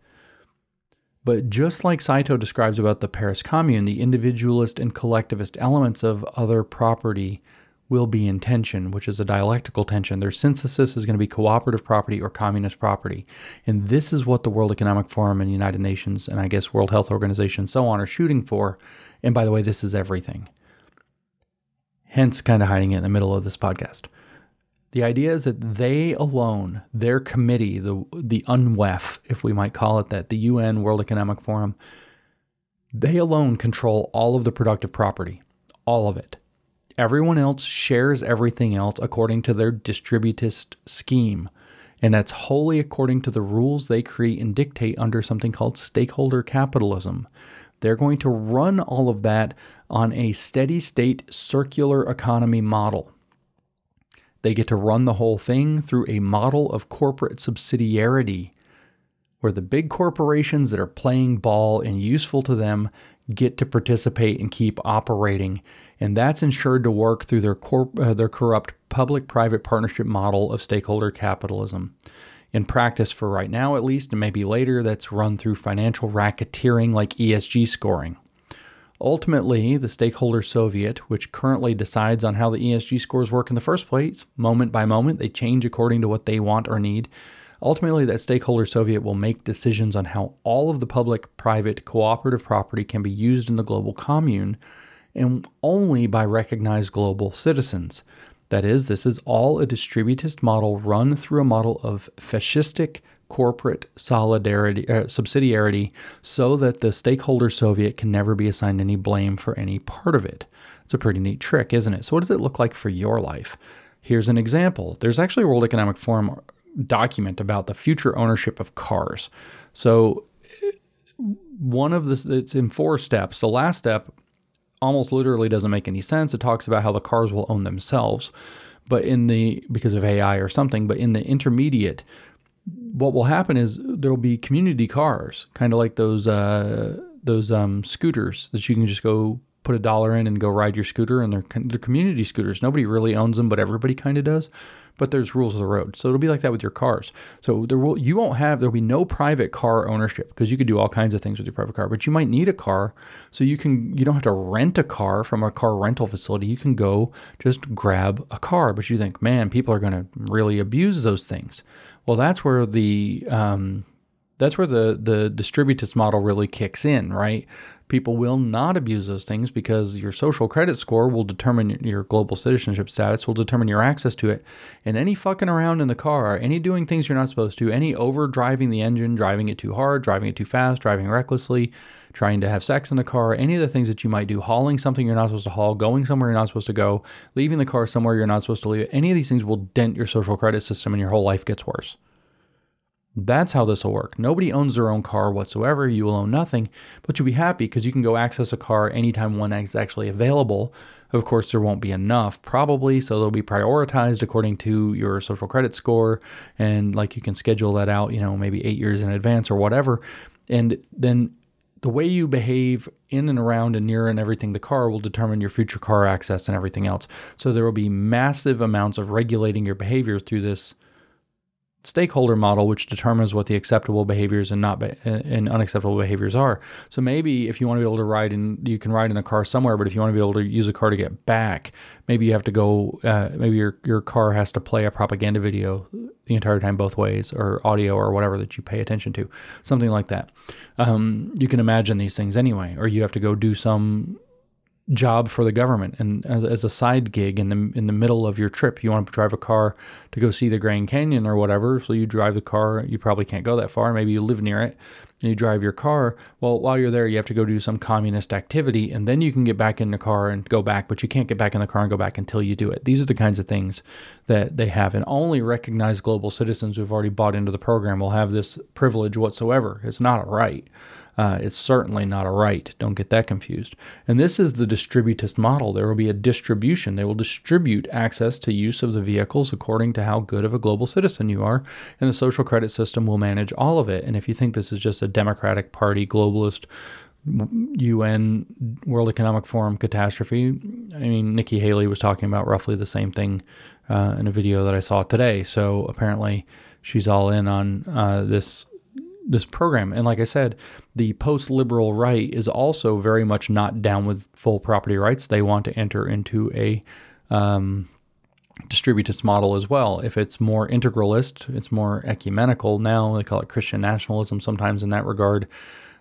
But just like Saito describes about the Paris Commune, the individualist and collectivist elements of other property will be in tension, which is a dialectical tension. Their synthesis is going to be cooperative property or communist property. And this is what the World Economic Forum and United Nations and I guess World Health Organization and so on are shooting for. And by the way, this is everything. Hence, kind of hiding it in the middle of this podcast. The idea is that they alone, their committee, the the UNWEF, if we might call it that, the UN World Economic Forum, they alone control all of the productive property, all of it. Everyone else shares everything else according to their distributist scheme. And that's wholly according to the rules they create and dictate under something called stakeholder capitalism. They're going to run all of that on a steady state circular economy model. They get to run the whole thing through a model of corporate subsidiarity, where the big corporations that are playing ball and useful to them get to participate and keep operating and that's ensured to work through their, corp- uh, their corrupt public private partnership model of stakeholder capitalism. In practice, for right now at least, and maybe later, that's run through financial racketeering like ESG scoring. Ultimately, the stakeholder Soviet, which currently decides on how the ESG scores work in the first place, moment by moment, they change according to what they want or need. Ultimately, that stakeholder Soviet will make decisions on how all of the public, private, cooperative property can be used in the global commune and only by recognized global citizens. That is, this is all a distributist model run through a model of fascistic corporate solidarity uh, subsidiarity so that the stakeholder Soviet can never be assigned any blame for any part of it. It's a pretty neat trick, isn't it? So what does it look like for your life? Here's an example. There's actually a World Economic Forum document about the future ownership of cars. So one of the it's in four steps. The last step almost literally doesn't make any sense. It talks about how the cars will own themselves, but in the because of AI or something, but in the intermediate, what will happen is there will be community cars, kind of like those uh, those um, scooters that you can just go put a dollar in and go ride your scooter, and they're, they're community scooters. Nobody really owns them, but everybody kind of does but there's rules of the road. So it'll be like that with your cars. So there will you won't have there'll be no private car ownership because you could do all kinds of things with your private car, but you might need a car. So you can you don't have to rent a car from a car rental facility. You can go just grab a car. But you think, man, people are going to really abuse those things. Well, that's where the um, that's where the the distributist model really kicks in, right? People will not abuse those things because your social credit score will determine your global citizenship status, will determine your access to it. And any fucking around in the car, any doing things you're not supposed to, any over driving the engine, driving it too hard, driving it too fast, driving recklessly, trying to have sex in the car, any of the things that you might do, hauling something you're not supposed to haul, going somewhere you're not supposed to go, leaving the car somewhere you're not supposed to leave any of these things will dent your social credit system and your whole life gets worse. That's how this will work. Nobody owns their own car whatsoever. You will own nothing, but you'll be happy because you can go access a car anytime one is actually available. Of course, there won't be enough, probably, so they'll be prioritized according to your social credit score. And like you can schedule that out, you know, maybe eight years in advance or whatever. And then the way you behave in and around and near and everything the car will determine your future car access and everything else. So there will be massive amounts of regulating your behaviors through this stakeholder model, which determines what the acceptable behaviors and not be- and unacceptable behaviors are. So maybe if you want to be able to ride in, you can ride in a car somewhere, but if you want to be able to use a car to get back, maybe you have to go. Uh, maybe your your car has to play a propaganda video the entire time both ways, or audio, or whatever that you pay attention to, something like that. Um, you can imagine these things anyway, or you have to go do some job for the government. And as, as, a side gig in the in the middle of your trip you want to drive a car to go see the Grand Canyon or whatever. So you drive the car. You probably can't go that far. Maybe you live near it. And you drive your car. Well while you're there you have to go do some communist activity and then you can get back in the car and go back but you can't get back in the car and go back until you do it. These are the kinds of things that they have. And only recognized global citizens who've already bought into the program will have this privilege whatsoever. It's not a right Uh, it's certainly not a right. Don't get that confused. And this is the distributist model. There will be a distribution. They will distribute access to use of the vehicles according to how good of a global citizen you are. And the social credit system will manage all of it. And if you think this is just a Democratic Party globalist UN World Economic Forum catastrophe. I mean, Nikki Haley was talking about roughly the same thing uh, in a video that I saw today. So apparently, she's all in on uh, this this program. And like I said, the post liberal right is also very much not down with full property rights. They want to enter into a um, distributist model as well. If it's more integralist, it's more ecumenical. Now they call it Christian nationalism sometimes in that regard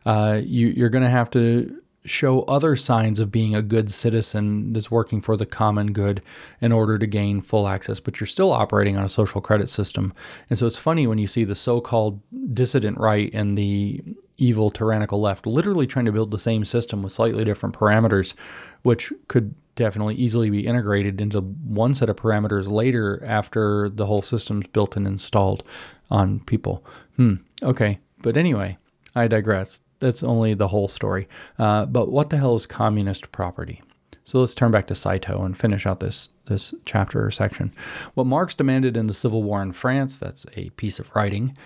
uh, you, you're going to have to show other signs of being a good citizen that's working for the common good in order to gain full access, but you're still operating on a social credit system. And so it's funny when you see the so called dissident right and the evil tyrannical left literally trying to build the same system with slightly different parameters, which could definitely easily be integrated into one set of parameters later after the whole system's built and installed on people. Hmm. Okay. But anyway, I digress that's only the whole story. Uh, but what the hell is communist property? So let's turn back to Saito and finish out this this chapter or section. What Marx demanded in the Civil War in France, that's a piece of writing,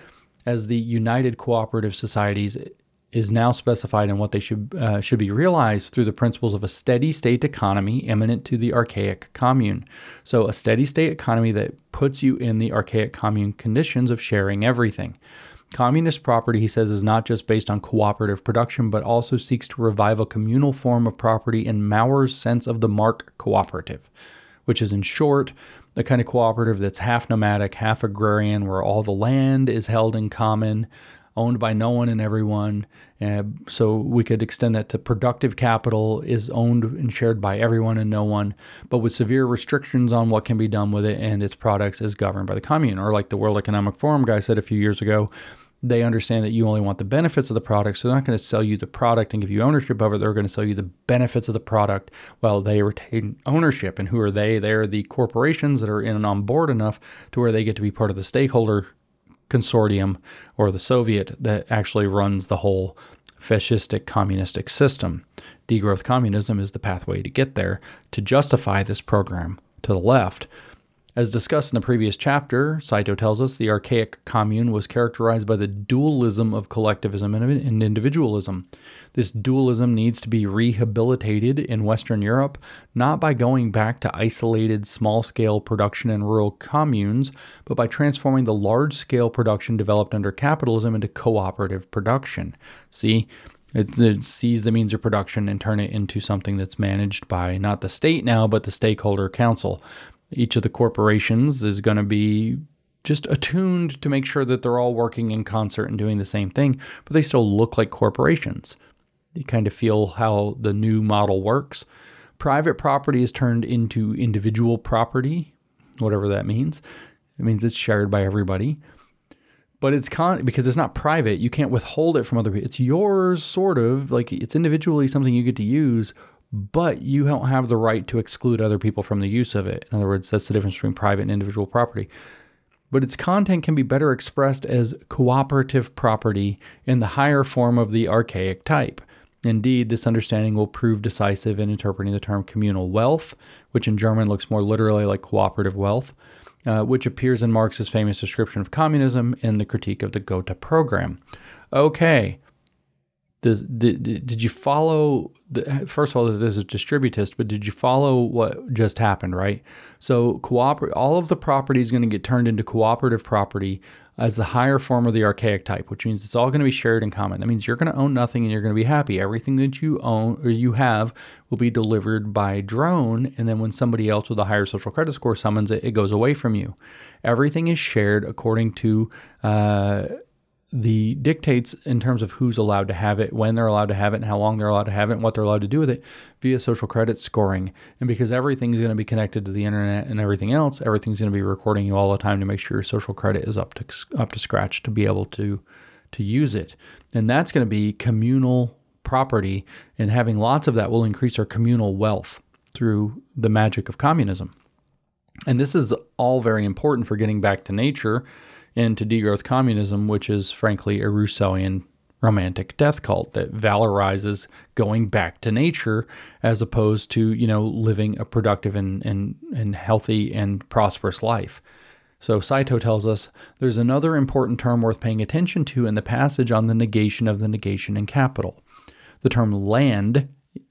as the United Cooperative Societies is now specified in what they should uh, should be realized through the principles of a steady state economy immanent to the archaic commune. So a steady state economy that puts you in the archaic commune conditions of sharing everything. Communist property, he says, is not just based on cooperative production, but also seeks to revive a communal form of property in Maurer's sense of the mark cooperative, which is, in short, the kind of cooperative that's half nomadic, half agrarian, where all the land is held in common, owned by no one and everyone. Uh, so we could extend that to productive capital is owned and shared by everyone and no one, but with severe restrictions on what can be done with it and its products is governed by the commune. Or like the World Economic Forum guy said a few years ago, they understand that you only want the benefits of the product. So they're not going to sell you the product and give you ownership of it. They're going to sell you the benefits of the product while they retain ownership. And who are they? They're the corporations that are in and on board enough to where they get to be part of the stakeholder consortium or the Soviet that actually runs the whole fascistic communistic system. Degrowth communism is the pathway to get there to justify this program to the left. As discussed in the previous chapter, Saito tells us the archaic commune was characterized by the dualism of collectivism and individualism. This dualism needs to be rehabilitated in Western Europe, not by going back to isolated small scale production in rural communes, but by transforming the large scale production developed under capitalism into cooperative production. See, it, it, sees the means of production and turn it into something that's managed by not the state now, but the stakeholder council each of the corporations is going to be just attuned to make sure that they're all working in concert and doing the same thing, but they still look like corporations. You kind of feel how the new model works. Private property is turned into individual property, whatever that means. It means it's shared by everybody. But it's con because it's not private, you can't withhold it from other people. It's yours, sort of, like it's individually something you get to use, but you don't have the right to exclude other people from the use of it. In other words, that's the difference between private and individual property. But its content can be better expressed as cooperative property in the higher form of the archaic type. Indeed, this understanding will prove decisive in interpreting the term communal wealth, which in German looks more literally like cooperative wealth, uh, which appears in Marx's famous description of communism in the critique of the Gotha program. Okay, does, did, did you follow the, first of all this is distributist but did you follow what just happened right? So cooper all of the property is going to get turned into cooperative property as the higher form of the archaic type which means it's all going to be shared in common. That means you're going to own nothing and you're going to be happy. Everything that you own or you have will be delivered by drone and then when somebody else with a higher social credit score summons it it goes away from you. Everything is shared according to uh, the dictates in terms of who's allowed to have it, when they're allowed to have it, and how long they're allowed to have it, and what they're allowed to do with it via social credit scoring. And because everything's going to be connected to the internet and everything else, everything's going to be recording you all the time to make sure your social credit is up to up to scratch to be able to to use it. And that's going to be communal property, and having lots of that will increase our communal wealth through the magic of communism. And this is all very important for getting back to nature into degrowth communism, which is frankly a Rousseauian romantic death cult that valorizes going back to nature as opposed to, you know, living a productive and, and, and healthy and prosperous life. So Saito tells us there's another important term worth paying attention to in the passage on the negation of the negation in capital. The term land,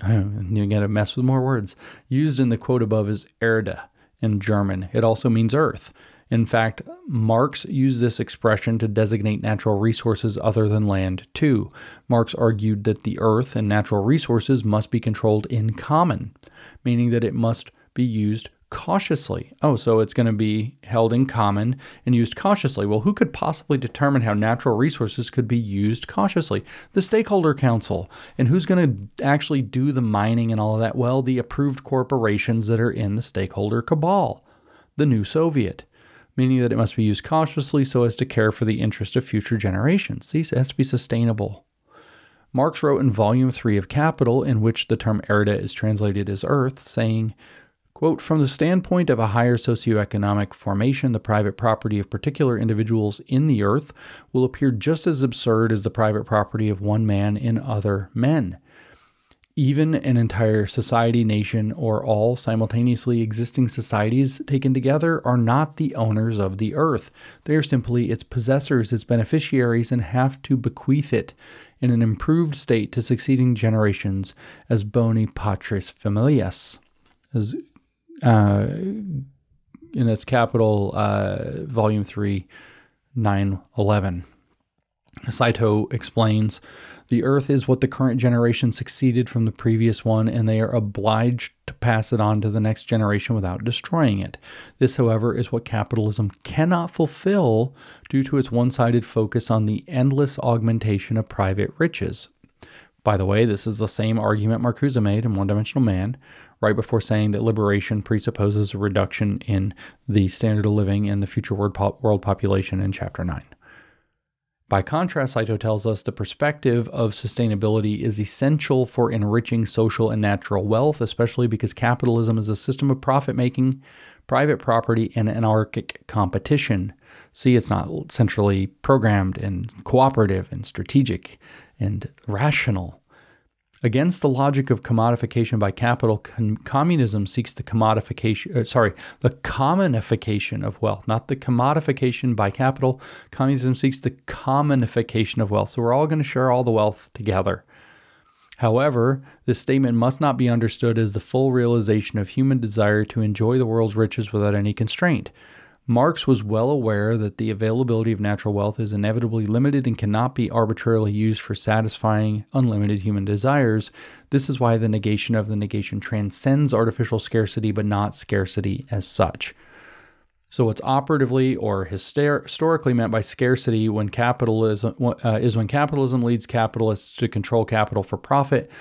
you got to mess with more words, used in the quote above is Erde in German. It also means earth. In fact, Marx used this expression to designate natural resources other than land, too. Marx argued that the earth and natural resources must be controlled in common, meaning that it must be used cautiously. Oh, so it's going to be held in common and used cautiously. Well, who could possibly determine how natural resources could be used cautiously? The Stakeholder Council. And who's going to actually do the mining and all of that? Well, the approved corporations that are in the stakeholder cabal, the new Soviet meaning that it must be used cautiously so as to care for the interest of future generations. See, it has to be sustainable. Marx wrote in Volume 3 of Capital, in which the term Erde is translated as earth, saying, quote, From the standpoint of a higher socioeconomic formation, the private property of particular individuals in the earth will appear just as absurd as the private property of one man in other men even an entire society, nation, or all simultaneously existing societies taken together are not the owners of the earth. They are simply its possessors, its beneficiaries, and have to bequeath it in an improved state to succeeding generations as boni patris familias. As uh, in its capital, uh, volume 3, 911. Saito explains the earth is what the current generation succeeded from the previous one, and they are obliged to pass it on to the next generation without destroying it. This, however, is what capitalism cannot fulfill due to its one sided focus on the endless augmentation of private riches. By the way, this is the same argument Marcuse made in One Dimensional Man, right before saying that liberation presupposes a reduction in the standard of living in the future world population in Chapter 9. By contrast, Saito tells us the perspective of sustainability is essential for enriching social and natural wealth, especially because capitalism is a system of profit making, private property, and anarchic competition. See, it's not centrally programmed and cooperative and strategic and rational. Against the logic of commodification by capital, com- communism seeks the commodification, uh, sorry, the commonification of wealth, not the commodification by capital. Communism seeks the commonification of wealth. So we're all going to share all the wealth together. However, this statement must not be understood as the full realization of human desire to enjoy the world's riches without any constraint. Marx was well aware that the availability of natural wealth is inevitably limited and cannot be arbitrarily used for satisfying unlimited human desires. This is why the negation of the negation transcends artificial scarcity, but not scarcity as such. So, what's operatively or hyster- historically meant by scarcity when capitalism uh, is when capitalism leads capitalists to control capital for profit,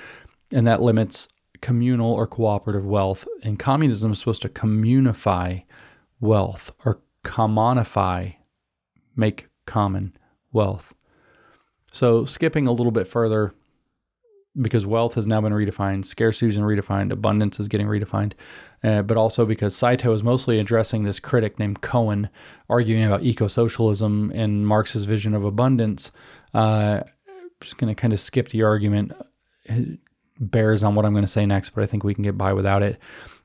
and that limits communal or cooperative wealth. And communism is supposed to communify wealth or commonify, make common wealth. So, skipping a little bit further, because wealth has now been redefined, scarcity is redefined, abundance is getting redefined, uh, but also because Saito is mostly addressing this critic named Cohen, arguing about eco socialism and Marx's vision of abundance. Uh, I'm just going to kind of skip the argument. It bears on what I'm going to say next, but I think we can get by without it.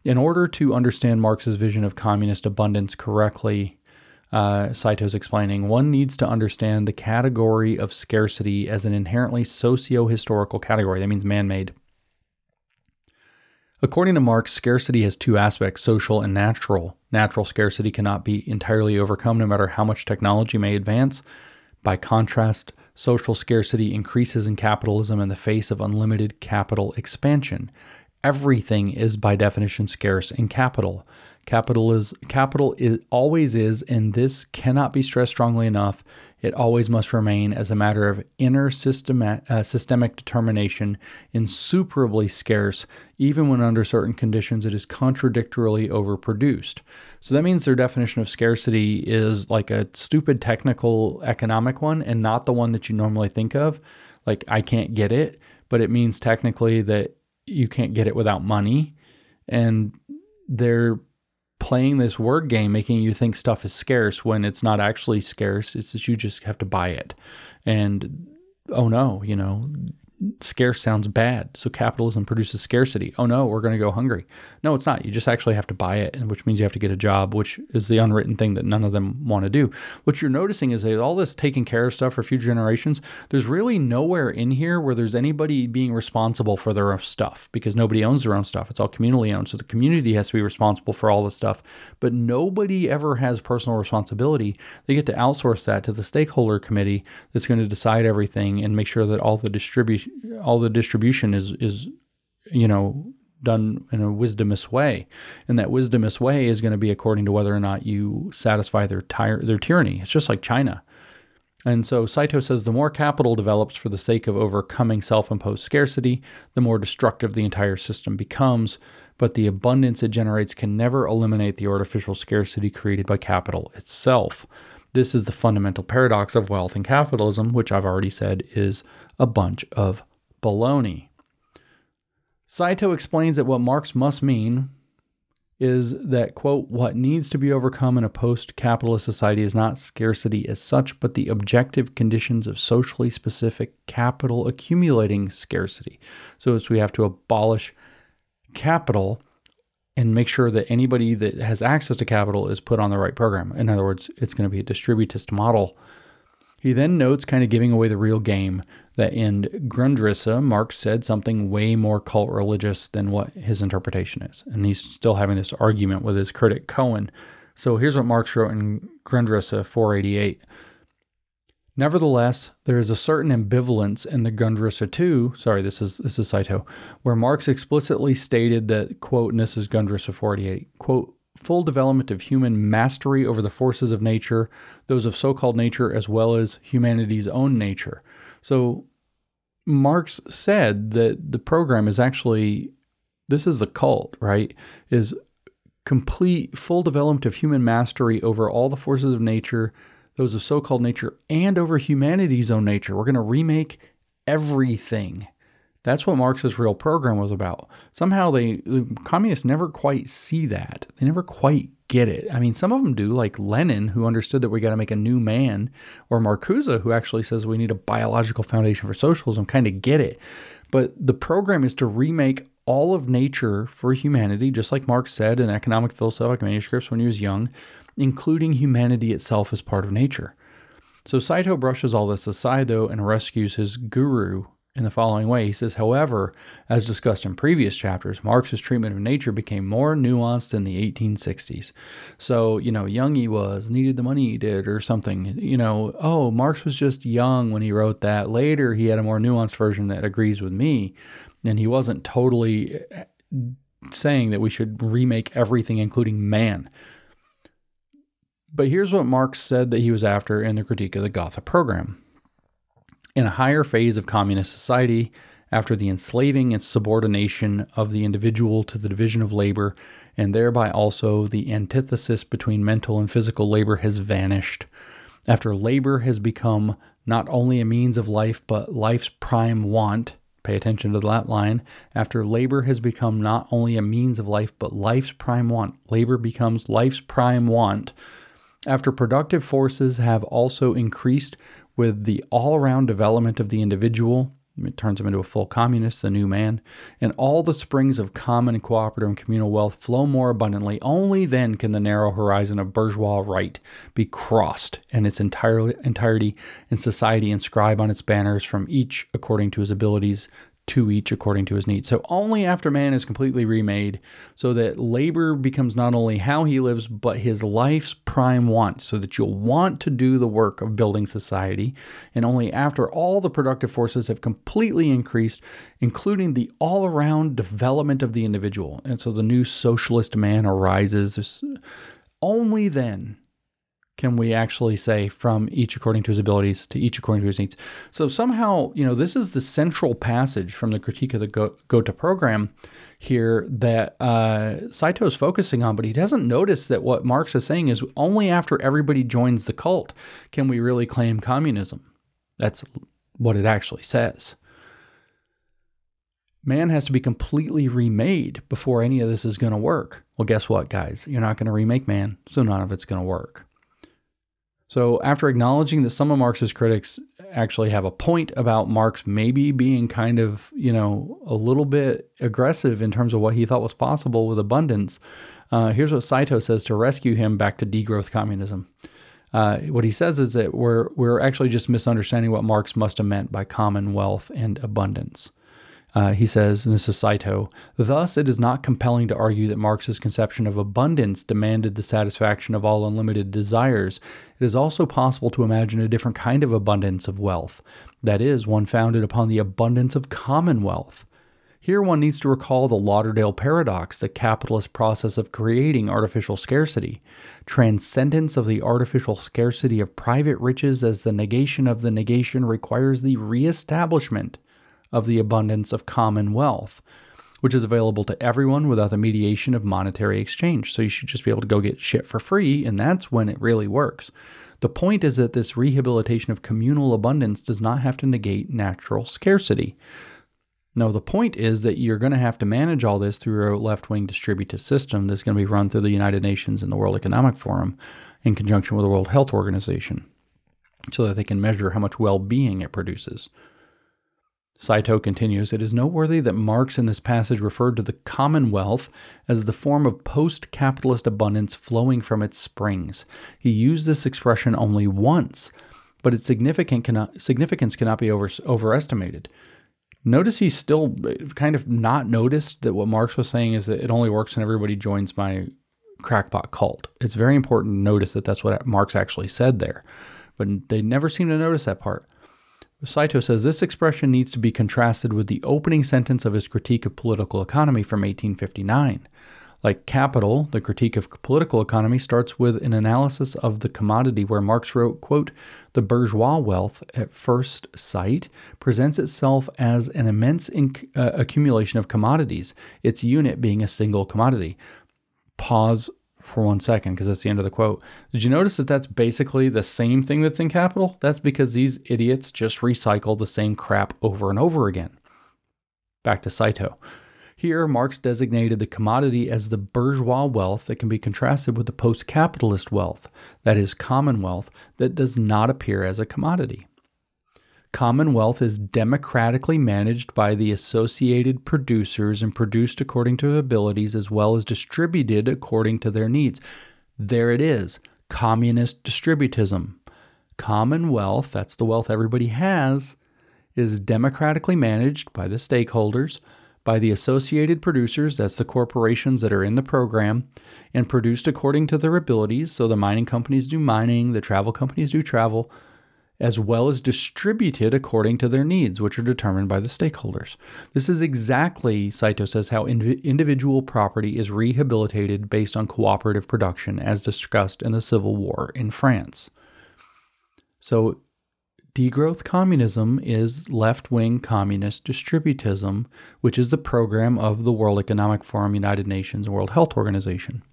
In order to understand Marx's vision of communist abundance correctly, uh, Saito's explaining, one needs to understand the category of scarcity as an inherently socio historical category. That means man made. According to Marx, scarcity has two aspects social and natural. Natural scarcity cannot be entirely overcome no matter how much technology may advance. By contrast, social scarcity increases in capitalism in the face of unlimited capital expansion. Everything is by definition scarce in capital. Capital is capital is always is, and this cannot be stressed strongly enough. It always must remain as a matter of inner systemic, uh, systemic determination, insuperably scarce, even when under certain conditions it is contradictorily overproduced. So that means their definition of scarcity is like a stupid technical economic one, and not the one that you normally think of. Like I can't get it, but it means technically that you can't get it without money. And they're playing this word game, making you think stuff is scarce when it's not actually scarce. It's that you just have to buy it. And oh no, you know, scarce sounds bad. So capitalism produces scarcity. Oh no, we're going to go hungry. No, it's not. You just actually have to buy it, which means you have to get a job, which is the unwritten thing that none of them want to do. What you're noticing is that all this taking care of stuff for future generations, there's really nowhere in here where there's anybody being responsible for their own stuff because nobody owns their own stuff. It's all communally owned. So the community has to be responsible for all the stuff, but nobody ever has personal responsibility. They get to outsource that to the stakeholder committee that's going to decide everything and make sure that all the distribution all the distribution is is you know done in a wisdomous way, and that wisdomous way is going to be according to whether or not you satisfy their ty- their tyranny. It's just like China. And so Saito says the more capital develops for the sake of overcoming self imposed scarcity, the more destructive the entire system becomes. But the abundance it generates can never eliminate the artificial scarcity created by capital itself. This is the fundamental paradox of wealth and capitalism, which I've already said is a bunch of baloney. Saito explains that what Marx must mean is that, quote, what needs to be overcome in a post capitalist society is not scarcity as such, but the objective conditions of socially specific capital accumulating scarcity. So, as we have to abolish capital and make sure that anybody that has access to capital is put on the right program. In other words, it's going to be a distributist model. He then notes, kind of giving away the real game, that in Grundrisse, Marx said something way more cult religious than what his interpretation is. And he's still having this argument with his critic Cohen. So here's what Marx wrote in Grundrisse 488. Nevertheless, there is a certain ambivalence in the Grundrisse 2, sorry, this is this is Saito, where Marx explicitly stated that, quote, and this is Grundrisse 48, quote, full development of human mastery over the forces of nature, those of so-called nature as well as humanity's own nature. So Marx said that the program is actually this is a cult, right? Is complete full development of human mastery over all the forces of nature those of so called nature, and over humanity's own nature. We're going to remake everything. That's what Marx's real program was about. Somehow they, the communists never quite see that. They never quite get it. I mean, some of them do, like Lenin, who understood that we got to make a new man, or Marcuse, who actually says we need a biological foundation for socialism, kind of get it. But the program is to remake all of nature for humanity, just like Marx said in Economic Philosophic Manuscripts when he was young, including humanity itself as part of nature. So Saito brushes all this aside, though, and rescues his guru in the following way. He says, however, as discussed in previous chapters, Marx's treatment of nature became more nuanced in the 1860s. So, you know, young he was, needed the money he did, or something. You know, oh, Marx was just young when he wrote that. Later, he had a more nuanced version that agrees with me. And he wasn't totally eh, saying that we should remake everything, including man. But here's what Marx said that he was after in the critique of the Gotha program. In a higher phase of communist society, after the enslaving and subordination of the individual to the division of labor, and thereby also the antithesis between mental and physical labor has vanished, after labor has become not only a means of life but life's prime want, pay attention to that line, after labor has become not only a means of life but life's prime want, labor becomes life's prime want. After productive forces have also increased with the all around development of the individual, it turns him into a full communist, the new man, and all the springs of common cooperative and communal wealth flow more abundantly. Only then can the narrow horizon of bourgeois right be crossed and its entirely, entirety in society inscribe on its banners from each according to his abilities to each according to his needs. So only after man is completely remade, so that labor becomes not only how he lives, but his life's prime want, so that you'll want to do the work of building society. And only after all the productive forces have completely increased, including the all around development of the individual. And so the new socialist man arises. Only then can we actually say from each according to his abilities to each according to his needs? So somehow, you know, this is the central passage from the critique of the Gotha program here that uh, Saito is focusing on, but he doesn't notice that what Marx is saying is only after everybody joins the cult can we really claim communism. That's what it actually says. Man has to be completely remade before any of this is going to work. Well, guess what, guys? You're not going to remake man, so none of it's going to work. So, after acknowledging that some of Marx's critics actually have a point about Marx maybe being kind of, you know, a little bit aggressive in terms of what he thought was possible with abundance. Uh, here's what Saito says to rescue him back to degrowth communism. Uh, what he says is that we're we're actually just misunderstanding what Marx must have meant by commonwealth and abundance. Uh, he says, and this is Saito, thus it is not compelling to argue that Marx's conception of abundance demanded the satisfaction of all unlimited desires. It is also possible to imagine a different kind of abundance of wealth, that is, one founded upon the abundance of commonwealth. Here one needs to recall the Lauderdale paradox, the capitalist process of creating artificial scarcity. Transcendence of the artificial scarcity of private riches as the negation of the negation requires the reestablishment of the abundance of common wealth, which is available to everyone without the mediation of monetary exchange. So you should just be able to go get shit for free, and that's when it really works. The point is that this rehabilitation of communal abundance does not have to negate natural scarcity. No, the point is that you're going to have to manage all this through a left wing distributive system that's going to be run through the United Nations and the World Economic Forum in conjunction with the World Health Organization so that they can measure how much well being it produces. Saito continues It is noteworthy that Marx in this passage referred to the commonwealth as the form of post capitalist abundance flowing from its springs. He used this expression only once, but its significant cannot, significance cannot be over, overestimated. Notice he's still kind of not noticed that what Marx was saying is that it only works when everybody joins my crackpot cult. It's very important to notice that that's what Marx actually said there, but they never seem to notice that part. Saito says this expression needs to be contrasted with the opening sentence of his critique of political economy from 1859. Like Capital, the critique of political economy starts with an analysis of the commodity where Marx wrote, quote, "The bourgeois wealth at first sight presents itself as an immense inc- uh, accumulation of commodities, its unit being a single commodity." Pause for one second because that's the end of the quote. Did you notice that that's basically the same thing that's in capital? That's because these idiots just recycle the same crap over and over again. Back to Saito. Here, Marx designated the commodity as the bourgeois wealth that can be contrasted with the post capitalist wealth, that is, commonwealth, that does not appear as a commodity. Commonwealth is democratically managed by the associated producers and produced according to abilities as well as distributed according to their needs. There it is communist distributism. Commonwealth, that's the wealth everybody has, is democratically managed by the stakeholders, by the associated producers, that's the corporations that are in the program, and produced according to their abilities. So the mining companies do mining, the travel companies do travel as well as distributed according to their needs, which are determined by the stakeholders. This is exactly, Saito says, how individual property is rehabilitated based on cooperative production, as discussed in the Civil War in France. So, degrowth communism is left wing communist distributism, which is the program of the World Economic Forum, United Nations, and World Health Organization.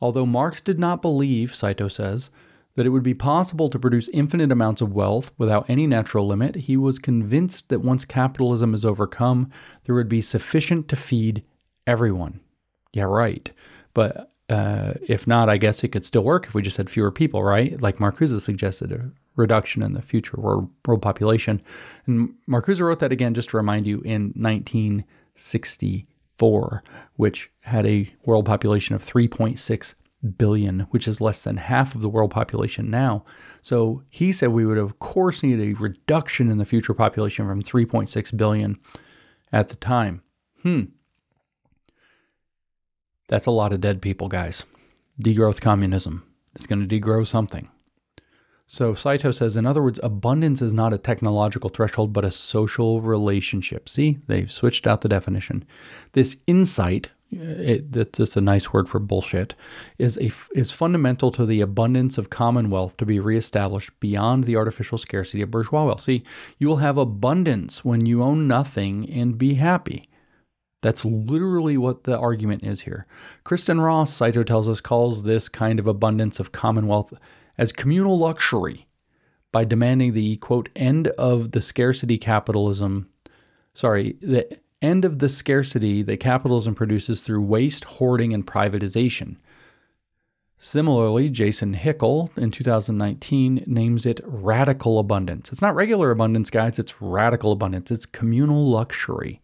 Although Marx did not believe, Saito says, that it would be possible to produce infinite amounts of wealth without any natural limit, he was convinced that once capitalism is overcome, there would be sufficient to feed everyone. Yeah, right. But uh, if not, I guess it could still work if we just had fewer people, right? Like Marcuse suggested, a reduction in the future world, world population. And Marcuse wrote that again, just to remind you, in 1964, which had a world population of 3.6 billion, which is less than half of the world population now. So he said we would, of course, need a reduction in the future population from 3.6 billion at the time. Hmm. That's a lot of dead people, guys. Degrowth communism. It's going to degrow something. So Saito says, in other words, abundance is not a technological threshold, but a social relationship. See, they've switched out the definition. This insight it, that's a nice word for bullshit, is a is fundamental to the abundance of commonwealth to be reestablished beyond the artificial scarcity of bourgeois wealth. See, you will have abundance when you own nothing and be happy. That's literally what the argument is here. Kristin Ross, Saito tells us, calls this kind of abundance of commonwealth as communal luxury by demanding the quote end of the scarcity capitalism sorry the end of the scarcity that capitalism produces through waste, hoarding, and privatization. Similarly, Jason Hickel in 2019 names it radical abundance. It's not regular abundance, guys, it's radical abundance. It's communal luxury.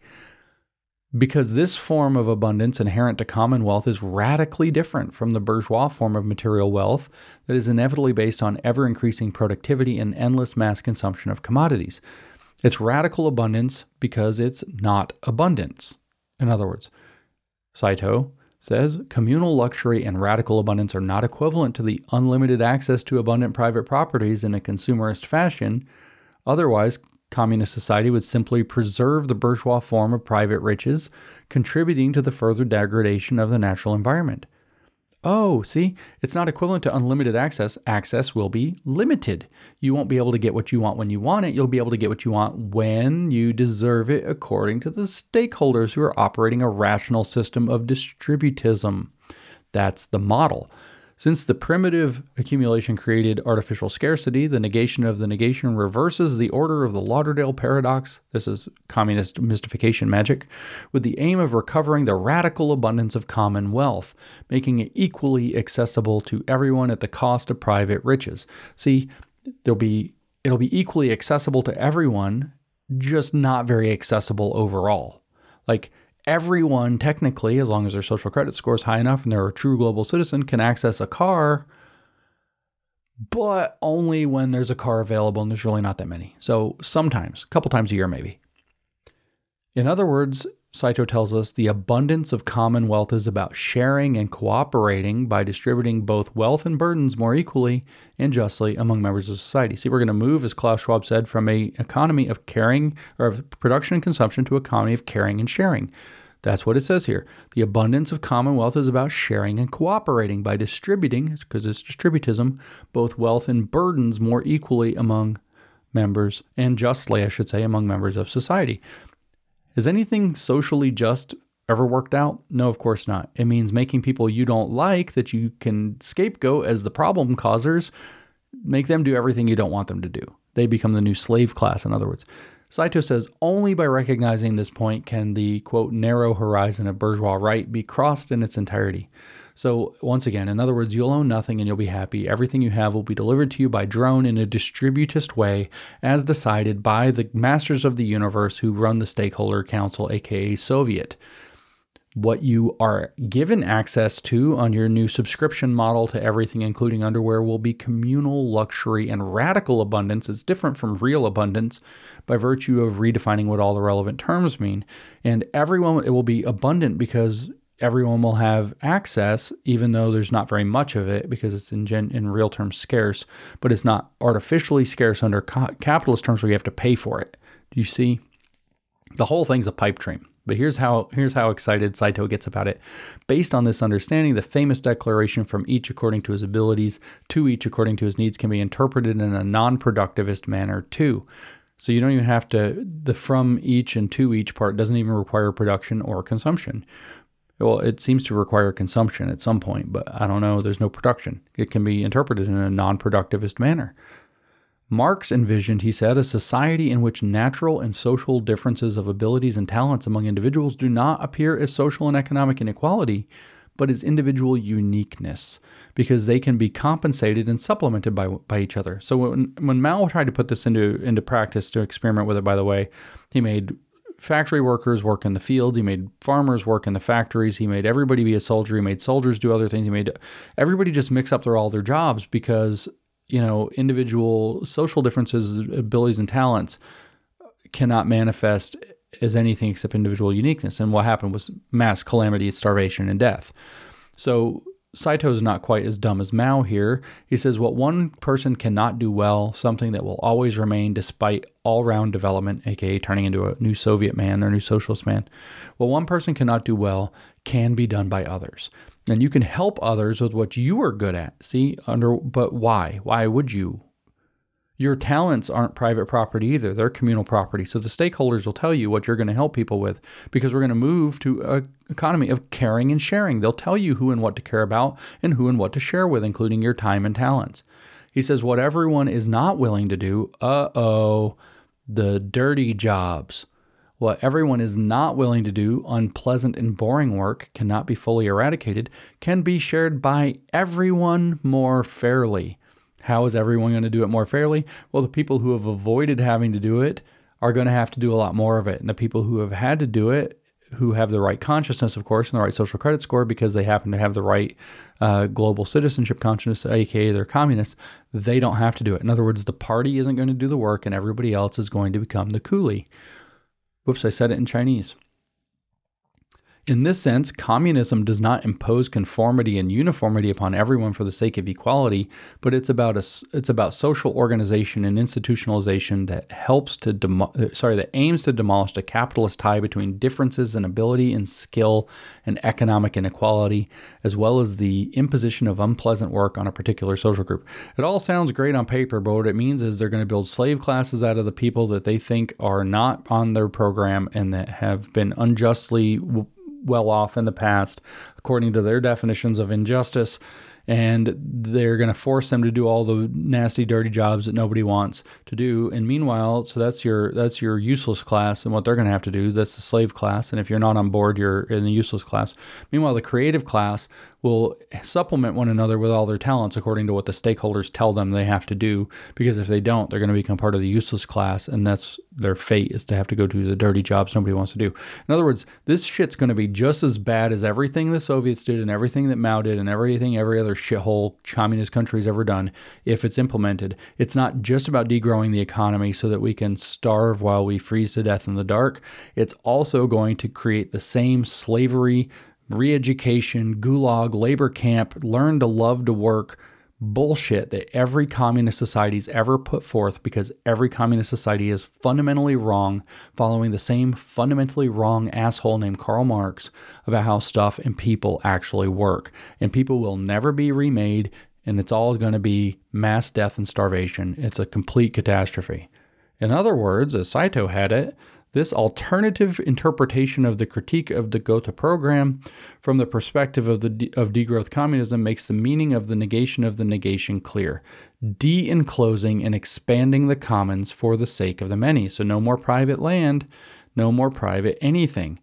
Because this form of abundance inherent to commonwealth is radically different from the bourgeois form of material wealth that is inevitably based on ever increasing productivity and endless mass consumption of commodities. It's radical abundance because it's not abundance. In other words, Saito says communal luxury and radical abundance are not equivalent to the unlimited access to abundant private properties in a consumerist fashion. Otherwise, communist society would simply preserve the bourgeois form of private riches, contributing to the further degradation of the natural environment. Oh, see, it's not equivalent to unlimited access. Access will be limited. You won't be able to get what you want when you want it. You'll be able to get what you want when you deserve it, according to the stakeholders who are operating a rational system of distributism. That's the model. Since the primitive accumulation created artificial scarcity, the negation of the negation reverses the order of the Lauderdale paradox. This is communist mystification magic, with the aim of recovering the radical abundance of common wealth, making it equally accessible to everyone at the cost of private riches. See, there'll be it'll be equally accessible to everyone, just not very accessible overall. Like everyone, technically, as long as their social credit score is high enough and they're a true global citizen, can access a car, but only when there's a car available and there's really not that many. So sometimes, a couple times a year, maybe. In other words, Saito tells us the abundance of commonwealth is about sharing and cooperating by distributing both wealth and burdens more equally and justly among members of society. See, we're going to move, as Klaus Schwab said, from a economy of caring or of production and consumption to economy of caring and sharing. That's what it says here. The abundance of commonwealth is about sharing and cooperating by distributing, because it's distributism, both wealth and burdens more equally among members and justly, I should say, among members of society. Has anything socially just ever worked out? No, of course not. It means making people you don't like that you can scapegoat as the problem causers, make them do everything you don't want them to do. They become the new slave class, in other words. Saito says only by recognizing this point can the quote narrow horizon of bourgeois right be crossed in its entirety. So, once again, in other words, you'll own nothing and you'll be happy. Everything you have will be delivered to you by drone in a distributist way, as decided by the masters of the universe who run the Stakeholder Council, aka Soviet. What you are given access to on your new subscription model to everything, including underwear, will be communal luxury and radical abundance. It's different from real abundance by virtue of redefining what all the relevant terms mean. And everyone, it will be abundant because everyone will have access, even though there's not very much of it because it's in gen, in real terms scarce, but it's not artificially scarce under ca- capitalist terms where you have to pay for it. Do you see? The whole thing's a pipe dream. But here's how here's how excited Saito gets about it. Based on this understanding, the famous declaration from each according to his abilities, to each according to his needs can be interpreted in a non-productivist manner too. So you don't even have to the from each and to each part doesn't even require production or consumption. Well, it seems to require consumption at some point, but I don't know. There's no production. It can be interpreted in a non productivist manner. Marx envisioned, he said, a society in which natural and social differences of abilities and talents among individuals do not appear as social and economic inequality, but as individual uniqueness, because they can be compensated and supplemented by, by each other. So when, when Mao tried to put this into, into practice to experiment with it, by the way, he made factory workers work in the fields. He made farmers work in the factories. He made everybody be a soldier. He made soldiers do other things. He made everybody just mix up their all their jobs because you know individual social differences, abilities, and talents cannot manifest as anything except individual uniqueness. And what happened was mass calamity, starvation, and death. So Saito is not quite as dumb as Mao here. He says, What one person cannot do well, something that will always remain despite all round development, aka turning into a new Soviet man or new socialist man, what one person cannot do well can be done by others. And you can help others with what you are good at. See, under but why? Why would you? Your talents aren't private property either, they're communal property. So the stakeholders will tell you what you're going to help people with because we're going to move to an economy of caring and sharing. They'll tell you who and what to care about and who and what to share with, including your time and talents. He says, what everyone is not willing to do, uh oh, the dirty jobs What everyone is not willing to do, unpleasant and boring work, cannot be fully eradicated, can be shared by everyone more fairly. How is everyone going to do it more fairly? Well, the people who have avoided having to do it are going to have to do a lot more of it. And the people who have had to do it, who have the right consciousness, of course, and the right social credit score because they happen to have the right uh, global citizenship consciousness, aka they're communists, they don't have to do it. In other words, the party isn't going to do the work and everybody else is going to become the coolie. Whoops, I said it in Chinese. In this sense, communism does not impose conformity and uniformity upon everyone for the sake of equality, but it's about a, it's about social organization and institutionalization that helps to demo, uh, sorry that aims to demolish the capitalist tie between differences in ability and skill and economic inequality, as well as the imposition of unpleasant work on a particular social group. It all sounds great on paper, but what it means is they're going to build slave classes out of the people that they think are not on their program and that have been unjustly well off in the past, according to their definitions of injustice and they're going to force them to do all the nasty dirty jobs that nobody wants to do. And meanwhile so that's your that's your useless class and what they're going to have to do. That's the slave class and if you're not on board you're in the useless class. Meanwhile the creative class will supplement one another with all their talents according to what the stakeholders tell them they have to do because if they don't they're going to become part of the useless class and that's their fate is to have to go do the dirty jobs nobody wants to do. In other words this shit's going to be just as bad as everything the soviets did and everything that mao did and everything every other shithole communist country's ever done if it's implemented. It's not just about degrowing the economy so that we can starve while we freeze to death in the dark. It's also going to create the same slavery re education, gulag, labor camp, learn to love to work bullshit that every communist society's ever put forth because every communist society is fundamentally wrong, following the same fundamentally wrong asshole named Karl Marx about how stuff and people actually work. And people will never be remade, and it's all going to be mass death and starvation. It's a complete catastrophe. In other words, as Saito had it, this alternative interpretation of the critique of the Gotha program from the perspective of, the de- of degrowth communism makes the meaning of the negation of the negation clear. De enclosing and expanding the commons for the sake of the many. So, no more private land, no more private anything.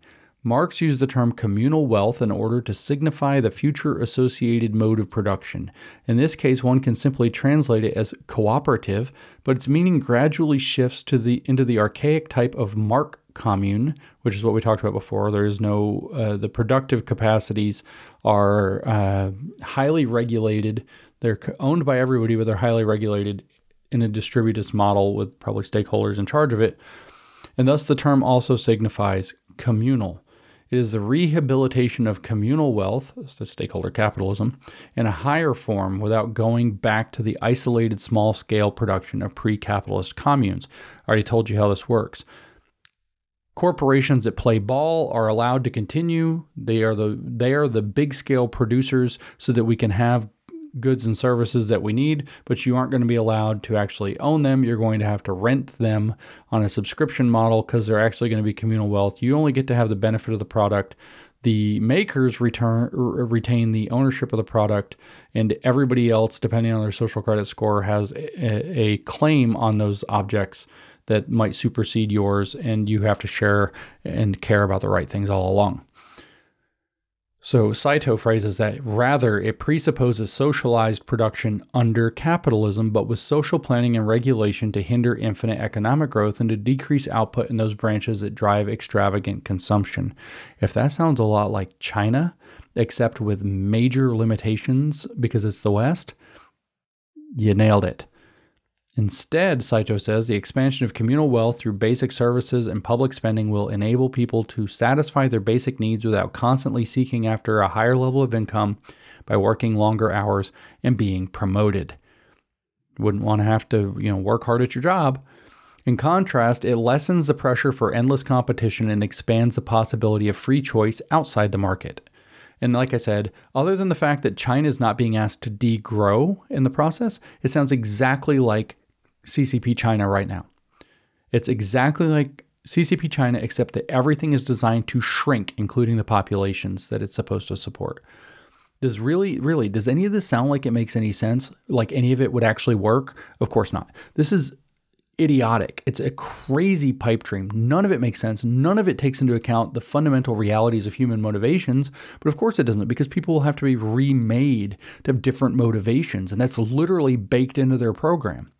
Marx used the term communal wealth in order to signify the future associated mode of production. In this case, one can simply translate it as cooperative, but its meaning gradually shifts to the into the archaic type of mark commune, which is what we talked about before. There is no uh, the productive capacities are uh, highly regulated. They're owned by everybody, but they're highly regulated in a distributist model with probably stakeholders in charge of it. And thus, the term also signifies communal. It is the rehabilitation of communal wealth, the stakeholder capitalism, in a higher form without going back to the isolated small scale production of pre capitalist communes. I already told you how this works. Corporations that play ball are allowed to continue. They are the they are the big scale producers so that we can have goods and services that we need, but you aren't going to be allowed to actually own them. You're going to have to rent them on a subscription model because they're actually going to be communal wealth. You only get to have the benefit of the product. The makers return retain the ownership of the product, and everybody else, depending on their social credit score, has a, a claim on those objects that might supersede yours, and you have to share and care about the right things all along. So Saito phrases that rather it presupposes socialized production under capitalism, but with social planning and regulation to hinder infinite economic growth and to decrease output in those branches that drive extravagant consumption. If that sounds a lot like China, except with major limitations because it's the West, you nailed it. Instead, Saito says, the expansion of communal wealth through basic services and public spending will enable people to satisfy their basic needs without constantly seeking after a higher level of income by working longer hours and being promoted. Wouldn't want to have to, you know, work hard at your job. In contrast, it lessens the pressure for endless competition and expands the possibility of free choice outside the market. And like I said, other than the fact that China is not being asked to degrow in the process, it sounds exactly like CCP China right now. It's exactly like CCP China, except that everything is designed to shrink, including the populations that it's supposed to support. Does really, really, does any of this sound like it makes any sense? Like any of it would actually work? Of course not. This is idiotic. It's a crazy pipe dream. None of it makes sense. None of it takes into account the fundamental realities of human motivations. But of course it doesn't, because people will have to be remade to have different motivations. And that's literally baked into their program.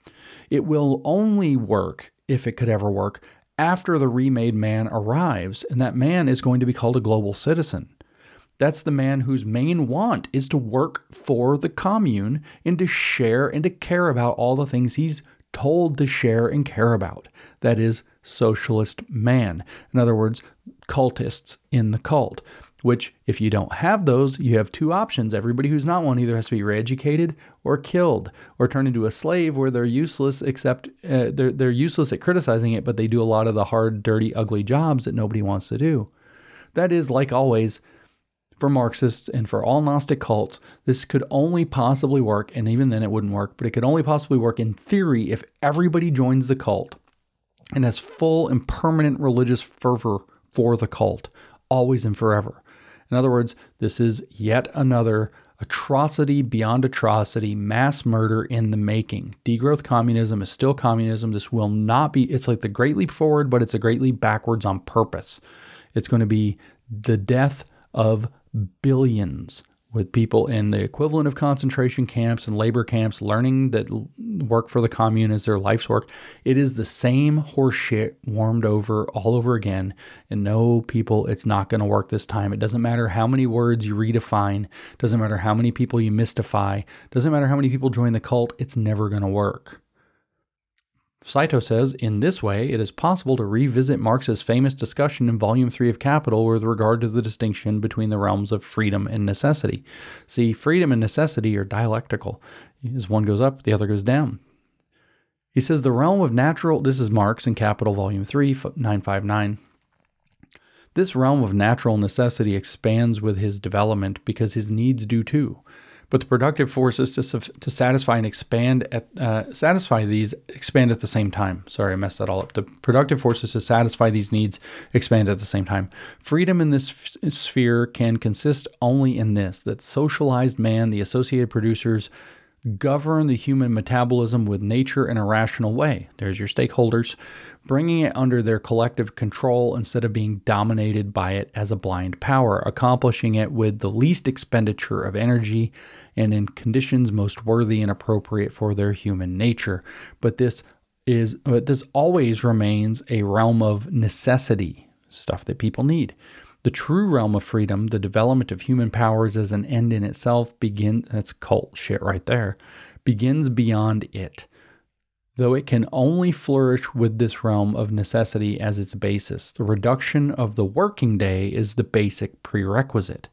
It will only work, if it could ever work, after the remade man arrives. And that man is going to be called a global citizen. That's the man whose main want is to work for the commune and to share and to care about all the things he's told to share and care about. That is, socialist man. In other words, cultists in the cult. Which, if you don't have those, you have two options. Everybody who's not one either has to be re-educated or killed, or turned into a slave where they're useless. Except uh, they're they're useless at criticizing it, but they do a lot of the hard, dirty, ugly jobs that nobody wants to do. That is, like always, for Marxists and for all Gnostic cults, this could only possibly work, and even then it wouldn't work, but it could only possibly work in theory if everybody joins the cult and has full and permanent religious fervor for the cult, always and forever. In other words, this is yet another atrocity beyond atrocity, mass murder in the making. Degrowth communism is still communism. This will not be, it's like the Great Leap Forward, but it's a Great Leap Backwards on purpose. It's going to be the death of billions with people in the equivalent of concentration camps and labor camps learning that work for the commune is their life's work. It is the same horseshit warmed over all over again. And no, people, it's not going to work this time. It doesn't matter how many words you redefine, doesn't matter how many people you mystify, doesn't matter how many people join the cult, it's never going to work. Saito says, in this way, it is possible to revisit Marx's famous discussion in Volume 3 of Capital with regard to the distinction between the realms of freedom and necessity. See, freedom and necessity are dialectical. As one goes up, the other goes down. He says the realm of natural, this is Marx in Capital, Volume 3, 959. This realm of natural necessity expands with his development because his needs do too but the productive forces to, to satisfy and expand at uh, satisfy these expand at the same time. Sorry, I messed that all up. The productive forces to satisfy these needs expand at the same time. Freedom in this f- sphere can consist only in this: that socialized man, the associated producers, govern the human metabolism with nature in a rational way. There's your stakeholders, bringing it under their collective control instead of being dominated by it as a blind power, accomplishing it with the least expenditure of energy and in conditions most worthy and appropriate for their human nature. But this is but this always remains a realm of necessity, stuff that people need. The true realm of freedom, the development of human powers as an end in itself, begin that's cult shit right there, begins beyond it. Though it can only flourish with this realm of necessity as its basis, the reduction of the working day is the basic prerequisite.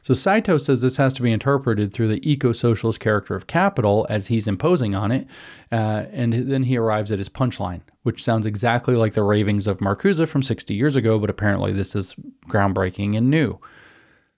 So Saito says this has to be interpreted through the eco-socialist character of capital as he's imposing on it, uh, and then he arrives at his punchline, which sounds exactly like the ravings of Marcuse from 60 years ago, but apparently this is groundbreaking and new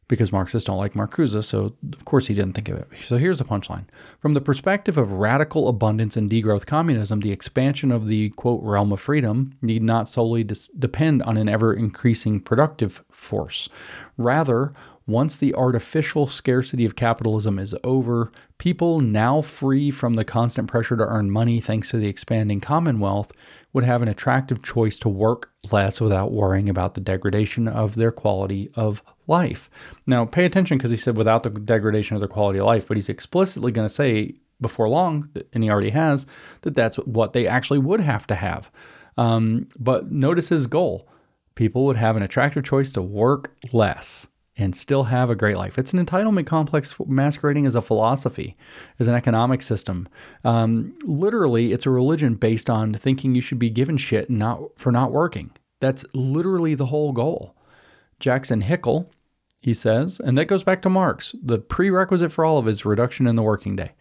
because Marxists don't like Marcuse, so of course he didn't think of it. So here's the punchline. From the perspective of radical abundance and degrowth communism, the expansion of the quote realm of freedom need not solely dis- depend on an ever increasing productive force. Rather, once the artificial scarcity of capitalism is over, people now free from the constant pressure to earn money thanks to the expanding commonwealth would have an attractive choice to work less without worrying about the degradation of their quality of life. Now, pay attention because he said without the degradation of their quality of life, but he's explicitly going to say before long, and he already has, that that's what they actually would have to have. Um, but notice his goal people would have an attractive choice to work less and still have a great life. It's an entitlement complex masquerading as a philosophy, as an economic system. Um, literally, it's a religion based on thinking you should be given shit not for not working. That's literally the whole goal. Jackson Hickel, he says, and that goes back to Marx. The prerequisite for all of it is reduction in the working day.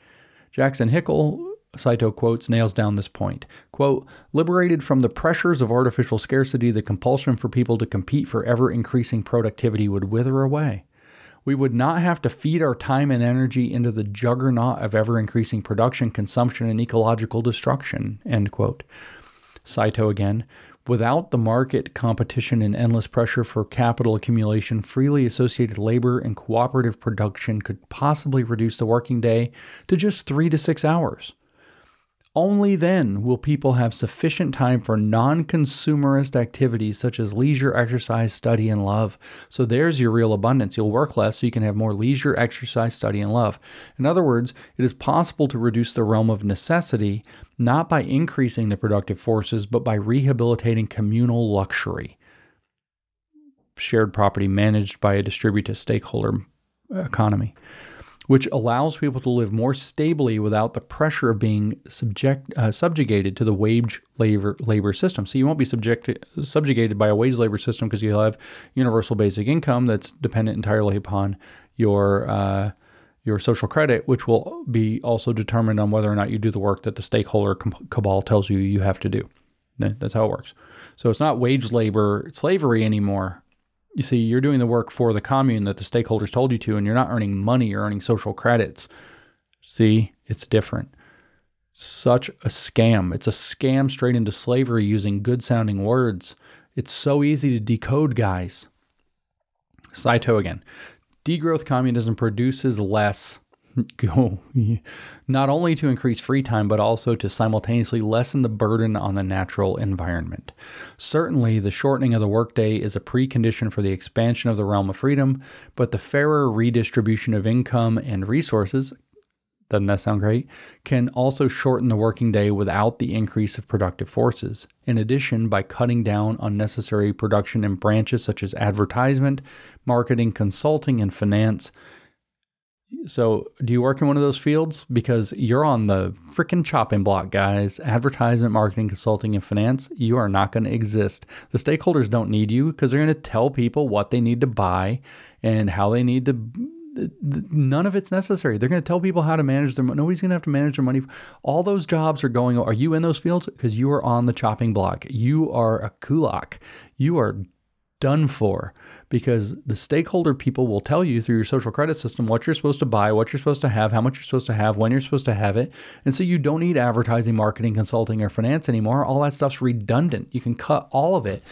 Jackson Hickel Saito quotes nails down this point. Quote, liberated from the pressures of artificial scarcity, the compulsion for people to compete for ever increasing productivity would wither away. We would not have to feed our time and energy into the juggernaut of ever increasing production, consumption, and ecological destruction. End quote. Saito again. Without the market competition and endless pressure for capital accumulation, freely associated labor and cooperative production could possibly reduce the working day to just three to six hours. Only then will people have sufficient time for non consumerist activities such as leisure, exercise, study, and love. So there's your real abundance. You'll work less so you can have more leisure, exercise, study, and love. In other words, it is possible to reduce the realm of necessity not by increasing the productive forces, but by rehabilitating communal luxury. Shared property managed by a distributive stakeholder uh, economy which allows people to live more stably without the pressure of being subject uh, subjugated to the wage labor labor system. So you won't be subjected subjugated by a wage labor system because you'll have universal basic income that's dependent entirely upon your uh, your social credit, which will be also determined on whether or not you do the work that the stakeholder cabal tells you you have to do. That's how it works. So it's not wage labor slavery anymore you see, you're doing the work for the commune that the stakeholders told you to, and you're not earning money, you're earning social credits. See, it's different. Such a scam. It's a scam straight into slavery using good sounding words. It's so easy to decode, guys. Saito again. Degrowth communism produces less go not only to increase free time, but also to simultaneously lessen the burden on the natural environment. Certainly, the shortening of the workday is a precondition for the expansion of the realm of freedom, but the fairer redistribution of income and resources doesn't that sound great? Can also shorten the working day without the increase of productive forces. In addition, by cutting down unnecessary production in branches such as advertisement, marketing, consulting, and finance, so, do you work in one of those fields? Because you're on the freaking chopping block, guys. Advertisement, marketing, consulting, and finance, you are not going to exist. The stakeholders don't need you because they're going to tell people what they need to buy and how they need to. None of it's necessary. They're going to tell people how to manage their money. Nobody's going to have to manage their money. All those jobs are going. Are you in those fields? Because you are on the chopping block. You are a kulak. You are done for because the stakeholder people will tell you through your social credit system what you're supposed to buy, what you're supposed to have, how much you're supposed to have, when you're supposed to have it. And so you don't need advertising, marketing, consulting, or finance anymore. All that stuff's redundant. You can cut all of it.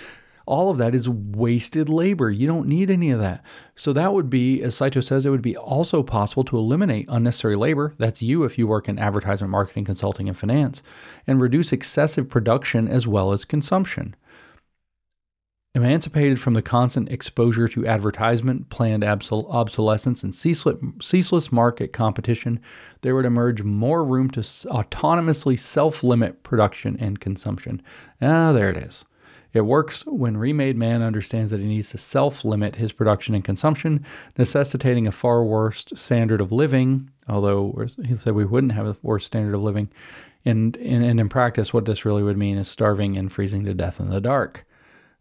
All of that is wasted labor. You don't need any of that. So that would be, as Saito says, it would be also possible to eliminate unnecessary labor. That's you if you work in advertising, marketing, consulting, and finance, and reduce excessive production as well as consumption. Emancipated from the constant exposure to advertisement, planned obsol- obsolescence, and ceaseless, ceaseless market competition, there would emerge more room to autonomously self limit production and consumption. Ah, there it is. It works when remade man understands that he needs to self limit his production and consumption, necessitating a far worse standard of living, although he said we wouldn't have a worse standard of living. And, and, and in practice, what this really would mean is starving and freezing to death in the dark.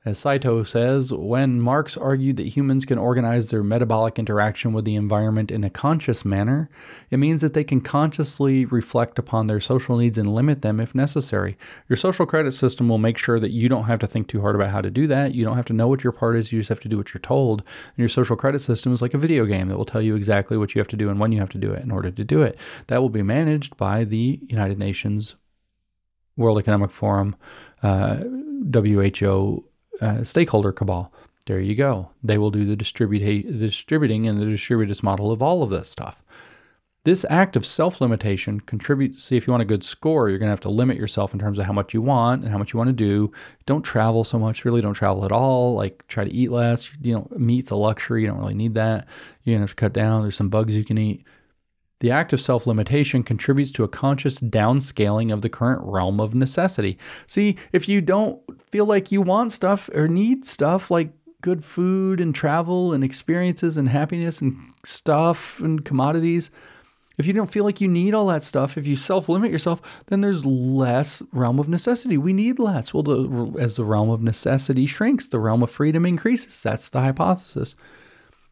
As Saito says, when Marx argued that humans can organize their metabolic interaction with the environment in a conscious manner, it means that they can consciously reflect upon their social needs and limit them if necessary. Your social credit system will make sure that you don't have to think too hard about how to do that. You don't have to know what your part is, you just have to do what you're told. And your social credit system is like a video game that will tell you exactly what you have to do and when you have to do it in order to do it. That will be managed by the United Nations, World Economic Forum, uh, WHO uh, stakeholder cabal. There you go. They will do the, distributing and the distributist model of all of this stuff. This act of self limitation contributes. See, if you want a good score, you're going to have to limit yourself in terms of how much you want and how much you want to do. Don't travel so much, really don't travel at all. Like, try to eat less. You know, meat's a luxury. You don't really need that. You're going to have to cut down. There's some bugs you can eat. The act of self limitation contributes to a conscious downscaling of the current realm of necessity. See, if you don't feel like you want stuff or need stuff like good food and travel and experiences and happiness and stuff and commodities, if you don't feel like you need all that stuff, if you self limit yourself, then there's less realm of necessity. We need less. Well, the, as the realm of necessity shrinks, the realm of freedom increases. That's the hypothesis.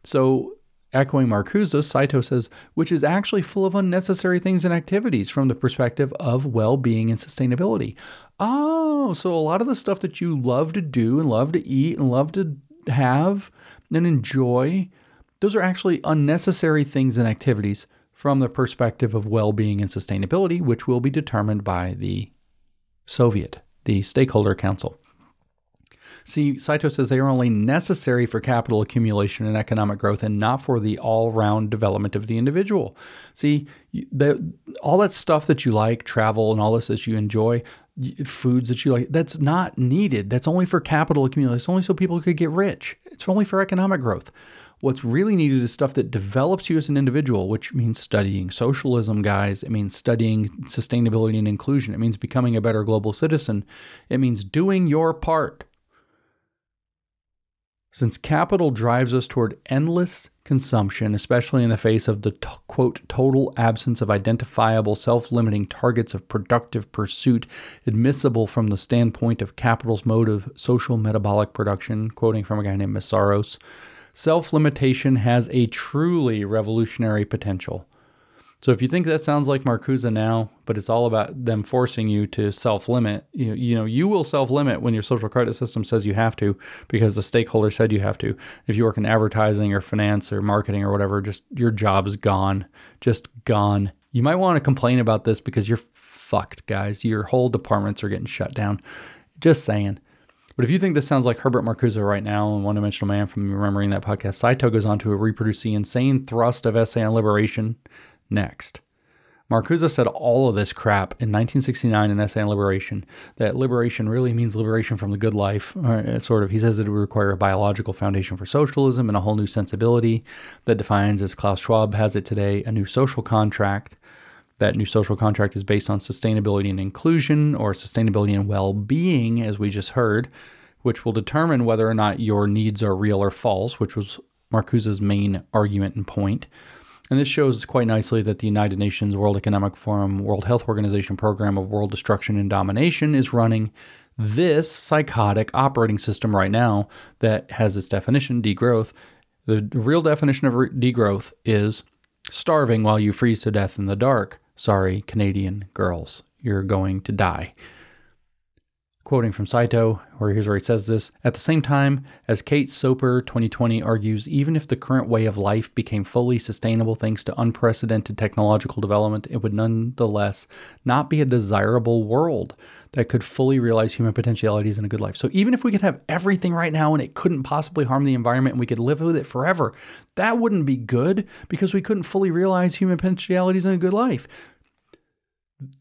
So Echoing Marcuse, Saito says, which is actually full of unnecessary things and activities from the perspective of well being and sustainability. Oh, so a lot of the stuff that you love to do and love to eat and love to have and enjoy, those are actually unnecessary things and activities from the perspective of well being and sustainability, which will be determined by the Soviet, the Stakeholder Council. See, Saito says they are only necessary for capital accumulation and economic growth and not for the all round development of the individual. See, the, all that stuff that you like, travel and all this that you enjoy, foods that you like, that's not needed. That's only for capital accumulation. It's only so people could get rich. It's only for economic growth. What's really needed is stuff that develops you as an individual, which means studying socialism, guys. It means studying sustainability and inclusion. It means becoming a better global citizen. It means doing your part. Since capital drives us toward endless consumption, especially in the face of the t- quote total absence of identifiable self limiting targets of productive pursuit admissible from the standpoint of capital's mode of social metabolic production, quoting from a guy named Meszaros self limitation has a truly revolutionary potential. So if you think that sounds like Marcuse now, but it's all about them forcing you to self-limit, you, know, you know, you will self-limit when your social credit system says you have to because the stakeholder said you have to. If you work in advertising or finance or marketing or whatever, just your job's gone, just gone. You might want to complain about this because you're fucked, guys. Your whole departments are getting shut down. Just saying. But if you think this sounds like Herbert Marcuse right now and One Dimensional Man from remembering that podcast, Saito goes on to reproduce the insane thrust of essay on liberation next. Marcuse said all of this crap in 1969 in Essay on Liberation, that liberation really means liberation from the good life, uh, sort of. He says it would require a biological foundation for socialism and a whole new sensibility that defines, as Klaus Schwab has it today, a new social contract that new social contract is based on sustainability and inclusion or sustainability and well being, as we just heard, which will determine whether or not your needs are real or false, which was Marcuse's main argument and point. And this shows quite nicely that the United Nations World Economic Forum World Health Organization program of world destruction and domination is running this psychotic operating system right now that has its definition degrowth. The real definition of degrowth is starving while you freeze to death in the dark. Sorry, Canadian girls, you're going to die. Quoting from Saito, where here's where he says this At the same time, as Kate Soper 2020 argues, even if the current way of life became fully sustainable thanks to unprecedented technological development, it would nonetheless not be a desirable world that could fully realize human potentialities in a good life. So even if we could have everything right now and it couldn't possibly harm the environment and we could live with it forever, that wouldn't be good because we couldn't fully realize human potentialities in a good life.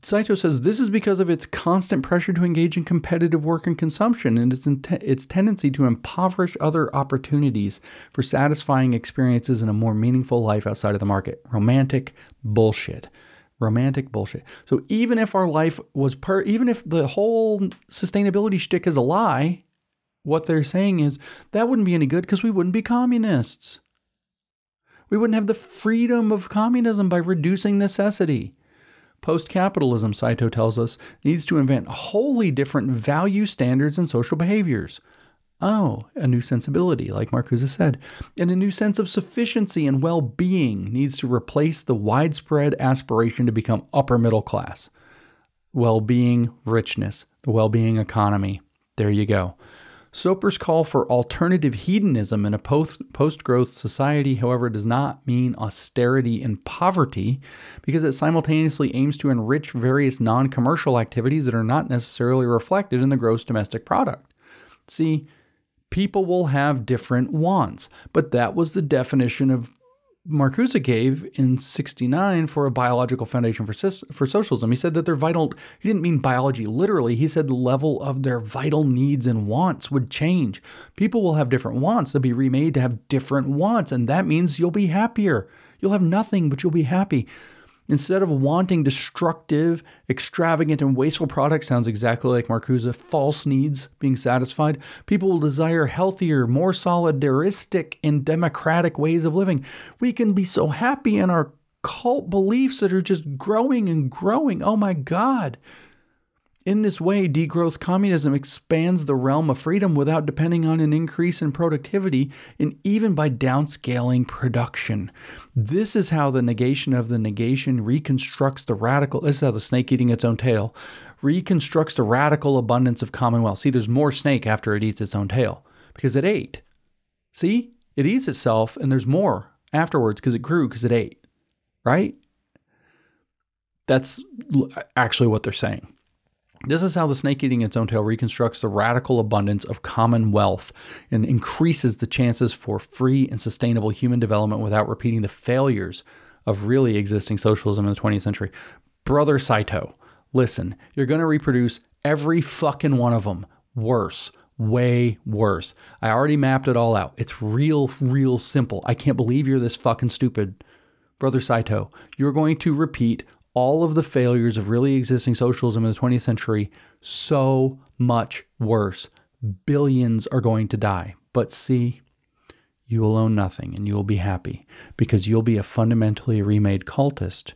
Saito says this is because of its constant pressure to engage in competitive work and consumption and its, its tendency to impoverish other opportunities for satisfying experiences in a more meaningful life outside of the market. Romantic bullshit. Romantic bullshit. So even if our life was per, even if the whole sustainability shtick is a lie, what they're saying is that wouldn't be any good because we wouldn't be communists. We wouldn't have the freedom of communism by reducing necessity. Post capitalism, Saito tells us, needs to invent wholly different value standards and social behaviors. Oh, a new sensibility, like Marcuse said, and a new sense of sufficiency and well being needs to replace the widespread aspiration to become upper middle class. Well being, richness, the well being economy. There you go. Soper's call for alternative hedonism in a post growth society, however, does not mean austerity and poverty because it simultaneously aims to enrich various non commercial activities that are not necessarily reflected in the gross domestic product. See, people will have different wants, but that was the definition of Marcuse gave in 69 for a biological foundation for, for socialism. He said that their vital, he didn't mean biology literally, he said the level of their vital needs and wants would change. People will have different wants. They'll be remade to have different wants, and that means you'll be happier. You'll have nothing, but you'll be happy. Instead of wanting destructive, extravagant, and wasteful products, sounds exactly like Marcuse, false needs being satisfied, people will desire healthier, more solidaristic, and democratic ways of living. We can be so happy in our cult beliefs that are just growing and growing. Oh my God. In this way, degrowth communism expands the realm of freedom without depending on an increase in productivity and even by downscaling production. This is how the negation of the negation reconstructs the radical, this is how the snake eating its own tail reconstructs the radical abundance of commonwealth. See, there's more snake after it eats its own tail because it ate. See, it eats itself and there's more afterwards because it grew because it ate, right? That's actually what they're saying. This is how the snake eating its own tail reconstructs the radical abundance of common wealth and increases the chances for free and sustainable human development without repeating the failures of really existing socialism in the 20th century. Brother Saito, listen, you're going to reproduce every fucking one of them worse, way worse. I already mapped it all out. It's real, real simple. I can't believe you're this fucking stupid. Brother Saito, you're going to repeat all of the failures of really existing socialism in the 20th century so much worse. Billions are going to die. But see, you will own nothing and you will be happy because you'll be a fundamentally remade cultist.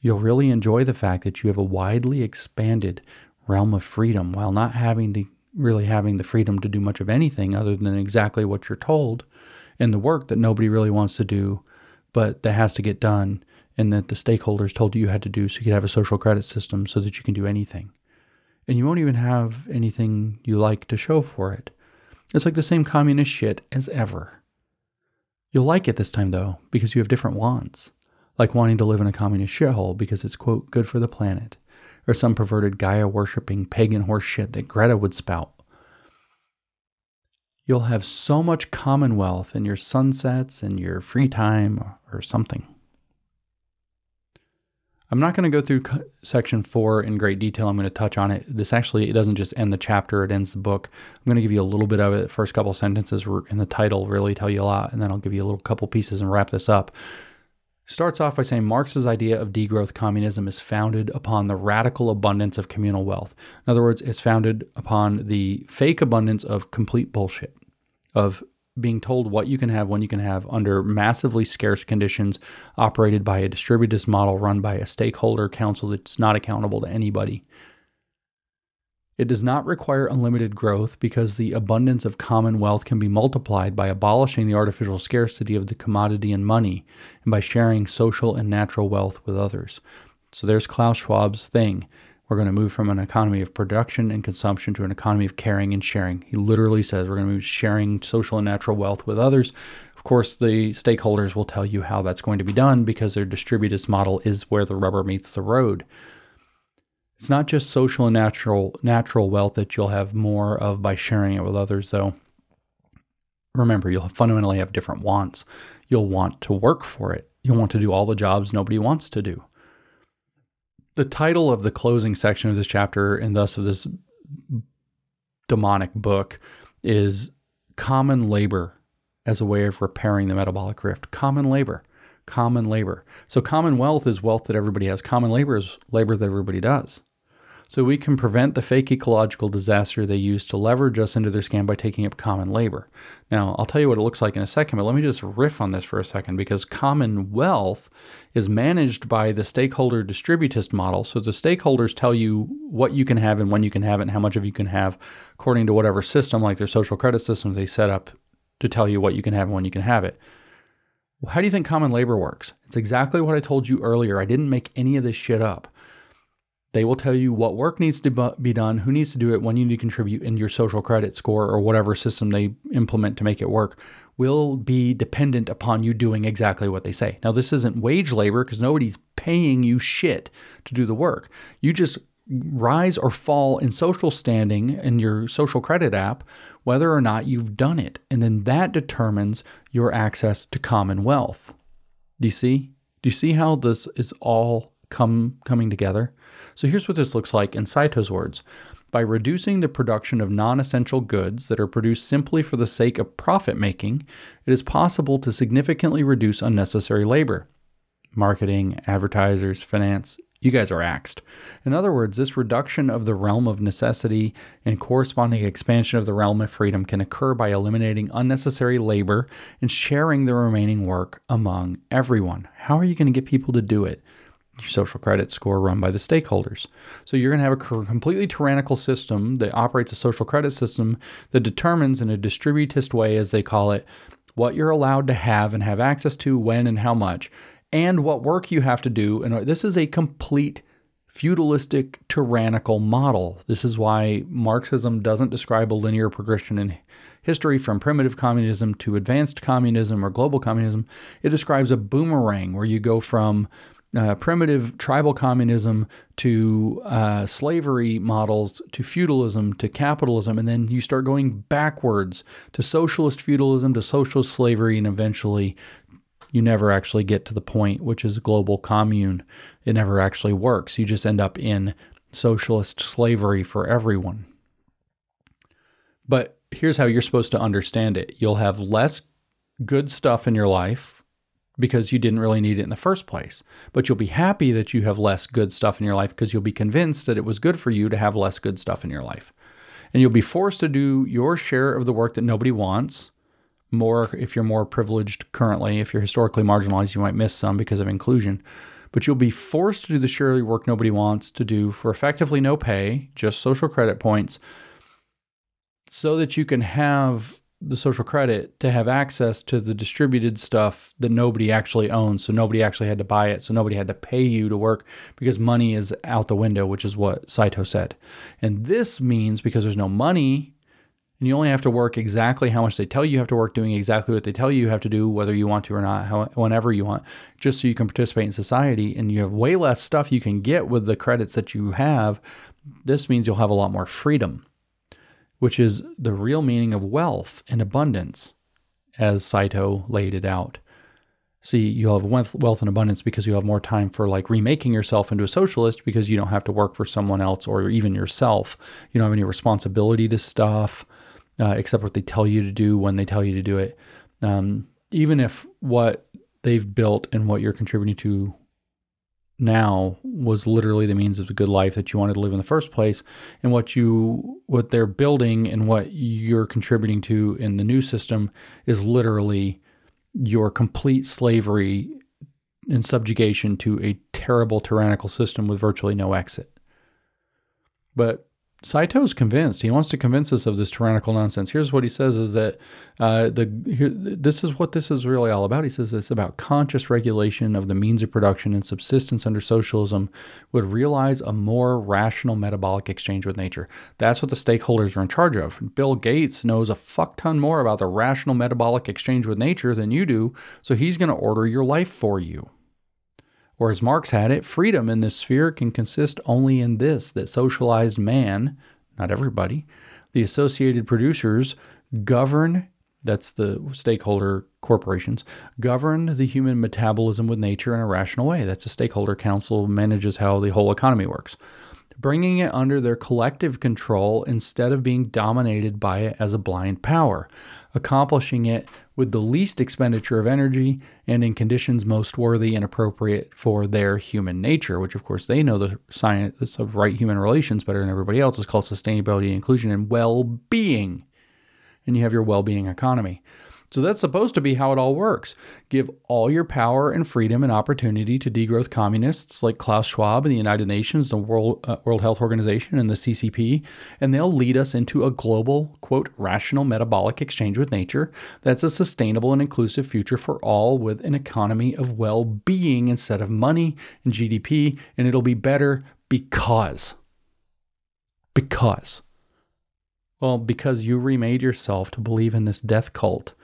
You'll really enjoy the fact that you have a widely expanded realm of freedom while not having to really having the freedom to do much of anything other than exactly what you're told and the work that nobody really wants to do but that has to get done and that the stakeholders told you you had to do so you could have a social credit system so that you can do anything. And you won't even have anything you like to show for it. It's like the same communist shit as ever. You'll like it this time though, because you have different wants, like wanting to live in a communist shithole because it's, quote, good for the planet, or some perverted Gaia worshipping pagan horse shit that Greta would spout. You'll have so much commonwealth in your sunsets and your free time or something. I'm not going to go through section four in great detail. I'm going to touch on it. This actually it doesn't just end the chapter; it ends the book. I'm going to give you a little bit of it. The first couple sentences in the title really tell you a lot, and then I'll give you a little couple pieces and wrap this up. Starts off by saying Marx's idea of degrowth communism is founded upon the radical abundance of communal wealth. In other words, it's founded upon the fake abundance of complete bullshit, of being told what you can have, when you can have, under massively scarce conditions, operated by a distributist model run by a stakeholder council that's not accountable to anybody. It does not require unlimited growth because the abundance of common wealth can be multiplied by abolishing the artificial scarcity of the commodity and money and by sharing social and natural wealth with others. So there's Klaus Schwab's thing. We're going to move from an economy of production and consumption to an economy of caring and sharing. He literally says we're going to move sharing social and natural wealth with others. Of course, the stakeholders will tell you how that's going to be done because their distributist model is where the rubber meets the road. It's not just social and natural natural wealth that you'll have more of by sharing it with others, though. Remember, you'll fundamentally have different wants. You'll want to work for it. You'll want to do all the jobs nobody wants to do. The title of the closing section of this chapter, and thus of this demonic book, is Common Labor as a way of repairing the metabolic rift. Common labor. Common labor. So, common wealth is wealth that everybody has. Common labor is labor that everybody does. So we can prevent the fake ecological disaster they use to leverage us into their scam by taking up common labor. Now, I'll tell you what it looks like in a second, but let me just riff on this for a second because common wealth is managed by the stakeholder distributist model. So the stakeholders tell you what you can have and when you can have it and how much of you can have according to whatever system, like their social credit system they set up to tell you what you can have and when you can have it. How do you think common labor works? It's exactly what I told you earlier. I didn't make any of this shit up. They will tell you what work needs to be done, who needs to do it, when you need to contribute, and your social credit score or whatever system they implement to make it work will be dependent upon you doing exactly what they say. Now, this isn't wage labor because nobody's paying you shit to do the work. You just rise or fall in social standing in your social credit app whether or not you've done it. And then that determines your access to commonwealth. Do you see? Do you see how this is all come coming together? So here's what this looks like in Saito's words. By reducing the production of non essential goods that are produced simply for the sake of profit making, it is possible to significantly reduce unnecessary labor. Marketing, advertisers, finance, you guys are axed. In other words, this reduction of the realm of necessity and corresponding expansion of the realm of freedom can occur by eliminating unnecessary labor and sharing the remaining work among everyone. How are you going to get people to do it? Your social credit score run by the stakeholders. So you're going to have a completely tyrannical system that operates a social credit system that determines in a distributist way, as they call it, what you're allowed to have and have access to, when and how much, and what work you have to do. And this is a complete feudalistic, tyrannical model. This is why Marxism doesn't describe a linear progression in history from primitive communism to advanced communism or global communism. It describes a boomerang where you go from uh, primitive tribal communism to uh, slavery models to feudalism to capitalism, and then you start going backwards to socialist feudalism to socialist slavery, and eventually you never actually get to the point which is global commune. It never actually works. You just end up in socialist slavery for everyone. But here's how you're supposed to understand it you'll have less good stuff in your life because you didn't really need it in the first place. But you'll be happy that you have less good stuff in your life because you'll be convinced that it was good for you to have less good stuff in your life. And you'll be forced to do your share of the work that nobody wants. More if you're more privileged currently. If you're historically marginalized, you might miss some because of inclusion. But you'll be forced to do the share of work nobody wants to do for effectively no pay, just social credit points, so that you can have the social credit to have access to the distributed stuff that nobody actually owns. So nobody actually had to buy it. So nobody had to pay you to work because money is out the window, which is what Saito said. And this means because there's no money and you only have to work exactly how much they tell you you have to work, doing exactly what they tell you you have to do, whether you want to or not, how, whenever you want, just so you can participate in society. And you have way less stuff you can get with the credits that you have. This means you'll have a lot more freedom which is the real meaning of wealth and abundance, as Saito laid it out. See, you'll have wealth wealth and abundance because you have more time for like remaking yourself into a socialist because you don't have to work for someone else or even yourself. You don't have any responsibility to stuff uh, except what they tell you to do when they tell you to do it. Um, even if what they've built and what you're contributing to now was literally the means of the good life that you wanted to live in the first place and what you what they're building and what you're contributing to in the new system is literally your complete slavery and subjugation to a terrible tyrannical system with virtually no exit. But Saito's convinced. He wants to convince us of this tyrannical nonsense. Here's what he says: is that uh, the here, this is what this is really all about. He says it's about conscious regulation of the means of production and subsistence under socialism would realize a more rational metabolic exchange with nature. That's what the stakeholders are in charge of. Bill Gates knows a fuck ton more about the rational metabolic exchange with nature than you do, so he's going to order your life for you. Or as Marx had it, freedom in this sphere can consist only in this that socialized man, not everybody, the associated producers govern, that's the stakeholder corporations, govern the human metabolism with nature in a rational way. That's a stakeholder council manages how the whole economy works bringing it under their collective control instead of being dominated by it as a blind power, accomplishing it with the least expenditure of energy and in conditions most worthy and appropriate for their human nature, which of course they know the science of right human relations better than everybody else is called sustainability, inclusion, and well being. And you have your well being economy. So that's supposed to be how it all works. Give all your power and freedom and opportunity to degrowth communists like Klaus Schwab and the United Nations, the World, uh, World Health Organization, and the CCP, and they'll lead us into a global, quote, rational metabolic exchange with nature that's a sustainable and inclusive future for all with an economy of well being instead of money and GDP, and it'll be better because. Because. Well, because you remade yourself to believe in this death cult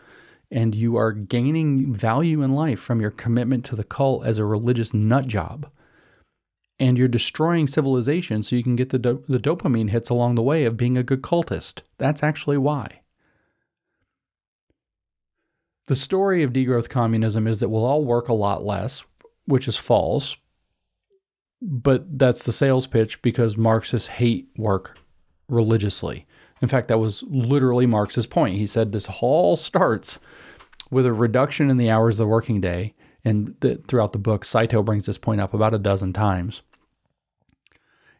and you are gaining value in life from your commitment to the cult as a religious nut job. And you're destroying civilization so you can get the, do- the dopamine hits along the way of being a good cultist. That's actually why. The story of degrowth communism is that we'll all work a lot less, which is false. But that's the sales pitch because Marxists hate work religiously. In fact, that was literally Marx's point. He said this all starts with a reduction in the hours of the working day. And the, throughout the book, Saito brings this point up about a dozen times.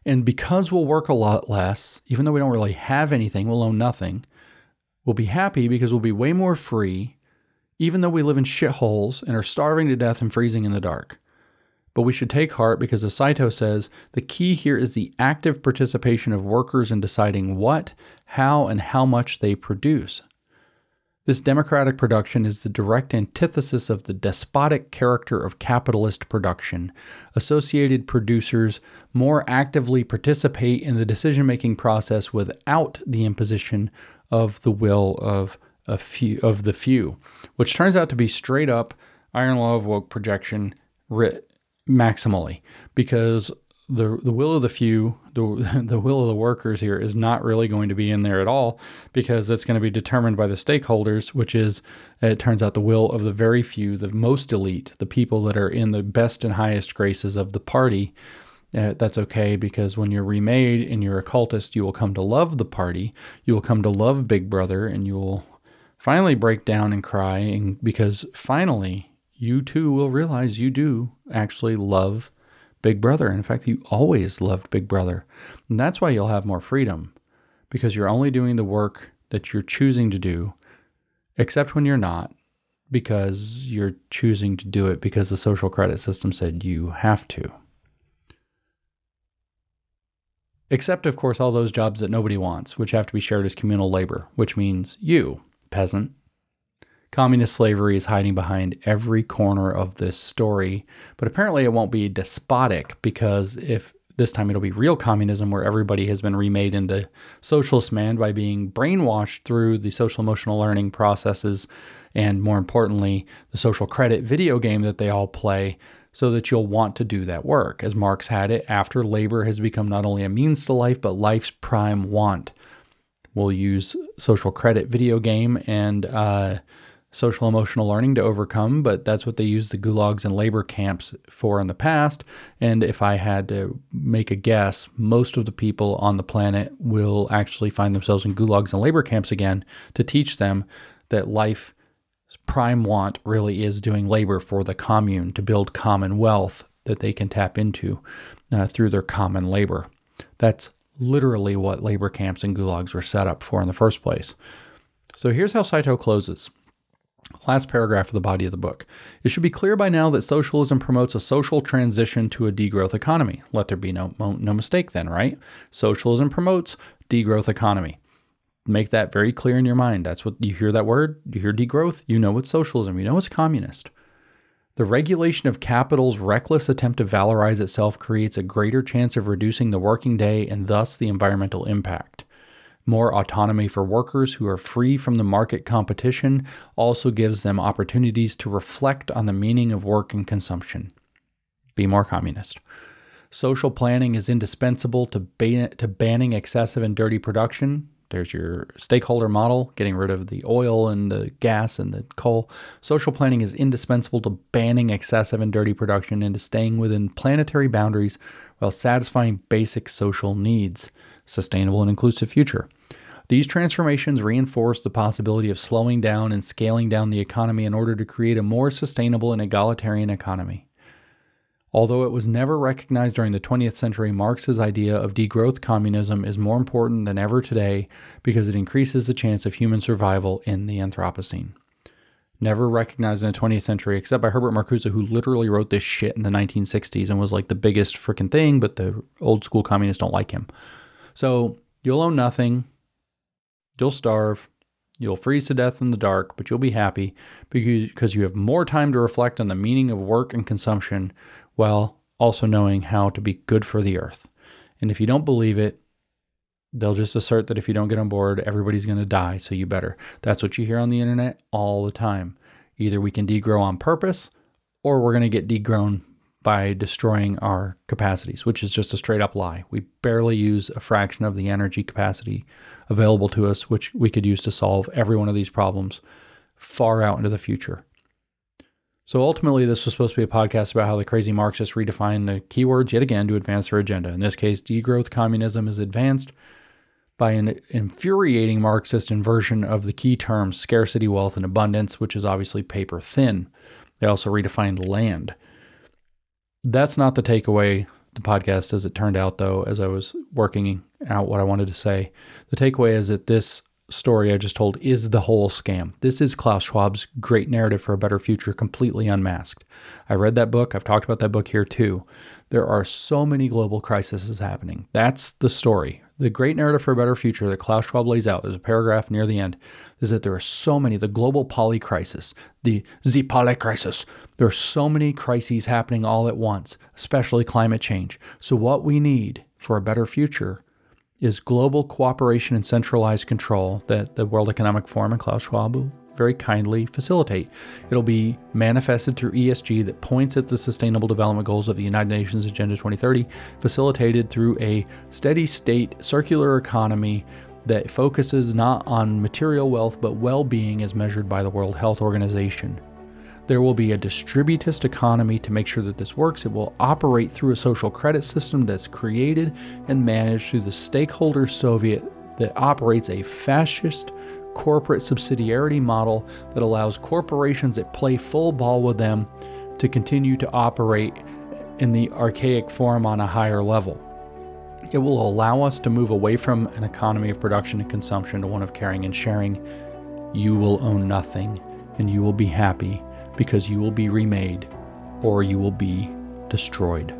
And because we'll work a lot less, even though we don't really have anything, we'll own nothing, we'll be happy because we'll be way more free, even though we live in shitholes and are starving to death and freezing in the dark. But we should take heart because, as Saito says, the key here is the active participation of workers in deciding what, how, and how much they produce. This democratic production is the direct antithesis of the despotic character of capitalist production. Associated producers more actively participate in the decision making process without the imposition of the will of a few of the few, which turns out to be straight up iron law of woke projection writ maximally because the the will of the few, the the will of the workers here is not really going to be in there at all because it's going to be determined by the stakeholders, which is it turns out the will of the very few, the most elite, the people that are in the best and highest graces of the party. Uh, that's okay because when you're remade and you're a cultist, you will come to love the party. You will come to love Big Brother, and you will finally break down and cry, and because finally you too will realize you do actually love Big Brother. In fact, you always loved Big Brother. And that's why you'll have more freedom because you're only doing the work that you're choosing to do, except when you're not, because you're choosing to do it because the social credit system said you have to. Except, of course, all those jobs that nobody wants, which have to be shared as communal labor, which means you, peasant, Communist slavery is hiding behind every corner of this story, but apparently it won't be despotic because if this time it'll be real communism where everybody has been remade into socialist man by being brainwashed through the social emotional learning processes and more importantly the social credit video game that they all play so that you'll want to do that work. As marx had it after labor has become not only a means to life but life's prime want. We'll use social credit video game and uh, social emotional learning to overcome, but that's what they used the gulags and labor camps for in the past. And if I had to make a guess, most of the people on the planet will actually find themselves in gulags and labor camps again to teach them that life prime want really is doing labor for the commune to build common wealth that they can tap into uh, through their common labor. That's literally what labor camps and gulags were set up for in the first place. So here's how Saito closes. Last paragraph of the body of the book. It should be clear by now that socialism promotes a social transition to a degrowth economy. Let there be no, no mistake then, right? Socialism promotes degrowth economy. Make that very clear in your mind. That's what you hear that word, you hear degrowth, you know it's socialism, you know it's communist. The regulation of capital's reckless attempt to valorize itself creates a greater chance of reducing the working day and thus the environmental impact. More autonomy for workers who are free from the market competition also gives them opportunities to reflect on the meaning of work and consumption. Be more communist. Social planning is indispensable to, ban- to banning excessive and dirty production. There's your stakeholder model, getting rid of the oil and the gas and the coal. Social planning is indispensable to banning excessive and dirty production and to staying within planetary boundaries while satisfying basic social needs sustainable and inclusive future. These transformations reinforce the possibility of slowing down and scaling down the economy in order to create a more sustainable and egalitarian economy. Although it was never recognized during the 20th century, Marx's idea of degrowth communism is more important than ever today because it increases the chance of human survival in the Anthropocene. Never recognized in the 20th century, except by Herbert Marcuse, who literally wrote this shit in the 1960s and was like the biggest freaking thing, but the old school communists don't like him. So you'll own nothing, you'll starve, you'll freeze to death in the dark, but you'll be happy because you have more time to reflect on the meaning of work and consumption while also knowing how to be good for the earth. And if you don't believe it, they'll just assert that if you don't get on board, everybody's going to die, so you better. That's what you hear on the internet all the time. Either we can degrow on purpose or we're going to get degrown by destroying our capacities, which is just a straight up lie. We barely use a fraction of the energy capacity available to us, which we could use to solve every one of these problems far out into the future. So ultimately, this was supposed to be a podcast about how the crazy Marxists redefine the keywords yet again to advance their agenda. In this case, degrowth communism is advanced by an infuriating Marxist inversion of the key terms scarcity, wealth, and abundance, which is obviously paper thin. They also redefined land that's not the takeaway the podcast as it turned out though as i was working out what i wanted to say. The takeaway is that this story i just told is the whole scam. This is klaus schwab's great narrative for a better future completely unmasked. I read that book. I've talked about that book here too. There are so many global crises happening. That's the story the great narrative for a better future that Klaus Schwab lays out, there's a paragraph near the end, is that there are so many, the global poly crisis, the Z poly crisis, there are so many crises happening all at once, especially climate change. So, what we need for a better future is global cooperation and centralized control that the World Economic Forum and Klaus Schwab very kindly facilitate. It'll be manifested through ESG that points at the Sustainable Development Goals of the United Nations Agenda 2030, facilitated through a steady state circular economy that focuses not on material wealth but well being as measured by the World Health Organization. There will be a distributist economy to make sure that this works. It will operate through a social credit system that's created and managed through the stakeholder Soviet that operates a fascist corporate subsidiarity model that allows corporations that play full ball with them to continue to operate in the archaic form on a higher level. It will allow us to move away from an economy of production and consumption to one of caring and sharing. You will own nothing and you will be happy because you will be remade or you will be destroyed.